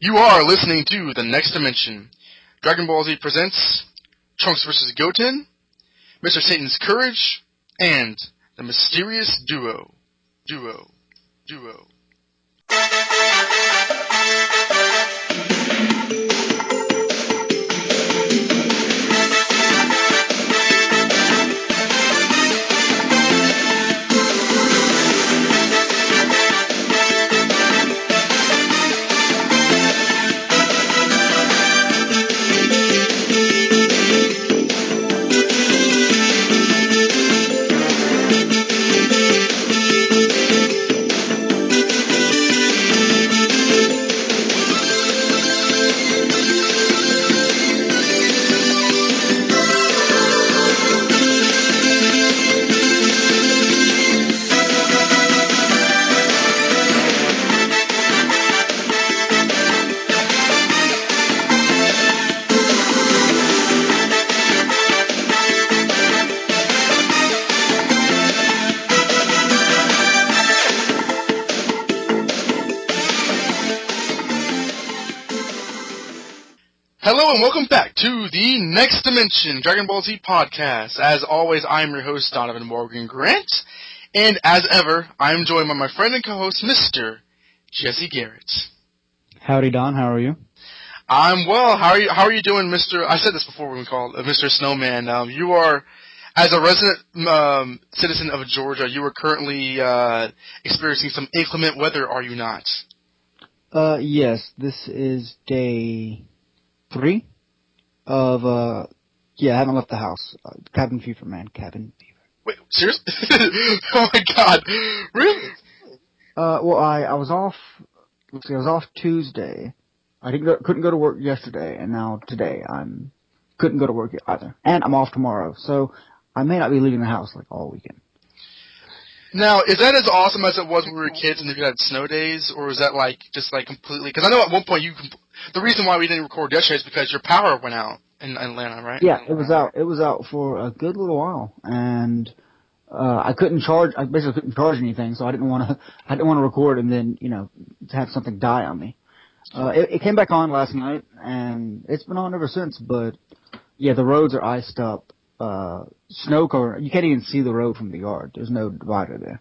You are listening to The Next Dimension. Dragon Ball Z presents Trunks vs. Goten, Mr. Satan's Courage, and The Mysterious Duo. Duo. Duo. Hello and welcome back to the Next Dimension Dragon Ball Z podcast. As always, I am your host, Donovan Morgan Grant. And as ever, I am joined by my friend and co-host, Mr. Jesse Garrett. Howdy, Don. How are you? I'm well. How are you? How are you doing, Mr. I said this before when we called uh, Mr. Snowman. Um, you are, as a resident um, citizen of Georgia, you are currently uh, experiencing some inclement weather, are you not? Uh, yes. This is day three of uh, yeah. I haven't left the house. Uh, cabin fever, man. Cabin fever. Wait, seriously? oh my God! Really? Uh, well, I I was off. Let's see. I was off Tuesday. I didn't go, couldn't go to work yesterday, and now today I'm couldn't go to work either, and I'm off tomorrow. So I may not be leaving the house like all weekend. Now, is that as awesome as it was when we were kids and you had snow days, or is that like just like completely? Because I know at one point you, the reason why we didn't record yesterday is because your power went out in Atlanta, right? Yeah, it was out. It was out for a good little while, and uh, I couldn't charge. I basically couldn't charge anything, so I didn't want to. I didn't want to record and then you know have something die on me. Uh, it, it came back on last night, and it's been on ever since. But yeah, the roads are iced up. Uh, snow cover. You can't even see the road from the yard. There's no divider there.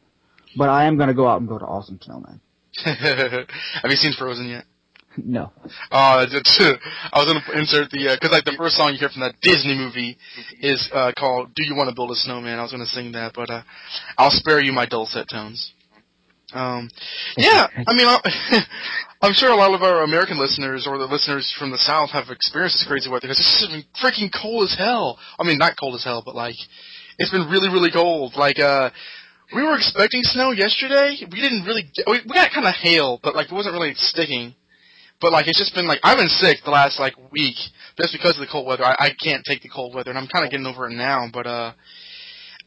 But I am going to go out and go to Awesome Snowman. Have you seen Frozen yet? No. Uh, I was gonna insert the because like the first song you hear from that Disney movie is uh, called "Do You Want to Build a Snowman." I was gonna sing that, but uh, I'll spare you my dulcet tones. Um, yeah, I mean, I- I'm sure a lot of our American listeners or the listeners from the South have experienced this crazy weather because it's been freaking cold as hell. I mean, not cold as hell, but like it's been really, really cold. Like, uh, we were expecting snow yesterday. We didn't really. Get, we, we got kind of hail, but like it wasn't really sticking. But like it's just been like I've been sick the last like week just because of the cold weather. I, I can't take the cold weather, and I'm kind of getting over it now. But uh,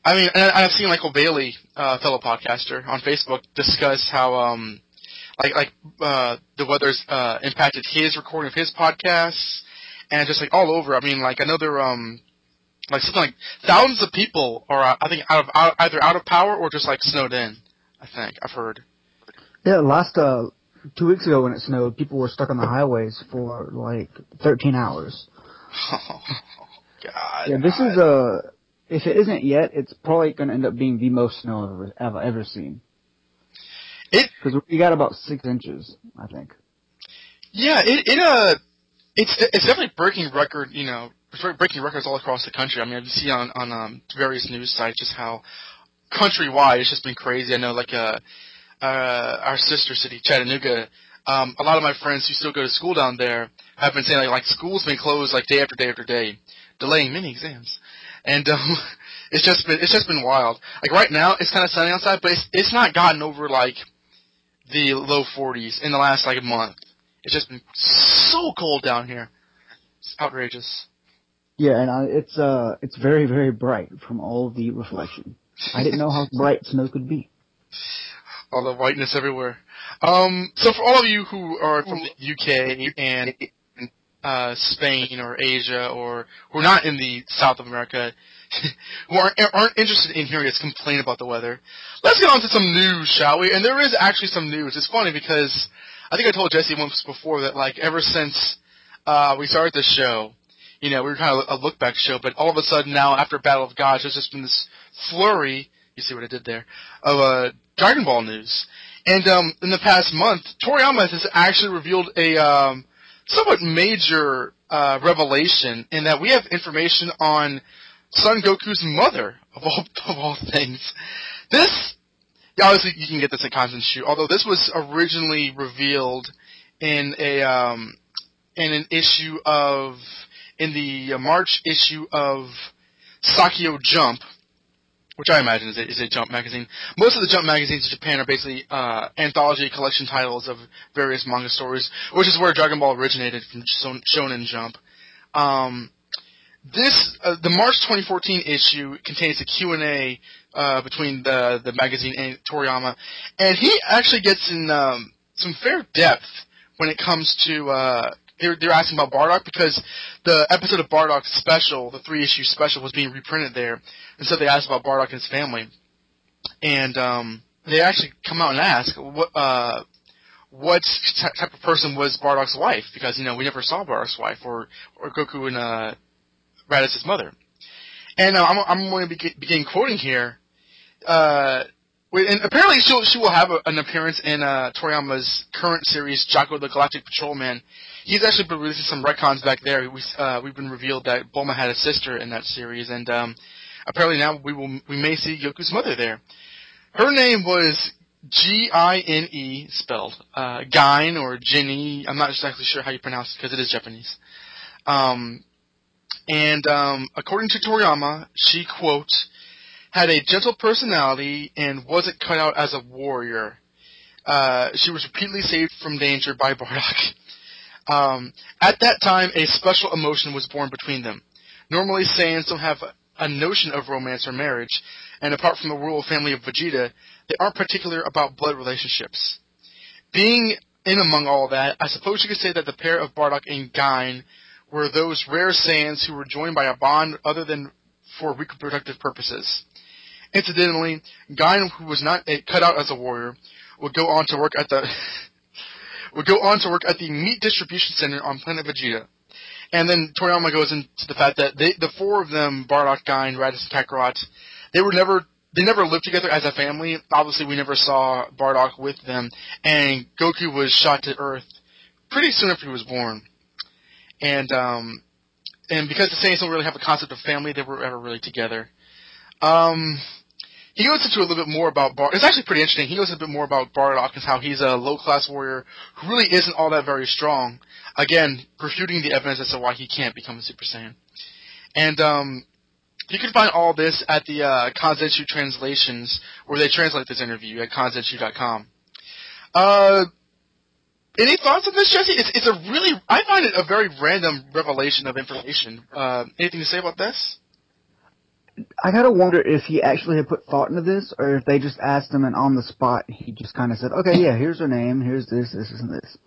I mean, and I've seen like O'Bailey, uh, fellow podcaster, on Facebook discuss how um, like like uh, the weather's uh impacted his recording of his podcasts, and just like all over. I mean, like another um. Like something like thousands of people are, I think, out of out, either out of power or just like snowed in. I think I've heard. Yeah, last uh, two weeks ago when it snowed, people were stuck on the highways for like 13 hours. Oh, God. Yeah, this is uh, if it isn't yet, it's probably going to end up being the most snow I've ever, I've ever seen. It- because we got about six inches, I think. Yeah, it it uh, it's it's definitely breaking record. You know, breaking records all across the country. I mean, you see on on um, various news sites just how countrywide it's just been crazy. I know, like uh, uh, our sister city, Chattanooga. Um, a lot of my friends who still go to school down there have been saying like, like school's been closed like day after day after day, delaying many exams, and um, it's just been it's just been wild. Like right now, it's kind of sunny outside, but it's it's not gotten over like the low 40s in the last like month. It's just been so cold down here. It's outrageous. Yeah, and I, it's uh, it's very very bright from all the reflection. I didn't know how bright snow could be. All the whiteness everywhere. Um, so for all of you who are from the UK and uh, Spain or Asia or who are not in the South of America, who aren't, aren't interested in hearing us complain about the weather, let's get on to some news, shall we? And there is actually some news. It's funny because I think I told Jesse once before that like ever since uh, we started the show, you know, we were kind of a look back show, but all of a sudden now after Battle of Gods, there's just been this flurry. You see what I did there of uh, Dragon Ball news, and um, in the past month, Toriyama has actually revealed a um, somewhat major uh, revelation in that we have information on Son Goku's mother of all of all things. This obviously you can get this at Kanzenshuu, although this was originally revealed in a um, in an issue of in the March issue of Saikyo Jump, which I imagine is a, is a Jump magazine. Most of the Jump magazines in Japan are basically uh, anthology collection titles of various manga stories, which is where Dragon Ball originated from Shonen Jump. Um, this uh, the March 2014 issue contains a Q&A uh, between the the magazine and Toriyama, and he actually gets in um, some fair depth when it comes to. Uh, they're, they're asking about Bardock because the episode of Bardock special, the three issue special, was being reprinted there, and so they asked about Bardock and his family, and um, they actually come out and ask what uh, what type of person was Bardock's wife because you know we never saw Bardock's wife or or Goku and uh, Raditz' mother. And uh, I'm, I'm going to begin, begin quoting here. Uh, and apparently she she will have a, an appearance in uh, Toriyama's current series, Jaco the Galactic Patrolman. He's actually been releasing some retcons back there. We, uh, we've been revealed that Bulma had a sister in that series, and um, apparently now we will we may see Goku's mother there. Her name was G I N E spelled uh, Gine or Ginny. I'm not exactly sure how you pronounce it because it is Japanese. Um, and um, according to Toriyama, she quote had a gentle personality and wasn't cut out as a warrior. Uh, she was repeatedly saved from danger by Bardock. Um, at that time, a special emotion was born between them. Normally, Saiyans don't have a notion of romance or marriage, and apart from the royal family of Vegeta, they aren't particular about blood relationships. Being in among all that, I suppose you could say that the pair of Bardock and Gine were those rare Saiyans who were joined by a bond other than for reproductive purposes. Incidentally, Gine, who was not cut out as a warrior, would go on to work at the would go on to work at the meat distribution center on planet Vegeta. And then Toriyama goes into the fact that they, the four of them, Bardock, Gine, Raditz, and Kakarot, they were never they never lived together as a family. Obviously, we never saw Bardock with them, and Goku was shot to Earth pretty soon after he was born and um, and because the Saiyans don't really have a concept of family, they were ever really together. Um, he goes into a little bit more about Bar. It's actually pretty interesting. He goes into a bit more about Bardock and how he's a low class warrior who really isn't all that very strong. Again, refuting the evidence as to why he can't become a Super Saiyan. And um, you can find all this at the uh, Kanzenshuu translations, where they translate this interview at kanzenshuu.com. Uh, any thoughts on this, Jesse? It's, it's a really, I find it a very random revelation of information. Uh, anything to say about this? I gotta wonder if he actually had put thought into this, or if they just asked him and on the spot he just kind of said, "Okay, yeah, here's her name, here's this, this, and this."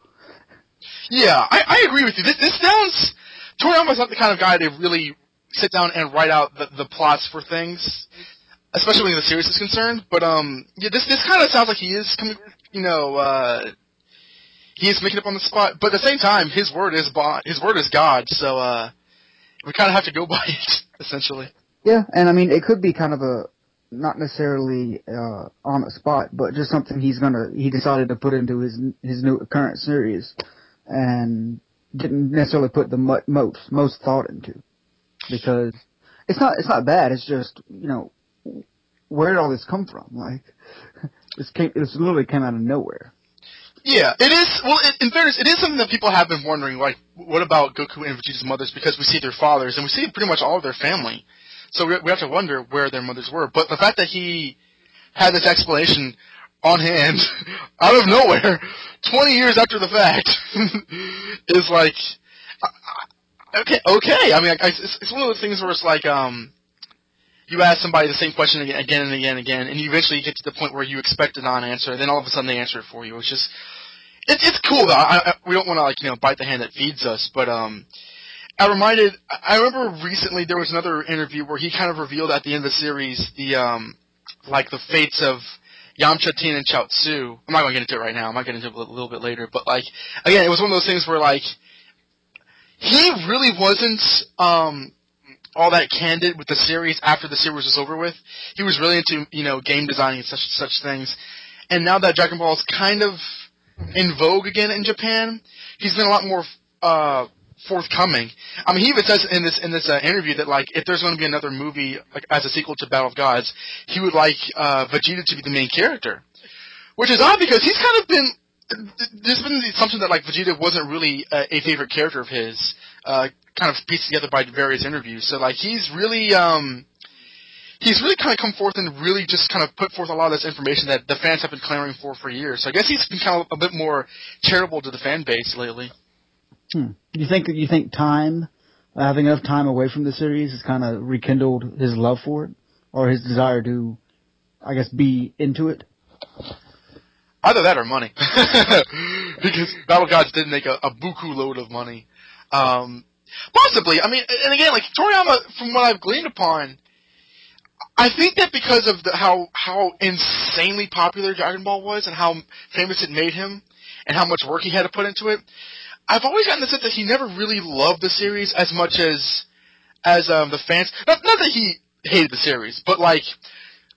Yeah, I, I agree with you. This, this sounds Toriyama's not the kind of guy to really sit down and write out the, the plots for things, especially when the series is concerned. But um, yeah, this this kind of sounds like he is coming, you know, uh, he's making up on the spot. But at the same time, his word is his word is God, so uh, we kind of have to go by it essentially. Yeah, and I mean it could be kind of a not necessarily uh, on the spot, but just something he's gonna he decided to put into his his new current series, and didn't necessarily put the most most thought into, because it's not it's not bad. It's just you know where did all this come from? Like this came this literally came out of nowhere. Yeah, it is. Well, in fairness, it is something that people have been wondering. Like, what about Goku and Vegeta's mothers? Because we see their fathers, and we see pretty much all of their family. So we, we have to wonder where their mothers were. But the fact that he had this explanation on hand, out of nowhere, 20 years after the fact, is like, okay, okay. I mean, it's, it's one of those things where it's like, um, you ask somebody the same question again and again and again, and you eventually get to the point where you expect a non-answer, and then all of a sudden they answer it for you. It's just, it's it's cool though. I, I, we don't want to like you know bite the hand that feeds us, but um, I reminded. I remember recently there was another interview where he kind of revealed at the end of the series the um, like the fates of Yamcha, Tien, and Chaozu. I'm not going to get into it right now. I might get into it a little bit later. But like, again, it was one of those things where like, he really wasn't um, all that candid with the series after the series was over with. He was really into you know game designing and such such things. And now that Dragon Ball is kind of in vogue again in Japan, he's been a lot more uh, forthcoming. I mean, he even says in this in this uh, interview that like if there's going to be another movie like as a sequel to Battle of Gods, he would like uh, Vegeta to be the main character, which is odd because he's kind of been there's been the assumption that like Vegeta wasn't really a, a favorite character of his, uh, kind of pieced together by various interviews. So like he's really um he's really kind of come forth and really just kind of put forth a lot of this information that the fans have been clamoring for for years. So I guess he's been kind of a bit more charitable to the fan base lately. Hmm. You think you think time, having enough time away from the series, has kind of rekindled his love for it, or his desire to, I guess, be into it? Either that or money, because Battle Gods did make a, a buku load of money. Um, possibly. I mean, and again, like Toriyama, from what I've gleaned upon, I think that because of the, how how insanely popular Dragon Ball was and how famous it made him, and how much work he had to put into it, I've always gotten the sense that he never really loved the series as much as as um, the fans. Not, not that he hated the series, but like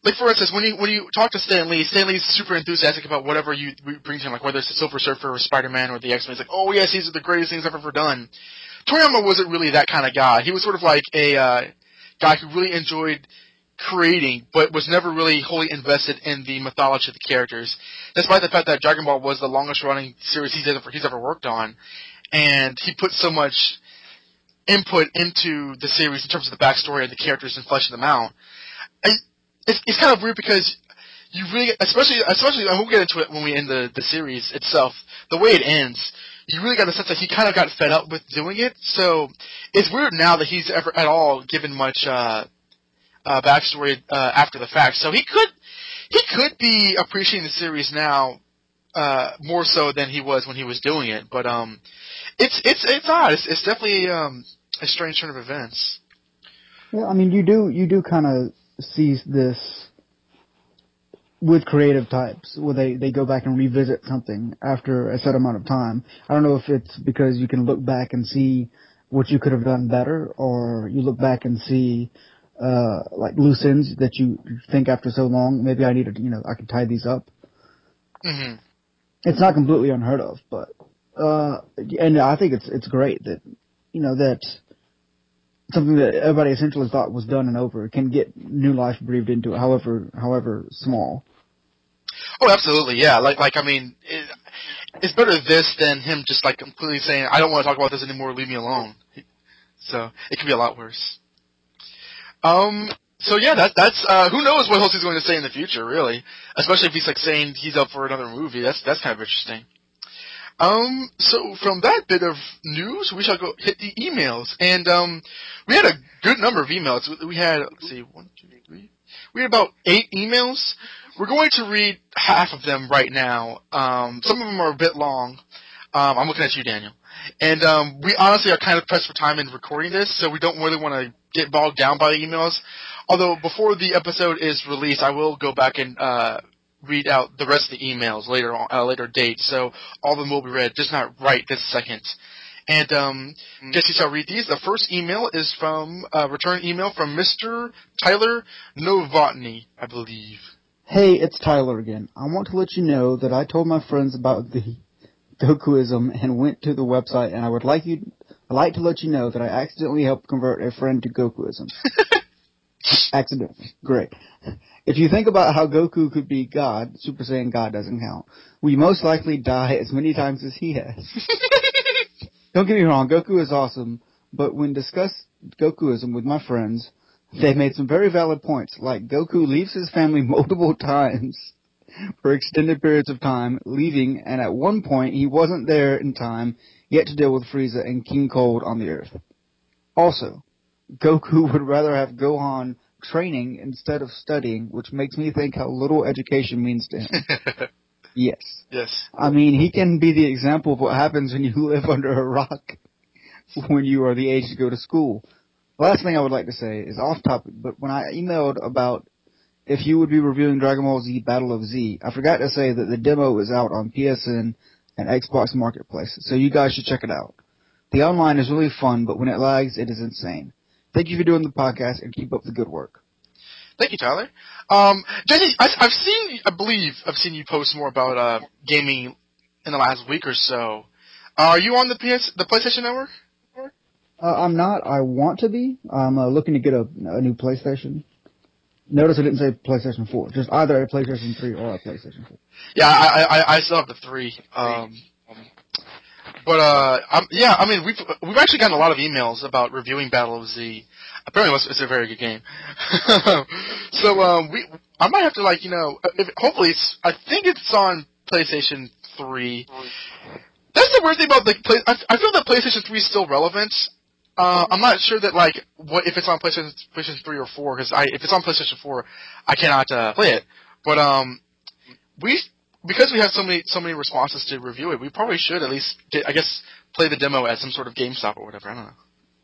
like for instance, when you when you talk to Stan Lee, Stan Lee's super enthusiastic about whatever you bring to him, like whether it's the Silver Surfer or Spider Man or the X Men. He's like, oh yes, these are the greatest things I've ever done. Toriyama wasn't really that kind of guy. He was sort of like a uh, guy who really enjoyed creating, but was never really wholly invested in the mythology of the characters. Despite the fact that Dragon Ball was the longest running series he's ever he's ever worked on, and he put so much input into the series in terms of the backstory and the characters and fleshing them out. And it's it's kind of weird because you really, especially especially, and we'll get into it when we end the the series itself. The way it ends, you really got the sense that he kind of got fed up with doing it. So it's weird now that he's ever at all given much uh, uh, backstory uh, after the fact. So he could he could be appreciating the series now uh, more so than he was when he was doing it. But um, it's it's it's odd. It's, it's definitely um, a strange turn of events. Yeah, I mean, you do you do kind of see this with creative types where they, they go back and revisit something after a set amount of time. I don't know if it's because you can look back and see what you could have done better or you look back and see uh like loose ends that you think after so long maybe I need to you know I can tie these up. hmm It's not completely unheard of, but uh and I think it's it's great that you know that something that everybody essentially thought was done and over can get new life breathed into it, however however small. Oh, absolutely, yeah. Like like I mean, it, it's better this than him just like completely saying, "I don't want to talk about this anymore. Leave me alone." So it could be a lot worse. Um. So yeah, that that's uh, who knows what else he's going to say in the future, really. Especially if he's like saying he's up for another movie. That's that's kind of interesting. Um, so from that bit of news, we shall go hit the emails, and um, we had a good number of emails. We had let's see, one, two, three. We had about eight emails. We're going to read half of them right now. Um, some of them are a bit long. Um, I'm looking at you, Daniel. And um, we honestly are kind of pressed for time in recording this, so we don't really want to get bogged down by the emails. Although before the episode is released, I will go back and uh, read out the rest of the emails later on at a later date. So all of them will be read, just not right this second. And um, guess you shall read these. The first email is from uh, return email from Mr. Tyler Novotny, I believe. Hey, it's Tyler again. I want to let you know that I told my friends about the Gokuism and went to the website, and I would like you, I'd like to let you know that I accidentally helped convert a friend to Gokuism. accidentally. Great. If you think about how Goku could be God, Super Saiyan God doesn't count. We most likely die as many times as he has. Don't get me wrong, Goku is awesome, but when discussed Gokuism with my friends, they made some very valid points, like Goku leaves his family multiple times for extended periods of time, leaving, and at one point he wasn't there in time yet to deal with Frieza and King Cold on the Earth. Also, Goku would rather have Gohan training instead of studying, which makes me think how little education means to him. yes. yes. I mean, he can be the example of what happens when you live under a rock when you are the age to go to school. Last thing I would like to say is off topic, but when I emailed about if you would be reviewing Dragon Ball Z Battle of Z. I forgot to say that the demo is out on PSN and Xbox Marketplace, so you guys should check it out. The online is really fun, but when it lags, it is insane. Thank you for doing the podcast and keep up the good work. Thank you, Tyler. Um, Jesse, I, have seen, I believe, I've seen you post more about uh, gaming in the last week or so. Uh, are you on the PS, the PlayStation Network? Uh, I'm not. I want to be. I'm uh, looking to get a, a new PlayStation. Notice I didn't say PlayStation 4. Just either a PlayStation 3 or a PlayStation 4. Yeah, I I, I still have the three. Um, but uh, I'm, yeah, I mean we've we've actually gotten a lot of emails about reviewing Battle of Z. Apparently, it's a very good game. so um, we I might have to like you know if, hopefully it's I think it's on PlayStation 3. That's the weird thing about the play. I, I feel that PlayStation 3 is still relevant. Uh, I'm not sure that like what if it's on PlayStation PlayStation 3 or 4 because I if it's on PlayStation 4 I cannot uh, play it. But um, we because we have so many so many responses to review it, we probably should at least get, I guess play the demo at some sort of GameStop or whatever. I don't know.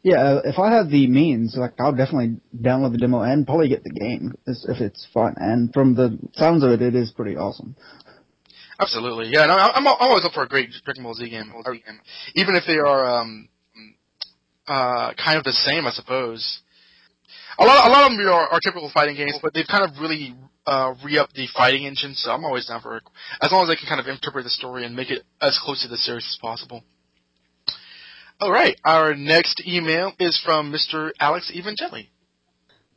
Yeah, uh, if I have the means, like I'll definitely download the demo and probably get the game if it's fun. And from the sounds of it, it is pretty awesome. Absolutely, yeah. No, I'm I'm always up for a great Dragon Ball Z game, even if they are um, uh, kind of the same, I suppose. A lot, a lot of them are, are typical fighting games, but they've kind of really uh, re-up the fighting engine. So I'm always down for it, as long as they can kind of interpret the story and make it as close to the series as possible. All right, our next email is from Mr. Alex Evangeli.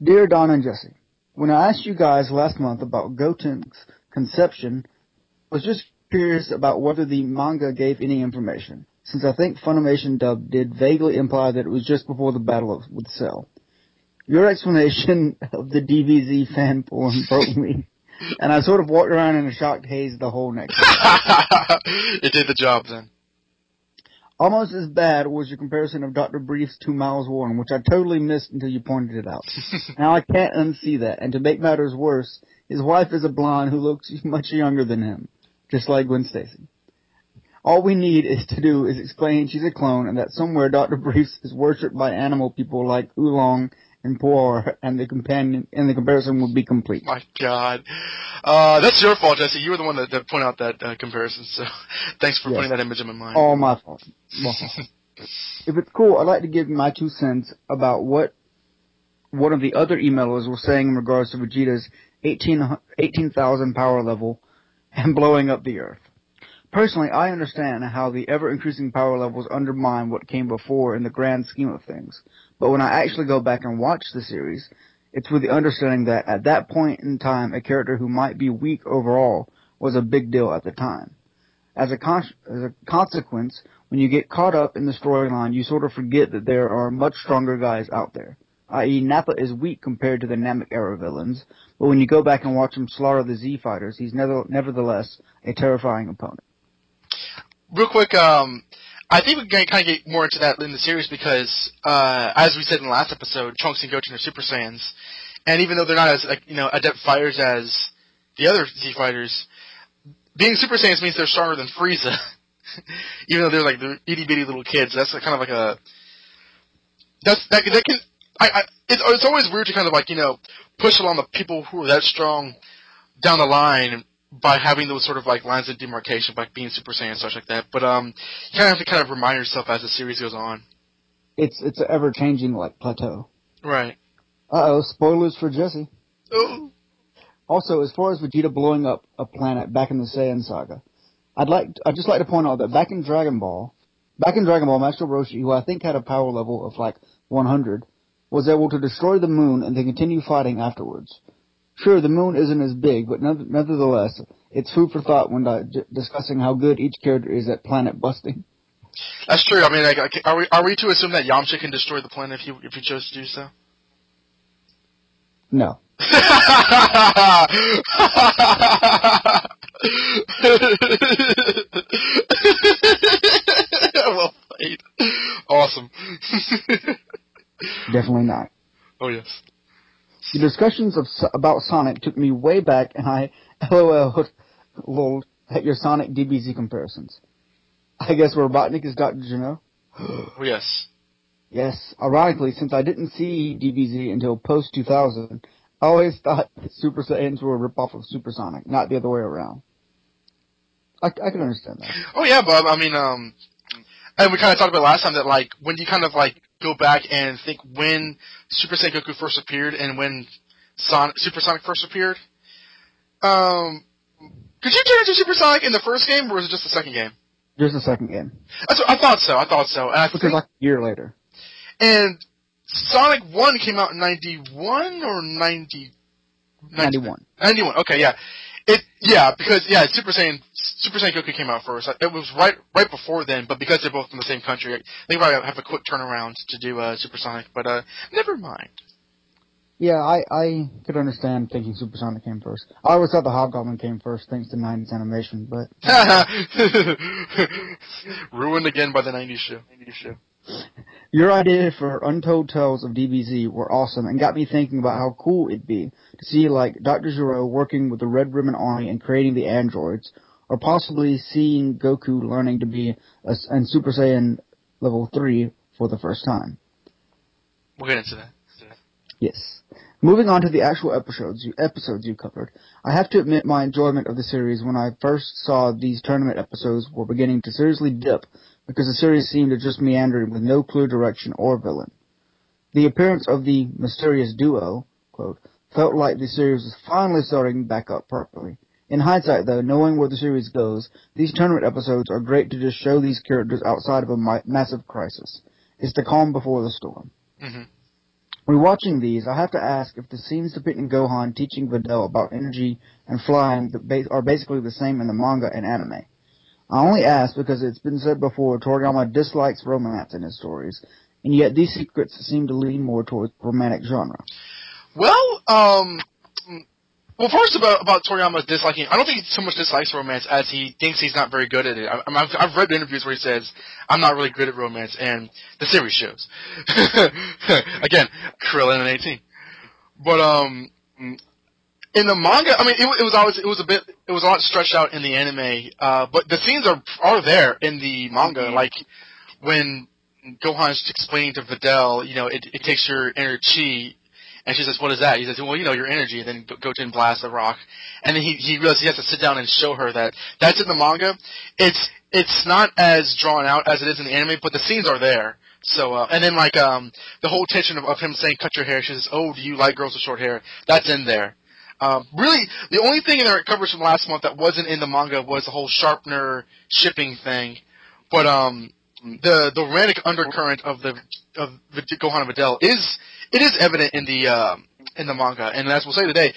Dear Don and Jesse, when I asked you guys last month about Goten's conception, I was just curious about whether the manga gave any information, since I think Funimation dub did vaguely imply that it was just before the battle of, with Cell. Your explanation of the DBZ fan porn broke me, and I sort of walked around in a shocked haze the whole next it did the job then. Almost as bad was your comparison of Dr. Briefs to Miles Warren, which I totally missed until you pointed it out. now I can't unsee that, and to make matters worse, his wife is a blonde who looks much younger than him, just like Gwen Stacy. All we need is to do is explain she's a clone and that somewhere Dr. Briefs is worshipped by animal people like Oolong and Puar, and the companion and the comparison would be complete. My God, uh, that's your fault, Jesse. You were the one that, that pointed out that uh, comparison. So, thanks for yes. putting that image in my mind. All my fault. if it's cool, I'd like to give my two cents about what one of the other emailers was saying in regards to Vegeta's 18,000 18, power level and blowing up the Earth. Personally, I understand how the ever-increasing power levels undermine what came before in the grand scheme of things. But when I actually go back and watch the series, it's with the understanding that at that point in time, a character who might be weak overall was a big deal at the time. As a, con- as a consequence, when you get caught up in the storyline, you sort of forget that there are much stronger guys out there. I.e., Nappa is weak compared to the Namek era villains, but when you go back and watch him slaughter the Z fighters, he's never, nevertheless a terrifying opponent real quick, um, I think going to kind of get more into that in the series because, uh, as we said in the last episode, Trunks and Goten are Super Saiyans, and even though they're not as like, you know adept fighters as the other Z fighters, being Super Saiyans means they're stronger than Frieza, even though they're like the itty bitty little kids. That's kind of like a that's that that can I, I it's it's always weird to kind of like you know push along the people who are that strong down the line by having those sort of like lines of demarcation, like being Super Saiyan and such like that. But um, you kind of have to kind of remind yourself as the series goes on. It's it's an ever changing like plateau. Right. Uh oh, spoilers for Jesse. Oh. Also, as far as Vegeta blowing up a planet back in the Saiyan saga, I'd like to, I'd just like to point out that back in Dragon Ball, back in Dragon Ball, Master Roshi, who I think had a power level of like 100, was able to destroy the moon and then continue fighting afterwards. Sure, the moon isn't as big, but nevertheless, it's food for thought when discussing how good each character is at planet busting. That's true. I mean, like, are we are we to assume that Yamcha can destroy the planet if he if he chose to do so? No. well played. Awesome. Definitely not. Oh yes. The discussions of, about Sonic took me way back, and I LOL lol at your Sonic DBZ comparisons. I guess Robotnik is Dr. Gero. oh, yes. Yes. Ironically, since I didn't see DBZ until post 2000, I always thought Super Saiyans were a ripoff of Supersonic, not the other way around. I, I can understand that. Oh yeah, Bob. I mean, um, and we kind of talked about last time that like when you kind of like go back and think when Super Saiyan Goku first appeared and when Son- Supersonic first appeared. Um, could you turn into Supersonic in the first game, or was it just the second game? Just the second game. That's what, I thought so. I thought so. And I Which think, was like a year later. and Sonic One came out in ninety one or 90, 91. 91. Okay, yeah. It yeah because yeah Super Saiyan Super Saiyan Goku came out first. It was right right before then, but because they're both in the same country, they probably have a quick turnaround to do uh, Supersonic. But uh, never mind. Yeah, I, I could understand thinking Supersonic came first. I always thought the Hobgoblin came first thanks to 90s animation, but Ruined again by the 90s show. 90s show. your idea for Untold Tales of DBZ were awesome and got me thinking about how cool it'd be to see like Dr. Gero working with the Red Ribbon Army and creating the androids, or possibly seeing Goku learning to be a, and Super Saiyan level 3 for the first time. We'll get into that. Yes. Moving on to the actual episodes you, episodes you covered, I have to admit my enjoyment of the series when I first saw these tournament episodes were beginning to seriously dip because the series seemed to just meander with no clear direction or villain. The appearance of the mysterious duo, quote, felt like the series was finally starting back up properly. In hindsight, though, knowing where the series goes, these tournament episodes are great to just show these characters outside of a mi- massive crisis. It's the calm before the storm. hmm Rewatching these, I have to ask if the scenes depicting Gohan teaching Videl about energy and flying are basically the same in the manga and anime. I only ask because it's been said before Toriyama dislikes romance in his stories, and yet these secrets seem to lean more towards romantic genre. Well, um, well, first about about Toriyama disliking, I don't think he so much dislikes romance as he thinks he's not very good at it. I, I've, I've read interviews where he says, "I'm not really good at romance," and the series shows. Again, Krillin and 18. But um, in the manga, I mean, it, it was always it was a bit it was a lot stretched out in the anime. Uh, but the scenes are are there in the manga, like when Gohan's explaining to Videl, you know, it, it takes your inner chi and she says, "What is that?" He says, "Well, you know, your energy." And then Go- Goten blasts the rock, and then he he realizes he has to sit down and show her that that's in the manga. It's it's not as drawn out as it is in the anime, but the scenes are there. So uh, and then like um the whole tension of, of him saying, "Cut your hair." She says, "Oh, do you like girls with short hair?" That's in there. Um, really, the only thing in our coverage from last month that wasn't in the manga was the whole Sharpner shipping thing. But um, the the romantic undercurrent of the of Gohan and Videl is it is evident in the um, in the manga, and as we'll say today,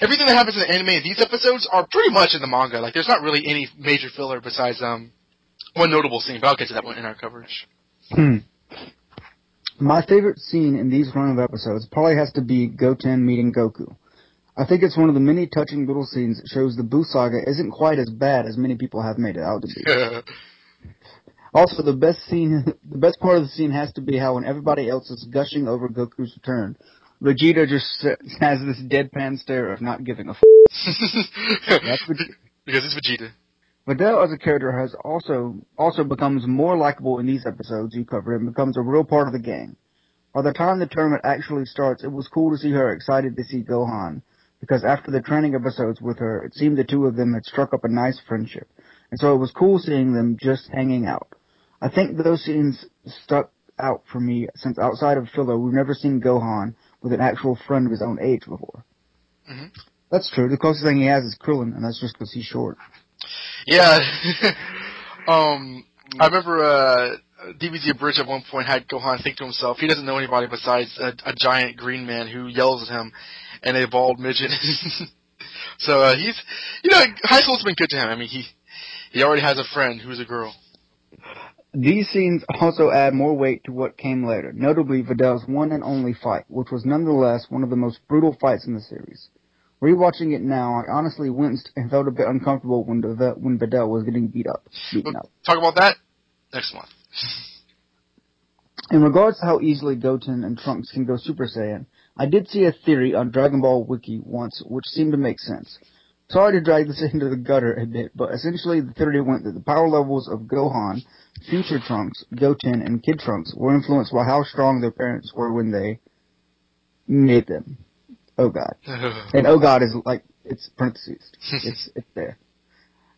everything that happens in the anime in these episodes are pretty much in the manga. Like, there's not really any major filler besides um one notable scene, but I'll get to that one in our coverage. Hmm. My favorite scene in these run of episodes probably has to be Goten meeting Goku. I think it's one of the many touching little scenes that shows the Buu saga isn't quite as bad as many people have made it out to be. Also, the best scene, the best part of the scene has to be how when everybody else is gushing over Goku's return, Vegeta just has this deadpan stare of not giving a f. That's Vegeta. because it's Vegeta. Videl as a character has also also becomes more likable in these episodes you cover and becomes a real part of the gang. By the time the tournament actually starts, it was cool to see her excited to see Gohan, because after the training episodes with her, it seemed the two of them had struck up a nice friendship, and so it was cool seeing them just hanging out. I think those scenes stuck out for me since outside of filler, we've never seen Gohan with an actual friend of his own age before. Mhm. That's true. The closest thing he has is Krillin, and that's just because he's short. Yeah. um, I remember uh, DBZ Abridged at one point had Gohan think to himself, he doesn't know anybody besides a, a giant green man who yells at him and a bald midget. so uh, he's, you know, high school's been good to him. I mean, he he already has a friend who's a girl. These scenes also add more weight to what came later, notably Videl's one and only fight, which was nonetheless one of the most brutal fights in the series. Rewatching it now, I honestly winced and felt a bit uncomfortable when Videl, when Videl was getting beat up, beaten up. talk about that next month. In regards to how easily Goten and Trunks can go Super Saiyan, I did see a theory on Dragon Ball Wiki once which seemed to make sense. Sorry to drag this into the gutter a bit, but essentially the theory went that the power levels of Gohan, future Trunks, Goten, and Kid Trunks were influenced by how strong their parents were when they made them. Oh God. and Oh God is like it's parentheses. it's it's there. And God is like it's parentheses. it's it's there.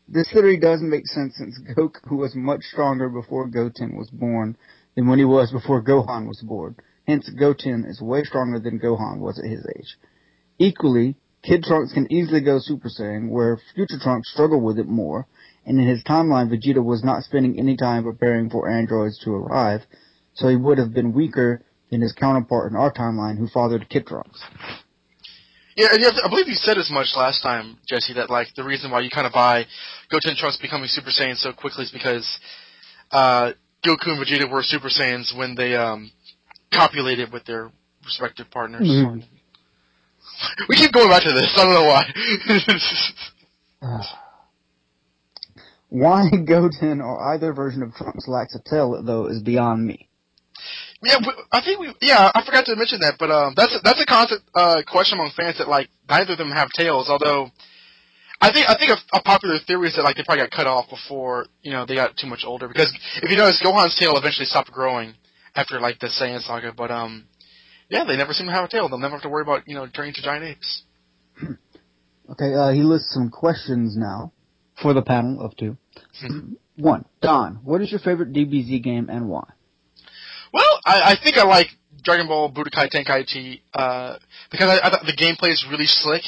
This theory does make sense since Goku was much stronger before Goten was born than when he was before Gohan was born. Hence, Goten is way stronger than Gohan was at his age. Equally, Kid Trunks can easily go Super Saiyan, where Future Trunks struggle with it more, and in his timeline, Vegeta was not spending any time preparing for androids to arrive, so he would have been weaker than his counterpart in our timeline who fathered Kid Trunks. Yeah, and to, I believe you said as much last time, Jesse, that like the reason why you kind of buy Goten Trunks becoming Super Saiyan so quickly is because uh, Goku and Vegeta were Super Saiyans when they um, copulated with their respective partners. Mm-hmm. We keep going back to this. I don't know why. why Goten or either version of Trunks lacks a tail, though, is beyond me. Yeah, I think we. Yeah, I forgot to mention that, but um, that's that's a constant uh, question among fans that like neither of them have tails. Although, I think I think a, a popular theory is that like they probably got cut off before you know they got too much older. Because if you notice, Gohan's tail eventually stopped growing after like the Saiyan saga. But um, yeah, they never seem to have a tail. They'll never have to worry about you know turning to giant apes. okay, uh, he lists some questions now for the panel of two. Hmm. One, Don, what is your favorite DBZ game and why? Well, I, I think I like Dragon Ball Budokai Tenkaichi uh, because I, I thought the gameplay is really slick,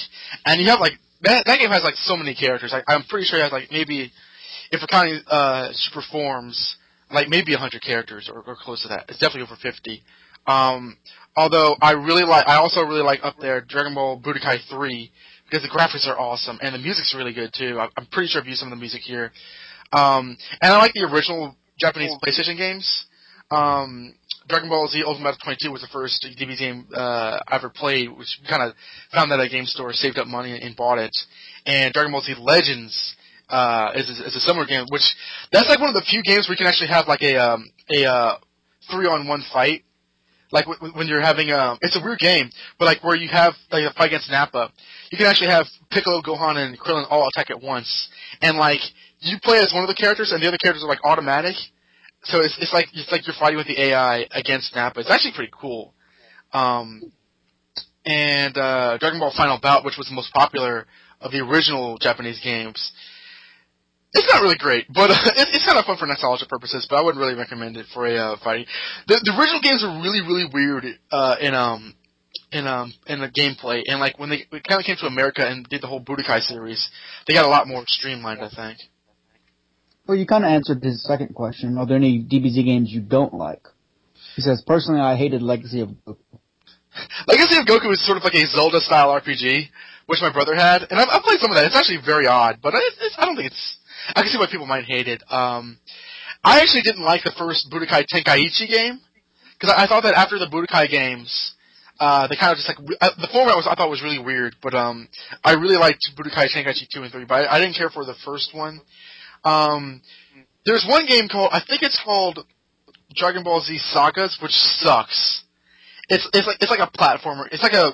and you have like that, that game has like so many characters. I, I'm pretty sure it has like maybe if we're counting uh, super forms, like maybe 100 characters or, or close to that. It's definitely over 50. Um, although I really like, I also really like up there Dragon Ball Budokai 3 because the graphics are awesome and the music's really good too. I'm pretty sure I've used some of the music here. Um, and I like the original Japanese PlayStation games. Um, Dragon Ball Z Ultimate Battle 22 was the first DBZ game uh, I ever played, which kind of found that at a game store, saved up money, and bought it. And Dragon Ball Z Legends uh, is, is a similar game, which that's like one of the few games where you can actually have like a um, a uh, three on one fight. Like w- when you're having um, it's a weird game, but like where you have like a fight against Nappa, you can actually have Piccolo, Gohan, and Krillin all attack at once, and like you play as one of the characters, and the other characters are like automatic so it's it's like it's like you're fighting with the AI against Nappa. It's actually pretty cool. Um, and uh, Dragon Ball Final Bout, which was the most popular of the original Japanese games, it's not really great, but uh, it, it's kind of fun for nostalgia purposes. But I wouldn't really recommend it for a uh, fighting. The, the original games are really really weird uh, in um in um in the gameplay, and like when they kind of came to America and did the whole Budokai series, they got a lot more streamlined. I think. Well, you kind of answered his second question. Are there any DBZ games you don't like? He says, personally, I hated Legacy of Goku. Legacy of Goku is sort of like a Zelda-style RPG, which my brother had, and I've, I've played some of that. It's actually very odd, but it, it's, I don't think it's. I can see why people might hate it. Um, I actually didn't like the first Budokai Tenkaichi game because I, I thought that after the Budokai games, uh, they kind of just like uh, the format was I thought was really weird, but um, I really liked Budokai Tenkaichi two and three, but I, I didn't care for the first one. Um, there's one game called I think it's called Dragon Ball Z Sagas, which sucks. It's it's like it's like a platformer. It's like a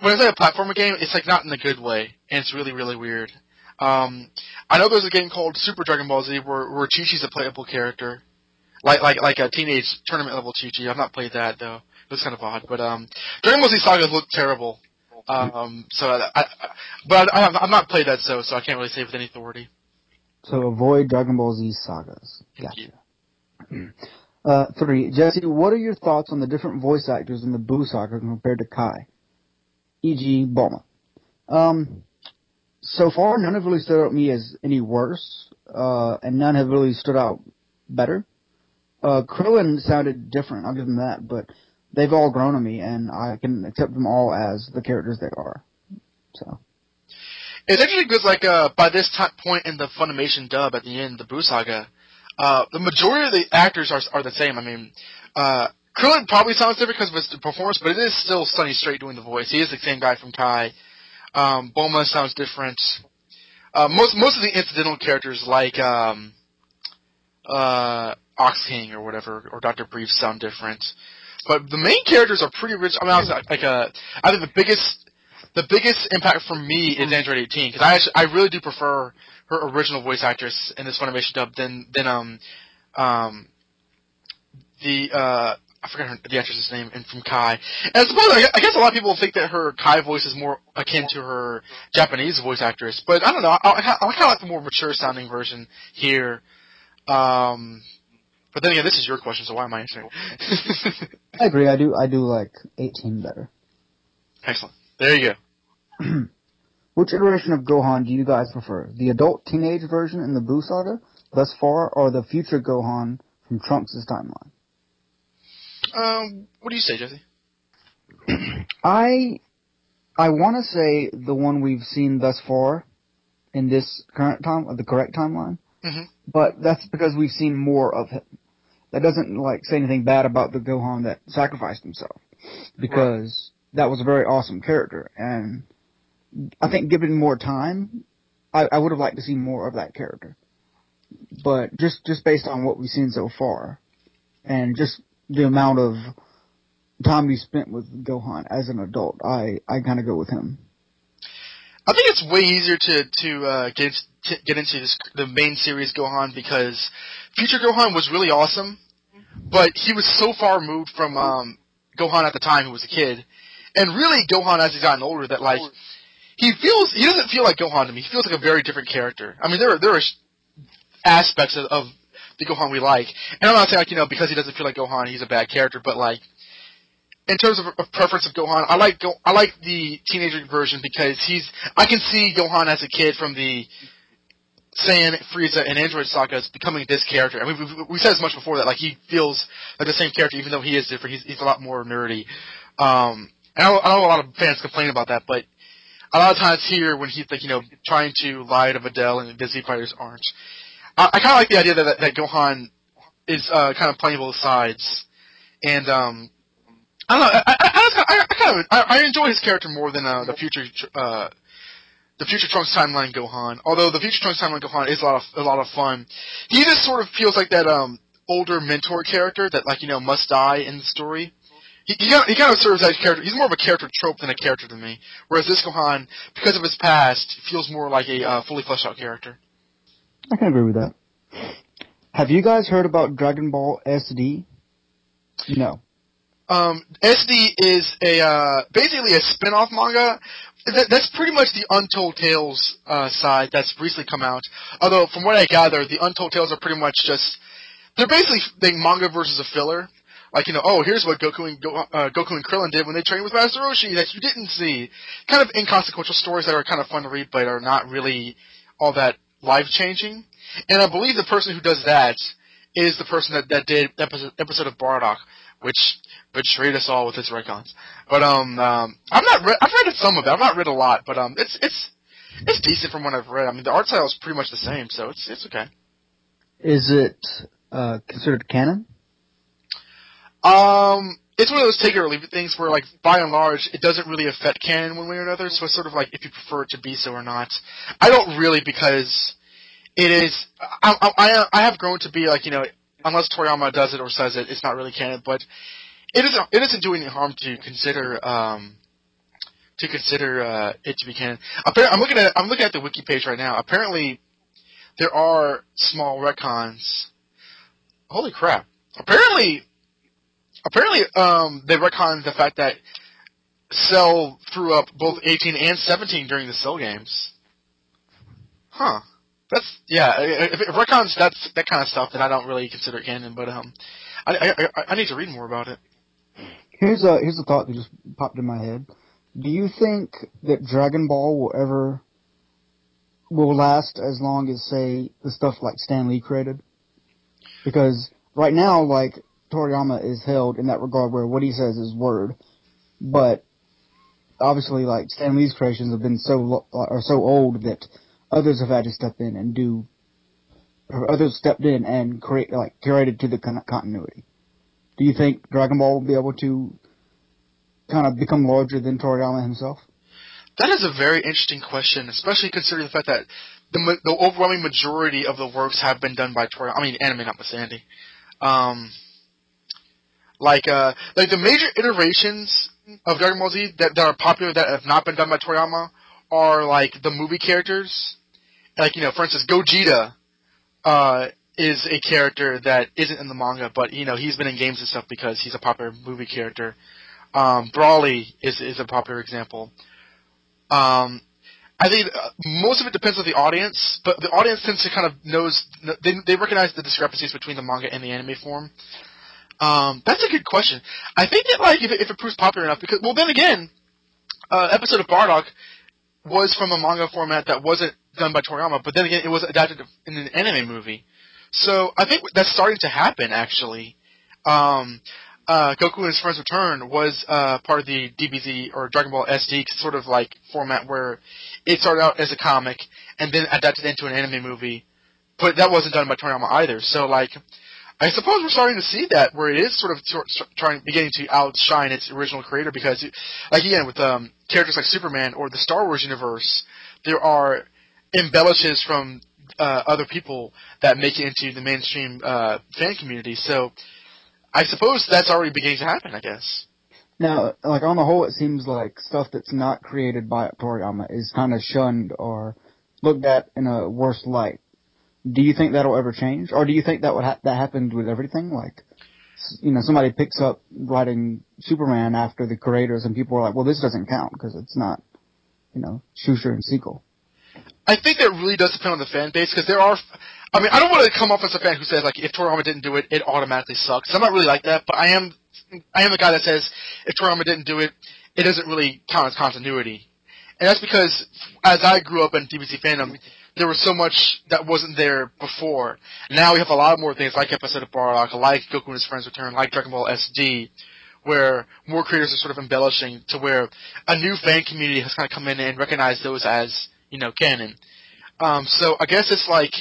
when it's like a platformer game, it's like not in a good way, and it's really really weird. Um, I know there's a game called Super Dragon Ball Z where where Chi Chi's a playable character, like like like a teenage tournament level Chi Chi. I've not played that though. It was kind of odd, but um, Dragon Ball Z Sagas look terrible. Um, so I, I but I, I've not played that so so I can't really say with any authority. So avoid Dragon Ball Z sagas. Gotcha. Uh, three, Jesse, what are your thoughts on the different voice actors in the Buu saga compared to Kai? E.g., Bulma. Um, so far, none have really stood out to me as any worse, uh, and none have really stood out better. Uh, Krillin sounded different, I'll give them that, but they've all grown on me, and I can accept them all as the characters they are. So. It's interesting because, like, uh, by this time, point in the Funimation dub at the end, the Buu saga, uh, the majority of the actors are are the same. I mean, uh, Krillin probably sounds different because of his performance, but it is still Sonny Strait doing the voice. He is the same guy from Kai. Um, Bulma sounds different. Uh, most most of the incidental characters, like um, uh, Ox King or whatever, or Doctor Brief, sound different. But the main characters are pretty rich. I mean, I was like, uh, I think the biggest the biggest impact for me is Android 18 because I actually, I really do prefer her original voice actress in this Funimation dub than than um um the uh I forgot her, the actress's name, and from Kai. And I suppose I guess a lot of people think that her Kai voice is more akin to her Japanese voice actress, but I don't know. I, I, I kind of like the more mature sounding version here. Um, but then again, this is your question, so why am I answering? I agree. I do. I do like 18 better. Excellent. There you go. Which iteration of Gohan do you guys prefer? The adult teenage version in the Buu saga thus far, or the future Gohan from Trunks' timeline? Um, what do you say, Jesse? I I want to say the one we've seen thus far in this current time, the correct timeline. Mm-hmm. But that's because we've seen more of him. That doesn't like say anything bad about the Gohan that sacrificed himself, because right. that was a very awesome character, and I think given more time, I, I would have liked to see more of that character. But just just based on what we've seen so far, and just the amount of time we spent with Gohan as an adult, I I kind of go with him. I think it's way easier to to uh, get to get into this, the main series Gohan because Future Gohan was really awesome, but he was so far removed from um, Gohan at the time, who was a kid, and really Gohan as he's gotten older that like he feels he doesn't feel like Gohan to me. He feels like a very different character. I mean, there are there are aspects of, of the Gohan we like. And I'm not saying like you know because he doesn't feel like Gohan, he's a bad character, but like in terms of, of preference of Gohan, I like Go, I like the teenager version because he's I can see Gohan as a kid from the Saiyan, Frieza, and Android sagas becoming this character. I mean, we, we said as much before that like he feels like the same character even though he is different. He's he's a lot more nerdy. Um, and I I know a lot of fans complain about that, but a lot of times here when he's like you know trying to lie to Videl and the Disney fighters aren't. I, I kind of like the idea that that Gohan is uh, kind of playing both sides, and um, I don't know. I, I, I, I kind of I, I enjoy his character more than uh, the future uh, the future Trunks timeline Gohan. Although the future Trunks timeline Gohan is a lot of a lot of fun. He just sort of feels like that um, older mentor character that like you know must die in the story. He, he, kind of, he kind of serves as a character. He's more of a character trope than a character to me. Whereas this Gohan, because of his past, feels more like a uh, fully fleshed out character. I can agree with that. Have you guys heard about Dragon Ball SD? No. Um, SD is a uh, basically a spin-off manga. That, that's pretty much the Untold Tales uh, side that's recently come out. Although, from what I gather, the Untold Tales are pretty much just they're basically the manga versus a filler. Like you know, oh, here's what Goku and Go, uh, Goku and Krillin did when they trained with Master Roshi that you didn't see. Kind of inconsequential stories that are kind of fun to read, but are not really all that life changing. And I believe the person who does that is the person that, that did episode, episode of Bardock, which betrayed us all with its retcons. But um, um I've not read. I've read some of it. I've not read a lot, but um, it's it's it's decent from what I've read. I mean, the art style is pretty much the same, so it's it's okay. Is it uh, considered canon? Um, it's one of those take it or leave it things where, like, by and large, it doesn't really affect canon one way or another. So it's sort of like if you prefer it to be so or not. I don't really because it is. I, I, I have grown to be like you know, unless Toriyama does it or says it, it's not really canon. But it isn't. It doesn't do any harm to consider. Um, to consider uh, it to be canon. Apparently, I'm looking at I'm looking at the wiki page right now. Apparently, there are small retcons. Holy crap! Apparently, apparently, um, they retconned the fact that Cell threw up both 18 and 17 during the Cell games. Huh. That's yeah. If, if that's that kind of stuff, then I don't really consider canon. But um, I, I I need to read more about it. Here's a here's a thought that just popped in my head. Do you think that Dragon Ball will ever will last as long as say the stuff like Stan Lee created? Because right now, like Toriyama is held in that regard where what he says is word, but obviously, like Stan Lee's creations have been so are so old that others have had to step in and do, or others stepped in and create like curated to the con- continuity. Do you think Dragon Ball will be able to kind of become larger than Toriyama himself? That is a very interesting question, especially considering the fact that the the overwhelming majority of the works have been done by Toriyama. I mean, anime not notwithstanding. Um, like uh, like the major iterations of Dragon Ball Z that, that are popular that have not been done by Toriyama are like the movie characters like you know, for instance, Gogeta uh, is a character that isn't in the manga, but you know he's been in games and stuff because he's a popular movie character. Um, Broly is is a popular example. Um, I think uh, most of it depends on the audience, but the audience tends to kind of knows they they recognize the discrepancies between the manga and the anime form. Um, that's a good question. I think that like if it, if it proves popular enough, because well then again, uh, episode of Bardock was from a manga format that wasn't done by Toriyama, but then again it was adapted in an anime movie. So I think that's starting to happen actually. Um, uh, Goku and his friends return was uh, part of the DBZ or Dragon Ball SD sort of like format where it started out as a comic and then adapted into an anime movie, but that wasn't done by Toriyama either. So like, I suppose we're starting to see that where it is sort of trying beginning to outshine its original creator because, like again with um, characters like Superman or the Star Wars universe, there are embellishes from uh, other people that make it into the mainstream uh, fan community. So I suppose that's already beginning to happen. I guess. Now, like on the whole, it seems like stuff that's not created by Toriyama is kind of shunned or looked at in a worse light. Do you think that'll ever change, or do you think that would ha- that happened with everything? Like, you know, somebody picks up writing Superman after the creators, and people are like, "Well, this doesn't count because it's not, you know, Shuster and Siegel." I think that really does depend on the fan base because there are. I mean, I don't want to come off as a fan who says like if Toriyama didn't do it, it automatically sucks. I'm not really like that, but I am. I am the guy that says if Toriyama didn't do it, it doesn't really count as continuity, and that's because as I grew up in DBZ fandom, there was so much that wasn't there before. Now we have a lot more things like episode of Bardock, like Goku and his friends return, like Dragon Ball SD, where more creators are sort of embellishing to where a new fan community has kind of come in and recognized those as you know, canon. Um, so I guess it's like,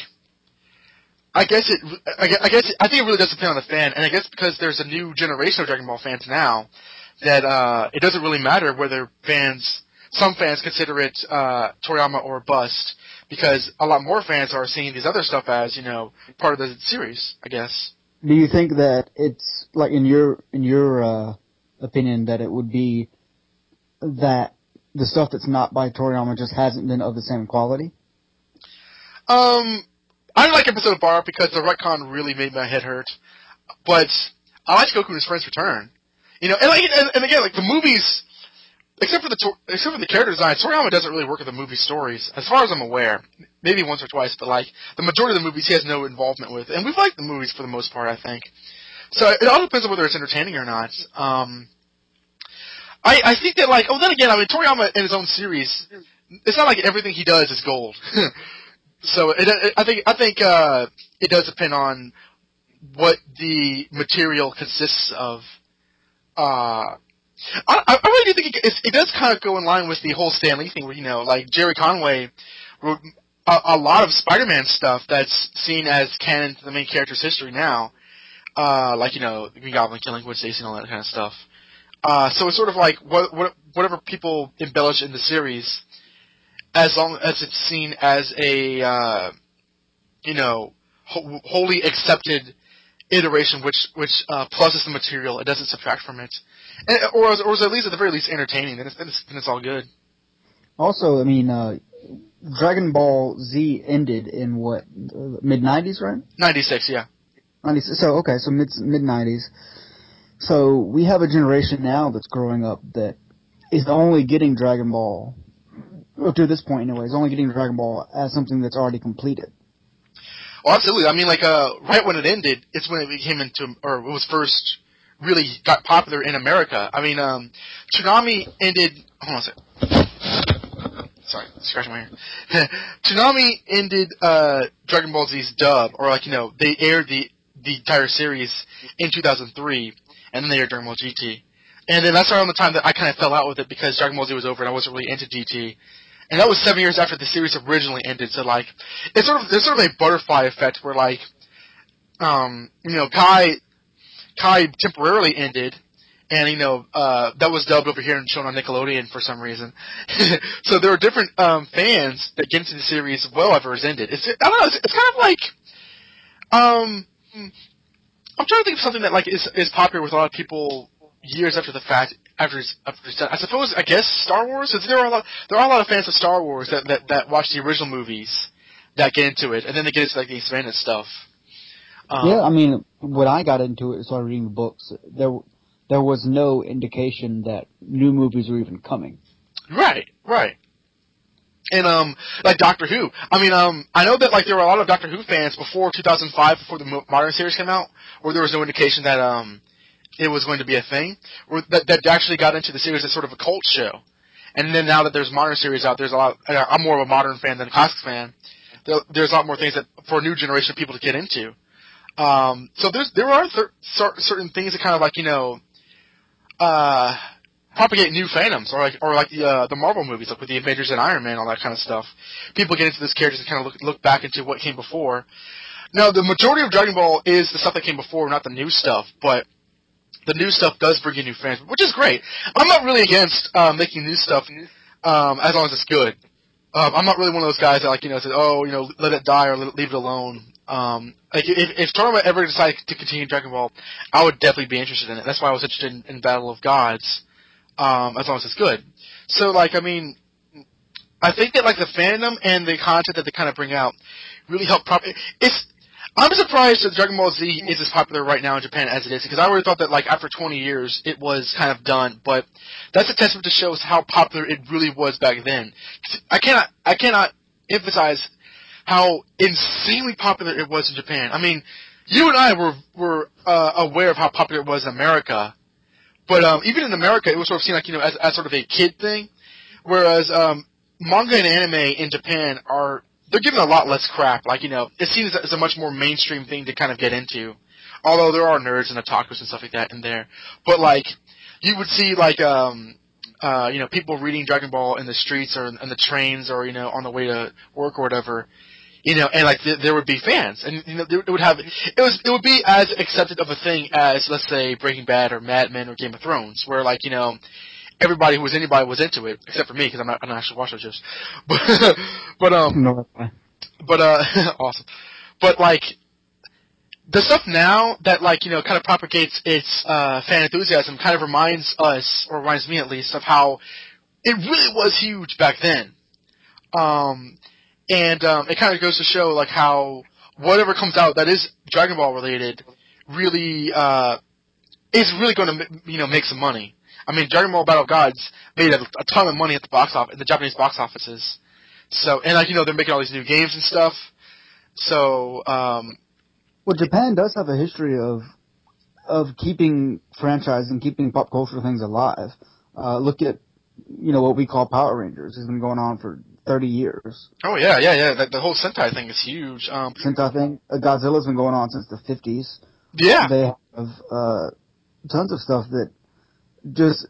I guess it, I guess, I think it really does depend on the fan, and I guess because there's a new generation of Dragon Ball fans now, that uh, it doesn't really matter whether fans, some fans consider it uh, Toriyama or bust, because a lot more fans are seeing these other stuff as you know part of the series. I guess. Do you think that it's like in your in your uh, opinion that it would be that the stuff that's not by Toriyama just hasn't been of the same quality? Um, I like episode of Bar because the retcon really made my head hurt. But I like Goku and his friends return. You know, and like, and, and again, like the movies, except for the except for the character design, Toriyama doesn't really work with the movie stories, as far as I'm aware. Maybe once or twice, but like the majority of the movies, he has no involvement with, and we've liked the movies for the most part, I think. So it all depends on whether it's entertaining or not. Um, I, I think that like oh then again I mean Toriyama in his own series it's not like everything he does is gold so it, it, I think I think uh, it does depend on what the material consists of uh, I, I really do think it, it, does kind of go in line with the whole Stan Lee thing where you know like Gerry Conway wrote a, a lot of Spider-Man stuff that's seen as canon to the main character's history now. Uh, like you know Green Goblin killing Gwen Stacy and all that kind of stuff. Uh, so it's sort of like what, what, whatever people embellish in the series, as long as it's seen as a, uh, you know, ho- wholly accepted iteration, which which uh, pluses the material, it doesn't subtract from it, and, or or is at least at the very least entertaining. Then it's then it's, then it's all good. Also, I mean, uh, Dragon Ball Z ended in what mid '90s, right? '96, yeah. '96. So okay, so mid mid '90s. So we have a generation now that's growing up that is only getting Dragon Ball, up to this point anyway, is only getting Dragon Ball as something that's already completed. Oh, absolutely. I mean, like, uh, right when it ended, it's when it became into, or it was first really got popular in America. I mean, um, Toonami ended, hold on a second. Sorry, scratching my hair. Toonami ended, uh, Dragon Ball Z's dub, or like, you know, they aired the, the entire series in 2003 and then they aired Dragon Ball GT. And then that's around the time that I kind of fell out with it because Dragon Ball Z was over and I wasn't really into GT. And that was seven years after the series originally ended. So like, it's sort of there's sort of a butterfly effect where like, um, you know, Kai, Kai temporarily ended, and you know uh, that was dubbed over here and shown on Nickelodeon for some reason. so there are different um, fans that get into the series well after it's ended. It's I don't know. It's, it's kind of like, um, I'm trying to think of something that like is is popular with a lot of people years after the fact. After, it's, after it's done. I suppose I guess Star Wars. There are a lot. There are a lot of fans of Star Wars that that, that watch the original movies that get into it, and then they get into like the expanded stuff. Um, yeah, I mean, when I got into it and started reading the books, there there was no indication that new movies were even coming. Right, right. And um, like Doctor Who. I mean, um, I know that like there were a lot of Doctor Who fans before 2005, before the modern series came out, where there was no indication that um, it was going to be a thing, or that that actually got into the series as sort of a cult show. And then now that there's modern series out, there's a lot. I'm more of a modern fan than a classics fan. There, there's a lot more things that for a new generation of people to get into. Um, so there's there are certain things that kind of like you know, uh, propagate new fandoms, or like or like the uh, the Marvel movies, like with the Avengers and Iron Man, all that kind of stuff. People get into these characters and kind of look look back into what came before. Now, the majority of Dragon Ball is the stuff that came before, not the new stuff, but the new stuff does bring in new fans, which is great. I'm not really against uh, making new stuff um, as long as it's good. Um, I'm not really one of those guys that like you know says, oh you know let it die or leave it alone. Um, like if, if Toriyama ever decided to continue Dragon Ball, I would definitely be interested in it. That's why I was interested in, in Battle of Gods, um, as long as it's good. So like I mean, I think that like the fandom and the content that they kind of bring out really help. Prop- it's I'm surprised that Dragon Ball Z is as popular right now in Japan as it is because I would have thought that like after 20 years it was kind of done, but that's a testament to shows how popular it really was back then. I cannot I cannot emphasize how insanely popular it was in Japan. I mean, you and I were were uh, aware of how popular it was in America, but um, even in America, it was sort of seen like you know as, as sort of a kid thing, whereas um, manga and anime in Japan are they're given a lot less crap. Like you know, it seems as a much more mainstream thing to kind of get into. Although there are nerds and otakus and stuff like that in there, but like you would see like um uh you know people reading Dragon Ball in the streets or in the trains or you know on the way to work or whatever. You know, and like th- there would be fans, and you know it would have it was it would be as accepted of a thing as let's say Breaking Bad or Mad Men or Game of Thrones, where like you know everybody who was anybody was into it, except for me because I'm not, I don't actually watch those shows. But but um, no, but uh, awesome. But like the stuff now that like you know kind of propagates its uh, fan enthusiasm kind of reminds us, or reminds me at least, of how it really was huge back then. Um, and um, it kind of goes to show like how whatever comes out that is Dragon Ball related really uh, is really going to you know make some money. I mean, Dragon Ball Battle Gods made a, a ton of money at the box office, the Japanese box offices. So, and like you know, they're making all these new games and stuff. So, um, well, Japan does have a history of of keeping franchise and keeping pop culture things alive. Uh, look at you know what we call Power Rangers. It's been going on for thirty years. Oh yeah, yeah, yeah. The, the whole Sentai thing is huge. Um, Sentai thing, uh, Godzilla's been going on since the fifties. Yeah, they have uh, tons of stuff that just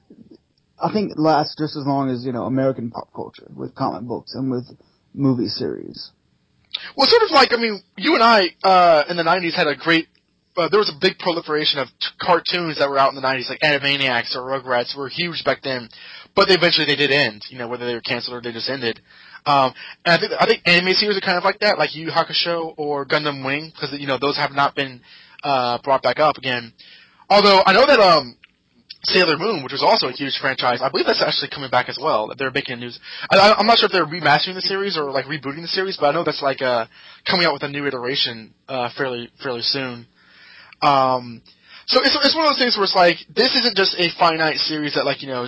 I think lasts just as long as you know American pop culture with comic books and with movie series. Well, sort of like I mean, you and I uh, in the '90s had a great. Uh, there was a big proliferation of t- cartoons that were out in the '90s, like Animaniacs or Rugrats, were huge back then. But they, eventually, they did end. You know, whether they were canceled or they just ended. Um, and I think I think anime series are kind of like that, like Yu Hakusho or Gundam Wing, because you know those have not been uh, brought back up again. Although I know that um, Sailor Moon, which was also a huge franchise. I believe that's actually coming back as well. They're making news. I, am not sure if they're remastering the series or like rebooting the series, but I know that's like uh, coming out with a new iteration uh, fairly fairly soon. Um, so it's it's one of those things where it's like this isn't just a finite series that like you know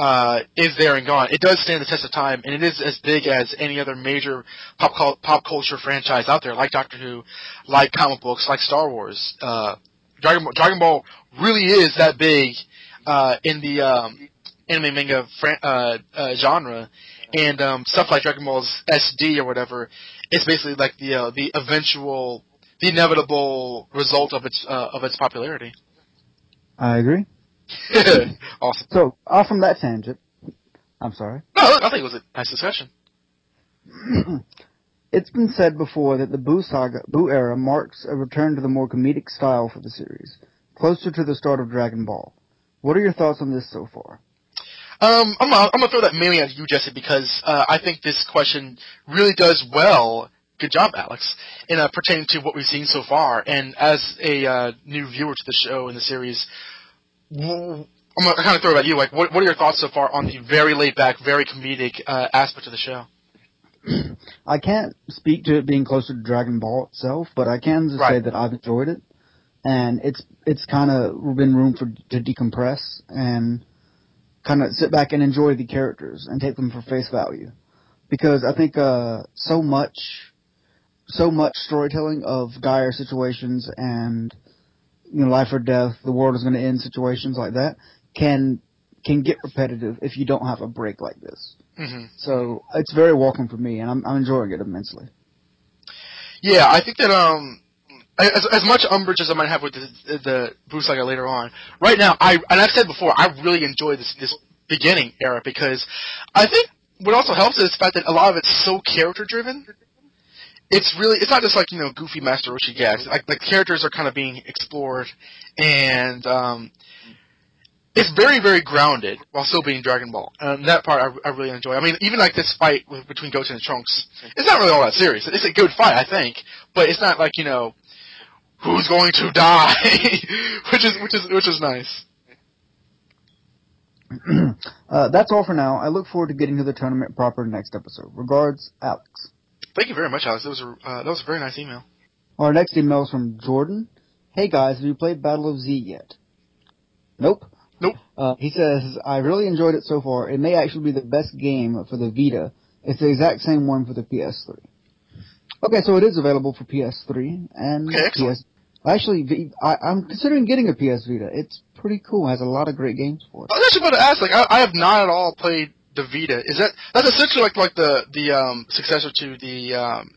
uh, is there and gone. It does stand the test of time, and it is as big as any other major pop pop culture franchise out there, like Doctor Who, like comic books, like Star Wars. Uh, Dragon Ball, Dragon Ball really is that big uh, in the um, anime manga fran- uh, uh, genre, and um, stuff like Dragon Ball's SD or whatever, it's basically like the uh, the eventual, the inevitable result of its of its popularity. I agree. awesome. So off from that tangent, I'm sorry. No, I think it was a nice discussion. it's been said before that the Buu saga, Buu era marks a return to the more comedic style for the series, closer to the start of Dragon Ball. What are your thoughts on this so far? Um, I'm, I'm gonna throw that mainly at you, Jesse, because uh, I think this question really does well. Good job, Alex, in uh, pertaining to what we've seen so far. And as a uh, new viewer to the show and the series, I'm gonna kind of throw it at you. Like, what, what are your thoughts so far on the very laid back, very comedic uh, aspect of the show? I can't speak to it being closer to Dragon Ball itself, but I can just say that I've enjoyed it, and it's it's kind of been room for to decompress and kind of sit back and enjoy the characters and take them for face value, because I think uh, so much so much storytelling of dire situations and you know life or death, the world is going to end situations like that can can get repetitive if you don't have a break like this. hmm So it's very welcome for me, and I'm, I'm enjoying it immensely. Yeah, I think that um, as as much umbrage as I might have with the, the Buu Saga later on, right now I and I've said before I really enjoy this this beginning era because I think what also helps is the fact that a lot of it's so character driven. It's really it's not just like you know goofy Master Roshi gags. Like the characters are kind of being explored, and um, it's very very grounded while still being Dragon Ball. And that part I, I really enjoy. I mean, even like this fight with, between Goten and Trunks, it's not really all that serious. It's a good fight, I think, but it's not like you know who's going to die, which is which is which is nice. uh, that's all for now. I look forward to getting to the tournament proper next episode. Regards, Alex. Thank you very much, Alex. That was a uh, that was a very nice email. Our next email is from Jordan. Hey guys, have you played Battle of Z yet? Nope. Nope. Uh, he says, I really enjoyed it so far. It may actually be the best game for the Vita. It's the exact same one for the PS3. Okay, so it is available for PS3 and Okay, excellent. PS. Actually, I'm considering getting a PS Vita. It's pretty cool. It has a lot of great games for it. I was actually about to ask. Like, I, I have not at all played the Vita. Is that that's essentially like like the the um, successor to the um,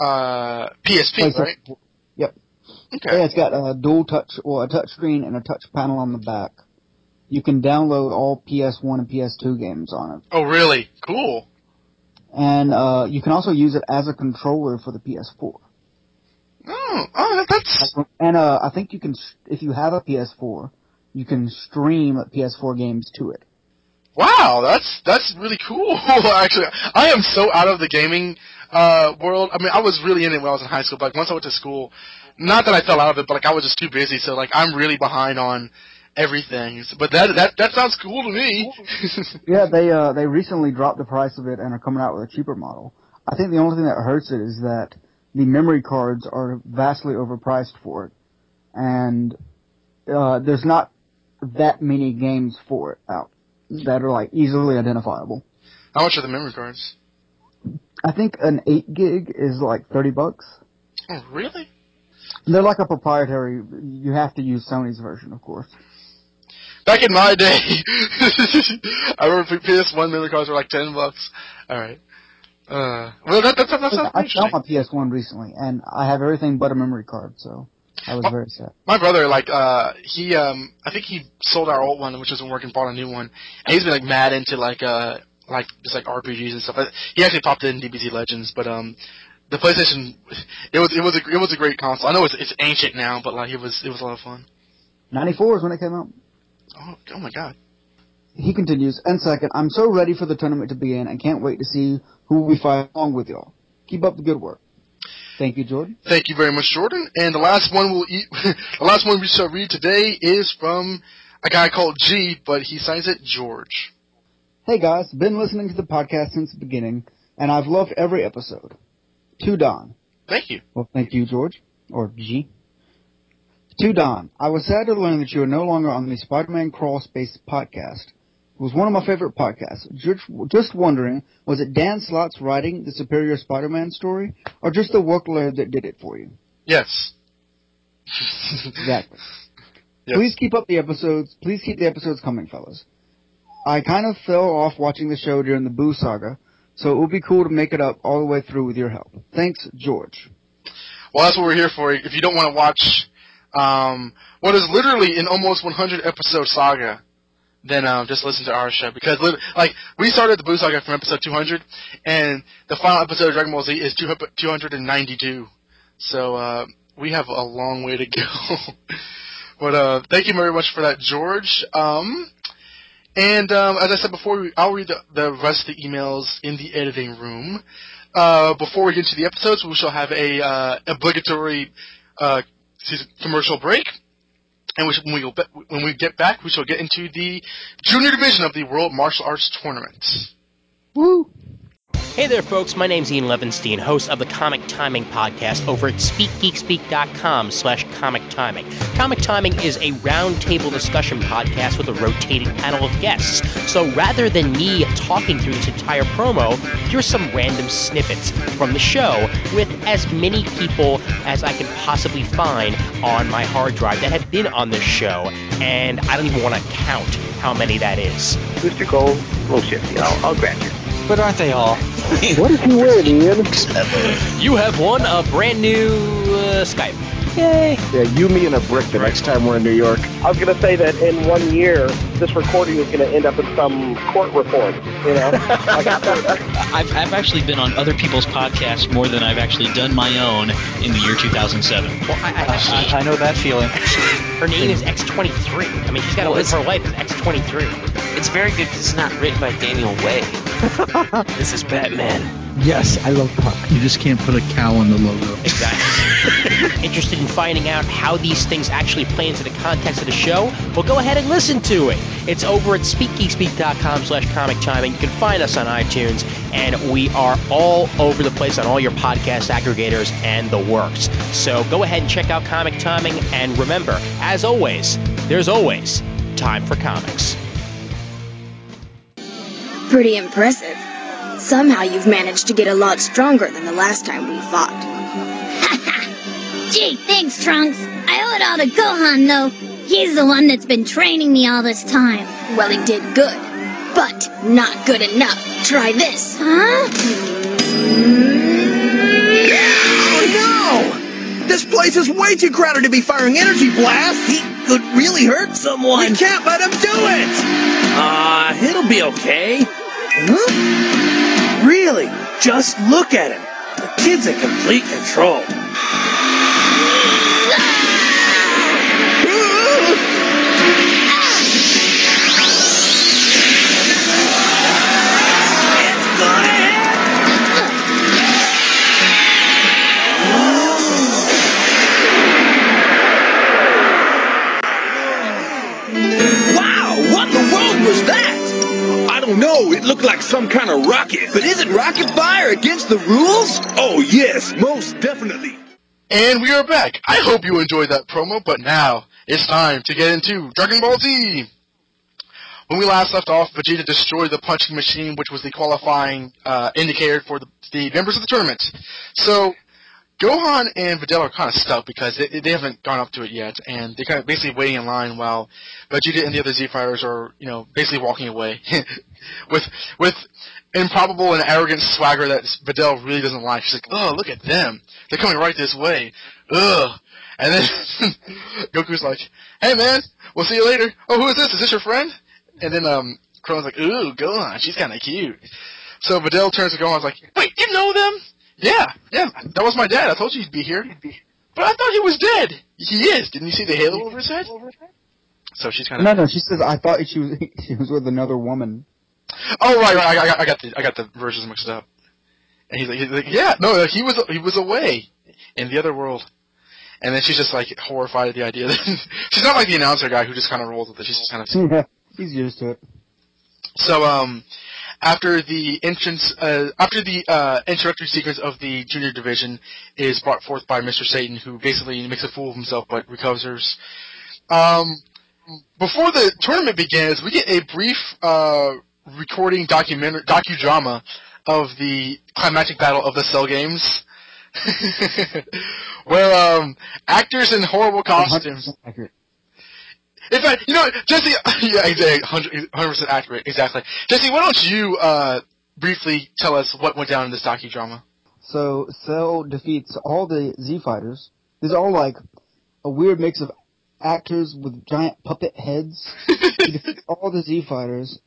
uh, PSP, right? Yep. Okay. Yeah, it's got a dual touch, or a touch screen and a touch panel on the back. You can download all PS1 and PS2 games on it. Oh, really? Cool. And uh, you can also use it as a controller for the PS4. Oh, oh, that- that's And uh, I think you can, if you have a PS4, you can stream PS4 games to it. Wow. That's that's really cool. actually, I am so out of the gaming uh, world. I mean, I was really in it when I was in high school, but like once I went to school, not that I fell out of it, but like I was just too busy. So like I'm really behind on everything. But that that that sounds cool to me. Yeah, they uh, they recently dropped the price of it and are coming out with a cheaper model. I think the only thing that hurts it is that the memory cards are vastly overpriced for it, and uh, there's not that many games for it out that are like easily identifiable. How much are the memory cards? I think an eight gig is like thirty bucks. Oh, really? They're like a proprietary. You have to use Sony's version, of course. Back in my day, I remember PS1 memory cards were like ten bucks. All right. Uh, well, that that, that, that sounds I interesting. found my PS1 recently, and I have everything but a memory card, so I was Oh. very sad. My brother, like, uh, he, um, I think he sold our old one, which isn't working, bought a new one, and he's been like mad into like, uh, like just like RPGs and stuff. Uh, He actually popped in DBZ Legends, but um, the PlayStation, it was it was a it was a great console. I know it's it's ancient now, but like it was it was a lot of fun. '94 is when it came out. Oh, oh my god. He continues, and second, I'm so ready for the tournament to begin and can't wait to see who we fight along with y'all. Keep up the good work. Thank you, Jordan. Thank you very much, Jordan. And the last one we'll eat, the last one we shall read today is from a guy called G, but he signs it George. Hey guys, been listening to the podcast since the beginning, and I've loved every episode. To Don. Thank you. Well, thank you, George. Or G. To Don. I was sad to learn that you are no longer on the Spider-Man Crawl Space podcast. Was one of my favorite podcasts. Just, just wondering, was it Dan Slott's writing the Superior Spider-Man story, or just the workload that did it for you? Yes. Exactly. Yes. Please keep up the episodes. Please keep the episodes coming, fellas. I kind of fell off watching the show during the Buu saga, so it would be cool to make it up all the way through with your help. Thanks, George. Well, that's what we're here for. If you don't want to watch um, what is literally an almost 100 episode saga, then um, just listen to our show because like we started the Buu Saga from episode 200, and the final episode of Dragon Ball Z is 292. So uh, we have a long way to go. but uh, thank you very much for that, George. Um, and um, as I said before, I'll read the, the rest of the emails in the editing room. Uh, before we get into the episodes, we shall have a uh, obligatory uh, commercial break. And we when, we go when we get back, we shall get into the junior division of the World Martial Arts Tournament. Woo! Hey there, folks. My name's Ian Levinstein, host of the Comic Timing Podcast over at SpeakGeekSpeak.com slash Comic Timing. Comic Timing is a roundtable discussion podcast with a rotating panel of guests. So rather than me talking through this entire promo, here's some random snippets from the show with as many people as I can possibly find on my hard drive that have been on this show. And I don't even want to count how many that is. Mr. Little shifty. I'll, I'll grant you. But aren't they all? What is he wearing, Ian? You have won a brand new uh, Skype. Yay! Yeah, you, me, and a brick the next time we're in New York. I was going to say that in one year, this recording is going to end up in some court report. You know, like I've, I've actually been on other people's podcasts more than I've actually done my own in the year 2007. Well, I, I, she, I, I know that feeling. her name is X23. I mean, she's got to Well, live her life as X23. It's very good because it's not written by Daniel Way. this is Batman. Yes, I love Puck. You just can't put a cow on the logo. Exactly. Interested in finding out how these things actually play into the context of the show? Well, go ahead and listen to it. It's over at speakgeekspeak.com slash comic timing. You can find us on iTunes, and we are all over the place on all your podcast aggregators and the works. So go ahead and check out Comic Timing, and remember, as always, there's always time for comics. Pretty impressive. Somehow you've managed to get a lot stronger than the last time we fought. Gee, thanks, Trunks. I owe it all to Gohan, though. He's the one that's been training me all this time. Well, he did good, but not good enough. Try this. Huh? Oh no! This place is way too crowded to be firing energy blasts! He could really hurt someone! We can't let him do it! Ah, uh, it'll be okay. Huh? Just look at him. The kid's in complete control. Don't know. It looked like some kind of rocket. But isn't rocket fire against the rules? Oh, yes, most definitely. And we are back. I hope you enjoyed that promo, but now it's time to get into Dragon Ball Z. When we last left off, Vegeta destroyed the punching machine, which was the qualifying uh, indicator for the, the members of the tournament. So, Gohan and Videl are kind of stuck because they, they haven't gone up to it yet, and they're kind of basically waiting in line while Vegeta and the other Z fighters are, you know, basically walking away with with improbable and arrogant swagger that Videl really doesn't like. She's like, "Oh, look at them! They're coming right this way. Ugh." And then Goku's like, "Hey, man, we'll see you later. Oh, who is this? Is this your friend?" And then um, Kron's like, "Ooh, Gohan, she's kind of cute." So Videl turns to Gohan and is like, "Wait, you know them?" Yeah, yeah, that was my dad. I told you he'd be here. But I thought he was dead. He is. Didn't you see the halo over his head? So she's kind of. No, no, she says I thought she was she was with another woman. Oh right, right. I, I, I got the I got the versions mixed up. And he's like, he's like, yeah, no, he was he was away in the other world. And then she's just like horrified at the idea that she's not like the announcer guy who just kind of rolls with it. She's just kind of Yeah, he's used to it. So, um, after the entrance, uh, after the uh, introductory sequence of the junior division is brought forth by Mr. Satan, who basically makes a fool of himself but recovers. Um, before the tournament begins, we get a brief uh, recording documentary docudrama of the climactic battle of the Cell Games. where um, actors in horrible costumes. 100% accurate. In fact, you know, what, Jesse, yeah, exactly, 100% accurate, exactly. Jesse, why don't you uh, briefly tell us what went down in this docudrama? So Cell defeats all the Z fighters. There's all like a weird mix of actors with giant puppet heads. he defeats all the Z fighters,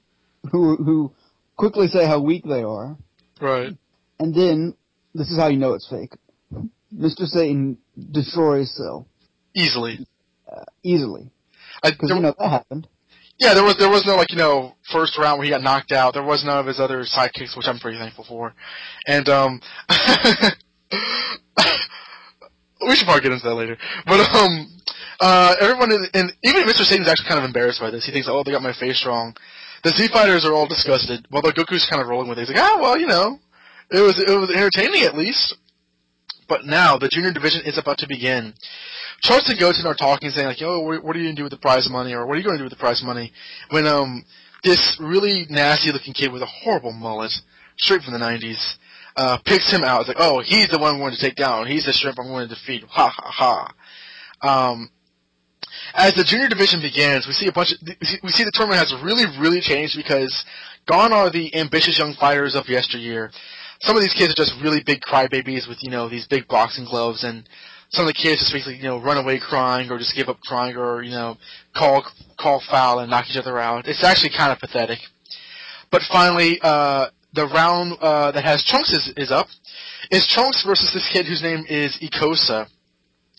who who quickly say how weak they are, Right. and then this is how you know it's fake. Mr. Satan destroys Cell Easily. uh, easily I, because there, you know that happened. yeah, there was there was no like you know first round where he got knocked out. There was none of his other sidekicks, which I'm pretty thankful for. And um, we should probably get into that later. But um, uh, everyone in, and even Mr. Satan's actually kind of embarrassed by this. He thinks, oh, they got my face wrong. The Z fighters are all disgusted. While the Goku's kind of rolling with it. He's like, ah, well, you know, it was it was entertaining at least. But now the junior division is about to begin. Trunks and Goten are talking, saying like, "Yo, what are you gonna do with the prize money?" or "What are you gonna do with the prize money?" When um this really nasty looking kid with a horrible mullet, straight from the '90s, uh, picks him out. It's like, "Oh, he's the one I'm going to take down. He's the shrimp I'm going to defeat." Ha ha ha. Um, as the junior division begins, we see a bunch of we see the tournament has really really changed because gone are the ambitious young fighters of yesteryear. Some of these kids are just really big crybabies with you know these big boxing gloves, and some of the kids just basically you know run away crying or just give up crying or you know call call foul and knock each other out. It's actually kind of pathetic. But finally, uh, the round uh, that has Trunks is, is up. Is Trunks versus this kid whose name is Ikosa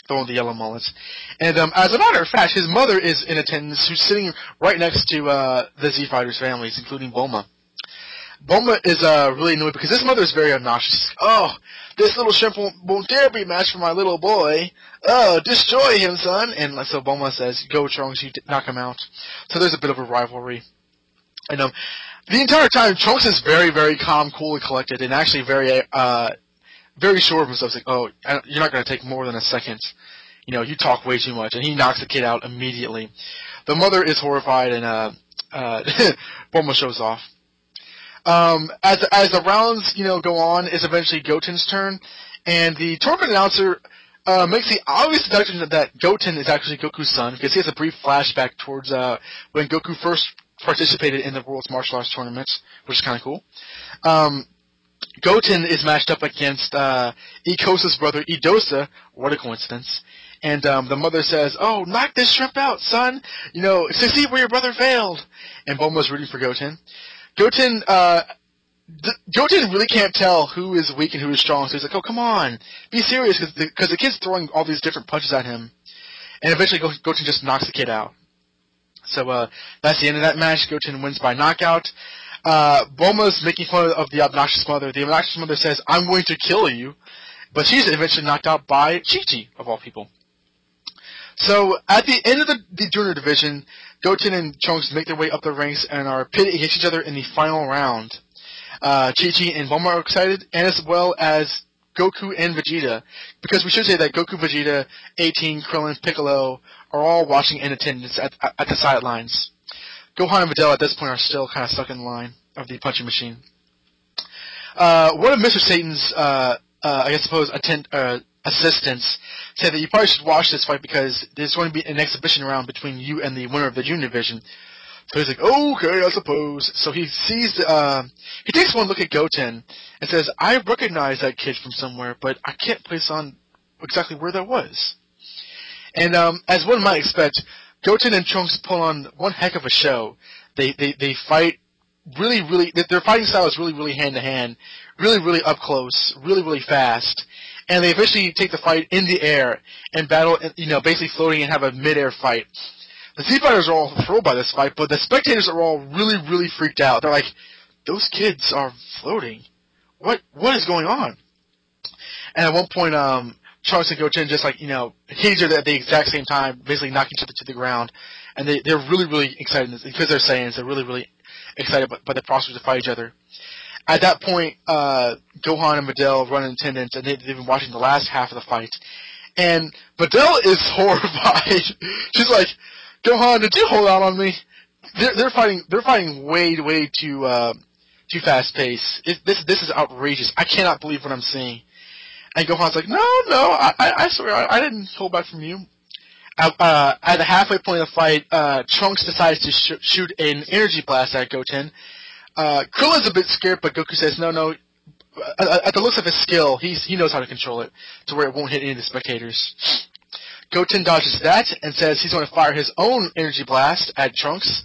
throwing the yellow mullets. And um, as a matter of fact, his mother is in attendance, who's sitting right next to uh, the Z Fighters families, including Bulma. Bulma is uh, really annoyed because this mother is very obnoxious. Oh, this little shrimp won't, won't dare be matched for my little boy. Oh, destroy him, son. And so Bulma says, go, Trunks, you knock him out. So there's a bit of a rivalry. And um, the entire time, Trunks is very, very calm, cool, and collected, and actually very uh, very sure of himself. He's like, oh, you're not going to take more than a second. You know, you talk way too much. And he knocks the kid out immediately. The mother is horrified, and uh, uh, Bulma shows off. Um, as as the rounds you know go on, it's eventually Goten's turn, and the tournament announcer uh, makes the obvious deduction that Goten is actually Goku's son because he has a brief flashback towards uh, when Goku first participated in the World's Martial Arts tournaments, which is kind of cool. Um, Goten is matched up against uh, Ikosa's brother Idosa. What a coincidence! And um, the mother says, "Oh, knock this shrimp out, son! You know, succeed where your brother failed." And Bulma's rooting for Goten. Goten, uh, th- Goten really can't tell who is weak and who is strong. So he's like, "Oh, come on, be serious," because the, the, kid's throwing all these different punches at him. And eventually, Goten just knocks the kid out. So uh, that's the end of that match. Goten wins by knockout uh, making fun of the obnoxious mother. The obnoxious mother says, I'm going to kill you. But she's eventually knocked out by Chi-Chi, of all people. So, at the end of the, the junior division, Goten and Trunks make their way up the ranks and are pitted against each other in the final round. Uh, Chi-Chi and Bulma are excited, and as well as Goku and Vegeta, because we should say that Goku, Vegeta, 18, Krillin, Piccolo are all watching in attendance at, at the sidelines. Gohan and Videl at this point are still kind of stuck in line of the punching machine. Uh, one of Mr. Satan's, uh, uh, I guess, suppose, attend, assistants said that you probably should watch this fight because there's going to be an exhibition round between you and the winner of the junior division. So he's like, okay, I suppose. So he sees, uh, he takes one look at Goten and says, I recognize that kid from somewhere, but I can't place on exactly where that was. And um, as one might expect, Goten and Trunks pull on one heck of a show. They they they fight really really their fighting style is really really hand to hand, really really up close, really really fast, and they eventually take the fight in the air and battle you know basically floating and have a mid air fight. The Z Fighters are all thrilled by this fight, but the spectators are all really really freaked out. They're like, those kids are floating. What what is going on? And at one point, um, Trunks and Goten just like you know each other at the exact same time, basically knocking each other to the ground, and they they're really really excited because they're Saiyans. They're really really excited by, by the prospect to fight each other. At that point, uh, Gohan and Videl run in attendance, and they, they've been watching the last half of the fight. And Videl is horrified. She's like, "Gohan, did you hold out on me?" They're, they're fighting. They're fighting way way too uh, too fast pace. this this is outrageous. I cannot believe what I'm seeing. And Gohan's like, no, no, I, I, I swear, I, I didn't hold back from you. Uh, at the halfway point of the fight, uh, Trunks decides to sh- shoot an energy blast at Goten. Uh, Krillin's a bit scared, but Goku says, no, no. Uh, at the looks of his skill, he's, he knows how to control it to where it won't hit any of the spectators. Goten dodges that and says he's going to fire his own energy blast at Trunks.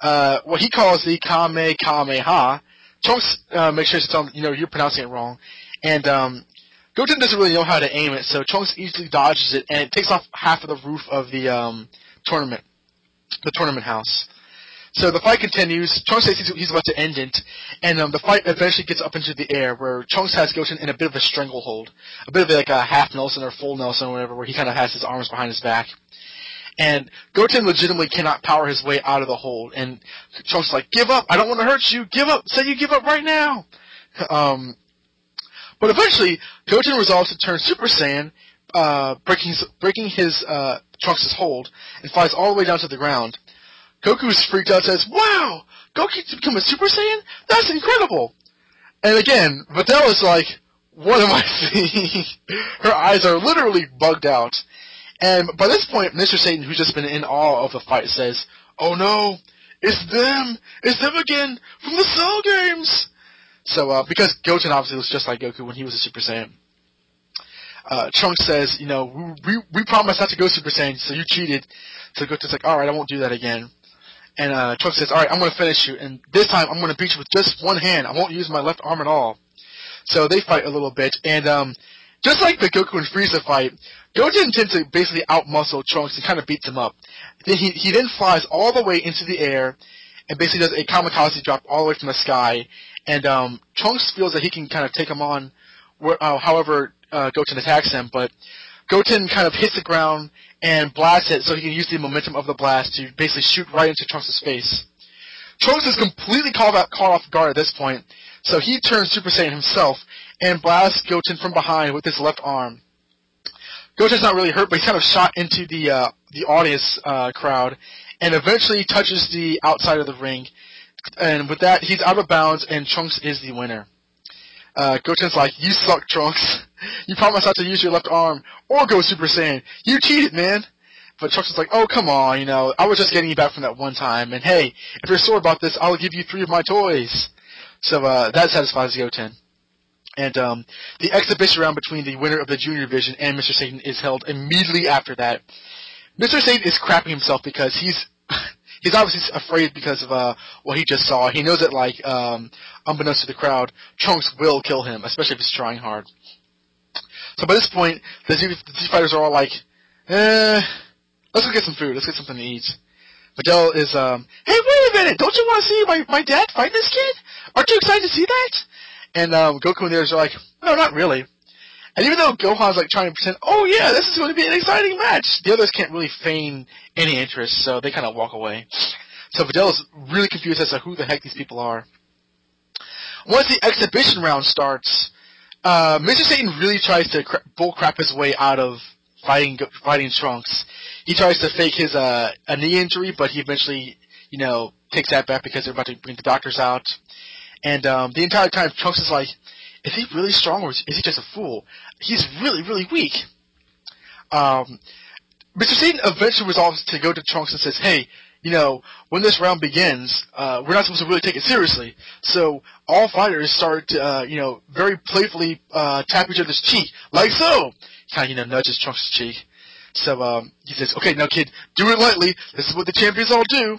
Uh, what he calls the Kame Kameha. Trunks uh, makes sure to tell him, you know, you're pronouncing it wrong. And um, Goten doesn't really know how to aim it, so Trunks easily dodges it, and it takes off half of the roof of the um, tournament, the tournament house. So the fight continues. Trunks says he's, he's about to end it, and um, the fight eventually gets up into the air, where Trunks has Goten in a bit of a stranglehold, a bit of like a half Nelson or full Nelson or whatever, where he kind of has his arms behind his back. And Goten legitimately cannot power his way out of the hold, and is like, "Give up! I don't want to hurt you. Give up! Say you give up right now." Um, But eventually, Goten resolves to turn Super Saiyan, uh, breaking breaking his uh, Trunks' hold, and flies all the way down to the ground. Goku is freaked out says, Wow! Goku to become a Super Saiyan? That's incredible! And again, Videl is like, What am I seeing? Her eyes are literally bugged out. And by this point, Mr. Satan, who's just been in awe of the fight, says, Oh no! It's them! It's them again! From the Cell Games! So, uh, because Goten obviously was just like Goku when he was a Super Saiyan. Uh, Trunks says, you know, we, we, we promised not to go Super Saiyan, so you cheated. So Goten's like, alright, I won't do that again. And uh, Trunks says, alright, I'm going to finish you, and this time I'm going to beat you with just one hand. I won't use my left arm at all. So they fight a little bit, and um, just like the Goku and Frieza fight, Goten tends to basically outmuscle Trunks and kind of beats him up. Then he, he then flies all the way into the air, and basically does a kamikaze drop all the way from the sky, and um, Trunks feels that he can kind of take him on, where, uh, however uh, Goten attacks him, but Goten kind of hits the ground and blasts it so he can use the momentum of the blast to basically shoot right into Trunks' face. Trunks is completely caught, caught off guard at this point, so he turns Super Saiyan himself and blasts Goten from behind with his left arm. Goten's not really hurt, but he's kind of shot into the uh, the audience uh, crowd, and eventually touches the outside of the ring. And with that, he's out of bounds, and Trunks is the winner. Uh, Goten's like, "You suck, Trunks. you promised not to use your left arm or go Super Saiyan. You cheated, man." But Trunks is like, "Oh, come on, you know, I was just getting you back from that one time, and hey, if you're sore about this, I'll give you three of my toys." So uh, that satisfies Goten. And um, the exhibition round between the winner of the junior division and Mr. Satan is held immediately after that. Mr. Satan is crapping himself because he's he's obviously afraid because of uh, what he just saw. He knows that, like, um, unbeknownst to the crowd, Trunks will kill him, especially if he's trying hard. So by this point, the Z, the Z fighters are all like, eh, let's go get some food. Let's get something to eat. Videl is, um, hey, wait a minute! Don't you want to see my, my dad fight this kid? Aren't you excited to see that? And um, Goku and the others are like, no, not really. And even though Gohan's like trying to pretend, oh yeah, this is going to be an exciting match, the others can't really feign any interest, so they kind of walk away. So Videl is really confused as to who the heck these people are. Once the exhibition round starts, uh, Mr. Satan really tries to cra- bullcrap his way out of fighting fighting Trunks. He tries to fake his uh, a knee injury, but he eventually, you know, takes that back because they're about to bring the doctors out. And um, the entire time, Trunks is like, is he really strong or is he just a fool? He's really, really weak. Um, Mr. Satan eventually resolves to go to Trunks and says, hey, you know, when this round begins, uh, we're not supposed to really take it seriously. So all fighters start to, uh, you know, very playfully uh, tap each other's cheek, like so. Kind of, you know, nudges Trunks' cheek. So um, he says, okay, now kid, do it lightly. This is what the champions all do.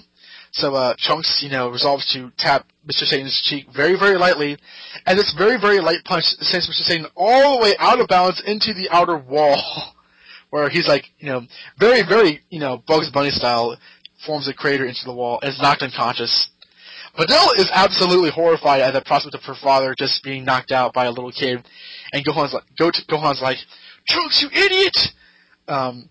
So uh, Trunks, you know, resolves to tap Mr. Satan's cheek very, very lightly, and this very, very light punch sends Mr. Satan all the way out of bounds into the outer wall, where he's like, you know, very, very, you know, Bugs Bunny style, forms a crater into the wall and is knocked unconscious. Videl is absolutely horrified at the prospect of her father just being knocked out by a little kid, and Gohan's like, Go Gohan's like, Trunks, you idiot! Um,